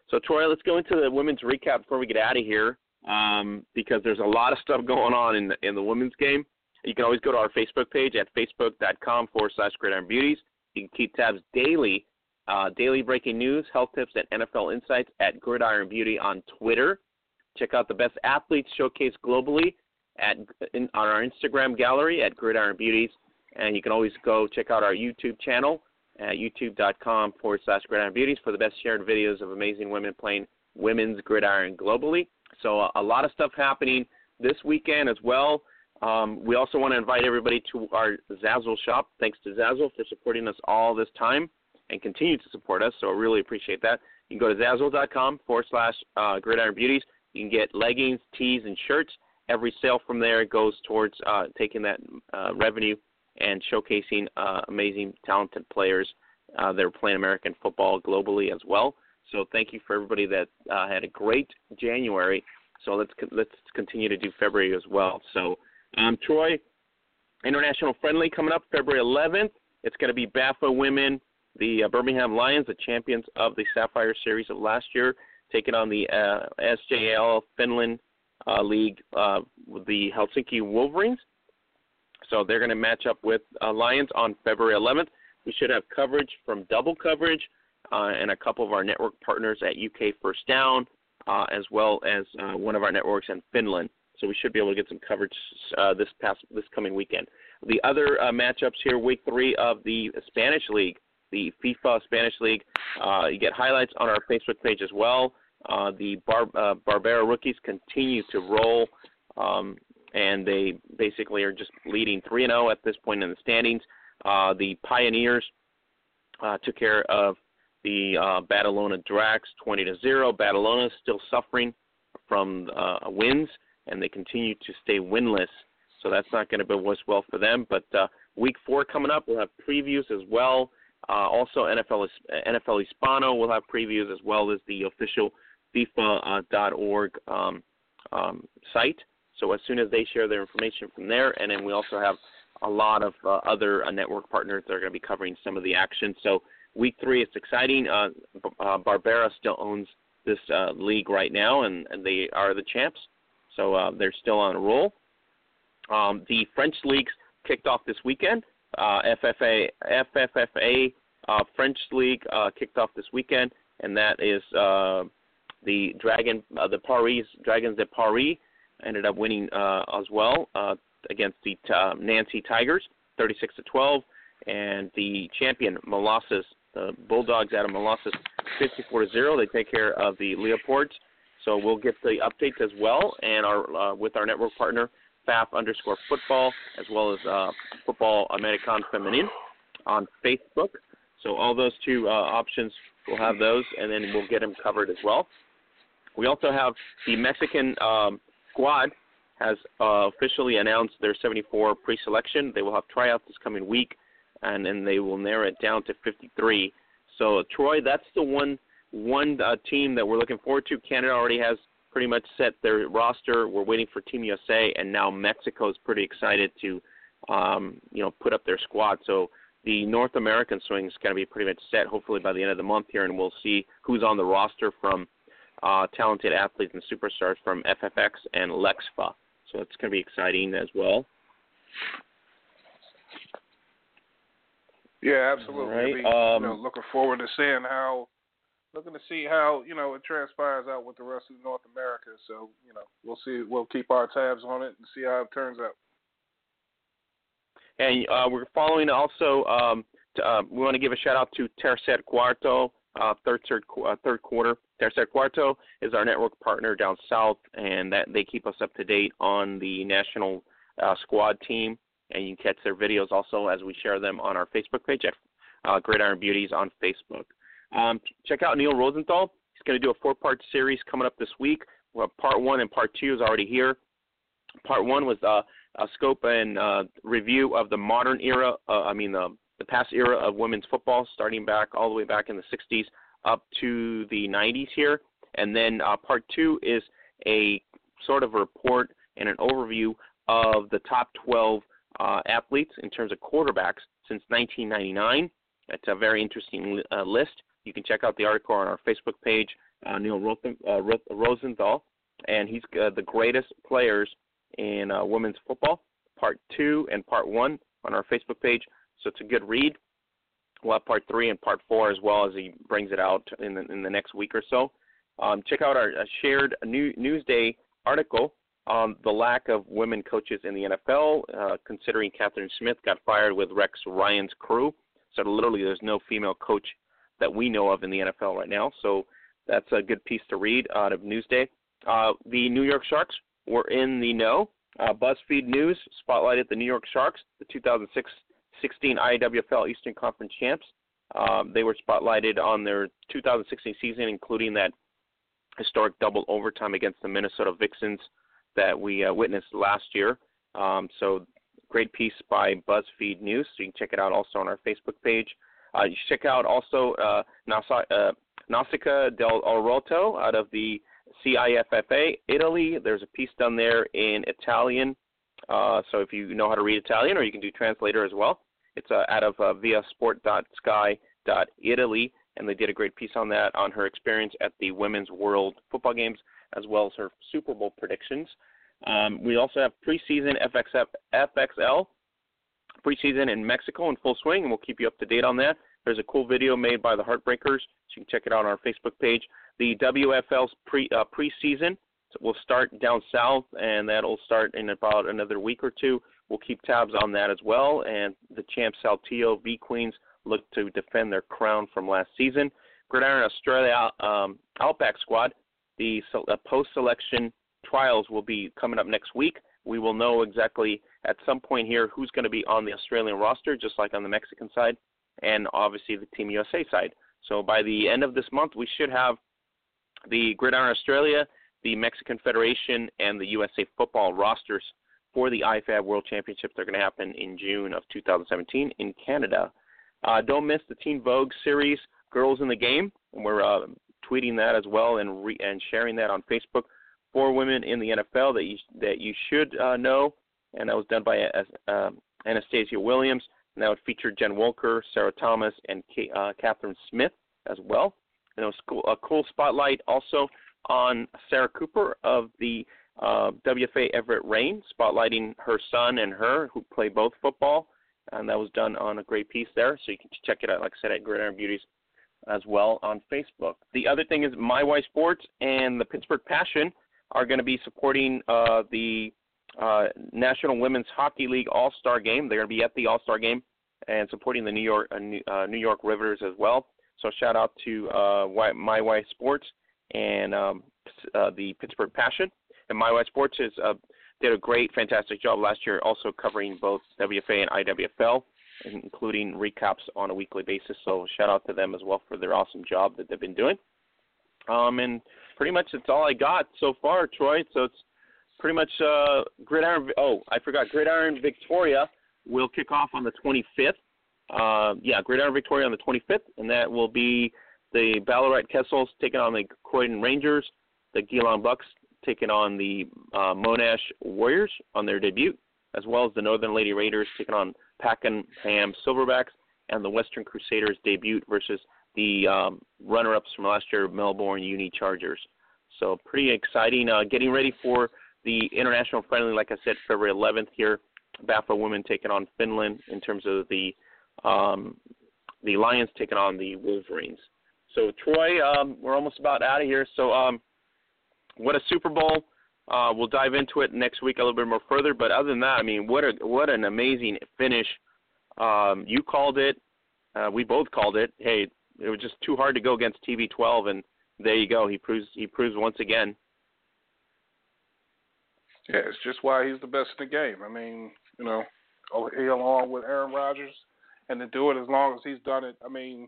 so, Troy, let's go into the women's recap before we get out of here um, because there's a lot of stuff going on in the, in the women's game. You can always go to our Facebook page at facebook.com forward slash gridiron beauties. You can keep tabs daily, uh, daily breaking news, health tips, and NFL insights at Gridiron Beauty on Twitter. Check out the best athletes showcased globally at in, on our Instagram gallery at Gridiron Beauties. And you can always go check out our YouTube channel at youtube.com forward slash gridiron beauties for the best shared videos of amazing women playing women's gridiron globally. So a, a lot of stuff happening this weekend as well. Um, we also want to invite everybody to our Zazzle shop. Thanks to Zazzle for supporting us all this time and continue to support us. So I really appreciate that. You can go to zazzle.com forward slash uh, gridiron beauties. You can get leggings, tees, and shirts. Every sale from there goes towards uh, taking that uh, revenue and showcasing uh, amazing, talented players uh, that are playing American football globally as well. So thank you for everybody that uh, had a great January. So let's let's continue to do February as well. So um, Troy, International Friendly coming up February 11th. It's going to be BAFA women, the uh, Birmingham Lions, the champions of the Sapphire Series of last year, taking on the uh, SJL Finland uh, League, uh, the Helsinki Wolverines. So they're going to match up with uh, Lions on February 11th. We should have coverage from double coverage uh, and a couple of our network partners at UK First Down, uh, as well as uh, one of our networks in Finland. So we should be able to get some coverage uh, this past this coming weekend. The other uh, matchups here, week three of the Spanish League, the FEFA Spanish League. you get highlights on our Facebook page as well. the Bar- Barbera rookies continue to roll. Um, and they basically are just leading 3 and 0 at this point in the standings. Uh, the Pioneers uh, took care of the uh, Badalona Dracs 20 to 0. Badalona is still suffering from uh, wins, and they continue to stay winless. So that's not going to be as well for them. But uh, week four coming up, we'll have previews as well. Uh, also, NFL NFL Hispano will have previews as well as the official FEFA.org uh, um, um, site. So as soon as they share their information from there, and then we also have a lot of uh, other uh, network partners that are going to be covering some of the action. So week three, it's exciting. Uh, uh, Barbera still owns this uh, league right now, and, and they are the champs. So uh, they're still on a roll. Um, the French leagues kicked off this weekend. Uh, FFA FFFA French league kicked off this weekend, and that is the Dragon the Paris Dragons de Paris ended up winning uh, as well uh, against the uh, Nancy Tigers, 36 to 12, and the champion Molosses, the Bulldogs out of Molosses, 54 to 0. They take care of the Leopards. So we'll get the updates as well, and our with our network partner FAF underscore football, as well as uh, Football American Feminine on Facebook. So all those two uh, options, we'll have those, and then we'll get them covered as well. We also have the Mexican um, squad has uh, officially announced their 74 pre-selection. They will have tryouts this coming week, and then they will narrow it down to 53. So Troy, that's the one one uh, team that we're looking forward to. Canada already has pretty much set their roster. We're waiting for Team USA, and now Mexico is pretty excited to, um, you know, put up their squad. So the North American swing is going to be pretty much set. Hopefully by the end of the month here, and we'll see who's on the roster from uh, talented athletes and superstars from FFX and Lexfa. So it's going to be exciting as well. Yeah, absolutely. Right. Be, Um, you know, looking forward to seeing how, looking to see how you know it transpires out with the rest of North America. So you know, we'll see. We'll keep our tabs on it and see how it turns out. And uh, we're following also. Um, to, uh, we want to give a shout out to Tercer Cuarto, uh, third third uh, third quarter. Tercer Cuarto is our network partner down south, and that they keep us up to date on the national uh, squad team. And you can catch their videos also as we share them on our Facebook page at uh, Beauties on Facebook. Um, check out Neil Rosenthal. He's going to do a four-part series coming up this week. Well, part one and part two is already here. Part one was uh, a scope and uh, review of the modern era. Uh, I mean, the the past era of women's football, starting back all the way back in the 60s up to the 90s here. And then uh, part two is a sort of a report and an overview of the top 12 uh, athletes in terms of quarterbacks since 1999. It's a very interesting uh, list. You can check out the article on our Facebook page, uh, Neil uh, Rosenthal, and he's uh, the greatest players in women's football, part two and part one on our Facebook page. So it's a good read. We'll have part three and part four as well as he brings it out in the, in the next week or so. Um, check out our uh, shared new, Newsday article on the lack of women coaches in the NFL, uh, considering Kathryn Smith got fired with Rex Ryan's crew. So literally, there's no female coach that we know of in the NFL right now. So that's a good piece to read out of Newsday. Uh, the New York Sharks were in the know. Uh, BuzzFeed News spotlighted the New York Sharks, the 2016 IWFL Eastern Conference champs. Um, they were spotlighted on their 2016 season, including that historic double overtime against the Minnesota Vixens that we uh, witnessed last year. Um, so, great piece by BuzzFeed News. So you can check it out also on our Facebook page. Uh, you check out also uh, Nasa, uh, Nausicaa Dell'Orto out of the CIFFA, Italy. There's a piece done there in Italian. Uh, so if you know how to read Italian, or you can do translator as well. It's uh, out of uh, viasport.sky.italy, and they did a great piece on that on her experience at the Women's World Football Games as well as her Super Bowl predictions. Um, we also have preseason FXF, FXL preseason in Mexico in full swing, and we'll keep you up to date on that. There's a cool video made by the Heartbreakers, so you can check it out on our Facebook page. The WFL's pre uh, preseason will start down south, and that'll start in about another week or two. We'll keep tabs on that as well. And the champ Saltillo V Queens look to defend their crown from last season. Gridiron Australia um, Outback Squad the uh, post-selection trials will be coming up next week. We will know exactly at some point here who's going to be on the Australian roster, just like on the Mexican side, and obviously the Team USA side. So by the end of this month, we should have the Gridiron Australia, the Mexican Federation, and the USA Football rosters for the IFAF World Championships. They're going to happen in June of 2017 in Canada. Uh, don't miss the Teen Vogue series, Girls in the Game. We're uh, tweeting that as well and re- and sharing that on Facebook. for women in the NFL that you that you should uh, know, and that was done by uh, um, Anastasia Williams. And that would feature Jen Welter, Sarah Thomas, and Kay, uh, Kathryn Smith as well. And it was cool, a cool spotlight also on Sarah Cooper of the uh, WFA Everett Rain, spotlighting her son and her, who play both football. And that was done on a great piece there. So you can check it out, like I said, at Gridiron Beauties as well on Facebook. The other thing is My Y Sports and the Pittsburgh Passion are going to be supporting uh, the uh, National Women's Hockey League All Star Game. They're going to be at the All Star Game and supporting the New York uh, New, uh, York Riveters as well. So shout out to uh, My Y Sports and um, uh, the Pittsburgh Passion. And My Sports is did a great, fantastic job last year, also covering both WFA and IWFL, including recaps on a weekly basis. So shout out to them as well for their awesome job that they've been doing. Um, and pretty much that's all I got so far, Troy. So it's pretty much uh, Gridiron. Oh, I forgot Gridiron Victoria will kick off on the 25th. Uh, yeah, Gridiron Victoria on the 25th, and that will be the Ballarat Kessels taking on the Croydon Rangers, the Geelong Bucks taking on the uh, Monash Warriors on their debut, as well as the Northern Lady Raiders taking on Pakenham Silverbacks, and the Western Crusaders debut versus the um, runner-ups from last year, Melbourne Uni Chargers. So pretty exciting. Uh, getting ready for the international friendly, like I said, February 11th here. BAFA women taking on Finland in terms of the um, the Lions taking on the Wolverines. So Troy, um, we're almost about out of here. So um, what a Super Bowl! Uh, we'll dive into it next week a little bit more further. But other than that, I mean, what a what an amazing finish. Um, you called it. Uh, we both called it. Hey, it was just too hard to go against TB12, and there you go. He proves he proves once again. Yeah, it's just why he's the best in the game. I mean, you know, oh, along with Aaron Rodgers, and to do it as long as he's done it. I mean,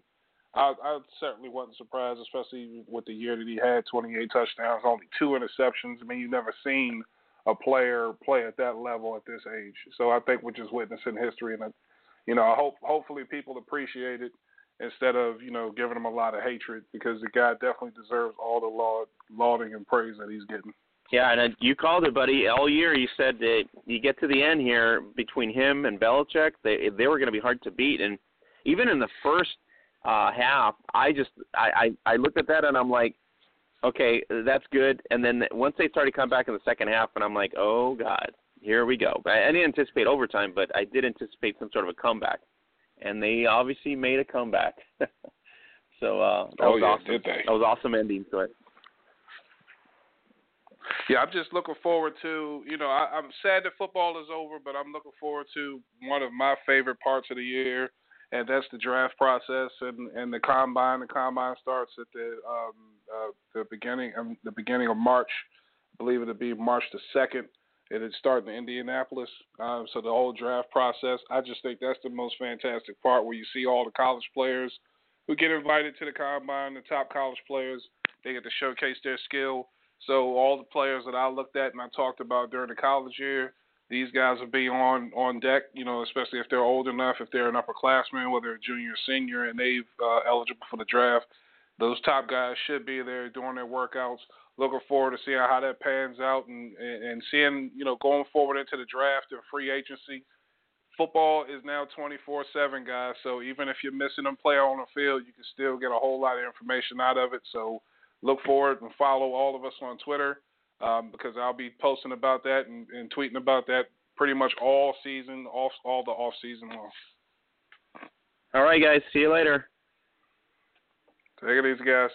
I, I certainly wasn't surprised, especially with the year that he had 28 touchdowns, only two interceptions. I mean, you've never seen a player play at that level at this age. So I think we're just witnessing history, and you know, I hope hopefully people appreciate it instead of you know giving him a lot of hatred because the guy definitely deserves all the laud, lauding and praise that he's getting. Yeah, and uh, you called it, buddy. All year you said that you get to the end here between him and Belichick, they they were going to be hard to beat, and even in the first uh, half, I just I, I I looked at that and I'm like, okay, that's good. And then once they started coming back in the second half, and I'm like, oh god, here we go. I, I didn't anticipate overtime, but I did anticipate some sort of a comeback and they obviously made a comeback. so uh, that oh, was yeah, awesome. Did they? That was awesome ending to it. Yeah, I'm just looking forward to. You know, I, I'm sad that football is over, but I'm looking forward to one of my favorite parts of the year, and that's the draft process and and the combine. The combine starts at the um, uh, the beginning um, the beginning of March. I believe it'll be March the second. It'll start in Indianapolis. Um, so the whole draft process, I just think that's the most fantastic part where you see all the college players who get invited to the combine, the top college players, they get to showcase their skill. So all the players that I looked at and I talked about during the college year, these guys will be on on deck. You know, especially if they're old enough, if they're an upperclassman, whether a junior or senior, and they've uh, eligible for the draft. Those top guys should be there doing their workouts looking forward to seeing how that pans out and, and seeing, you know, going forward into the draft and free agency. Football is now 24 7, guys. So even if you're missing a player on the field, you can still get a whole lot of information out of it. So look forward and follow all of us on Twitter um, because I'll be posting about that and, and, tweeting about that pretty much all season, off, all the off season long. All right, guys. See you later. Take it easy, guys.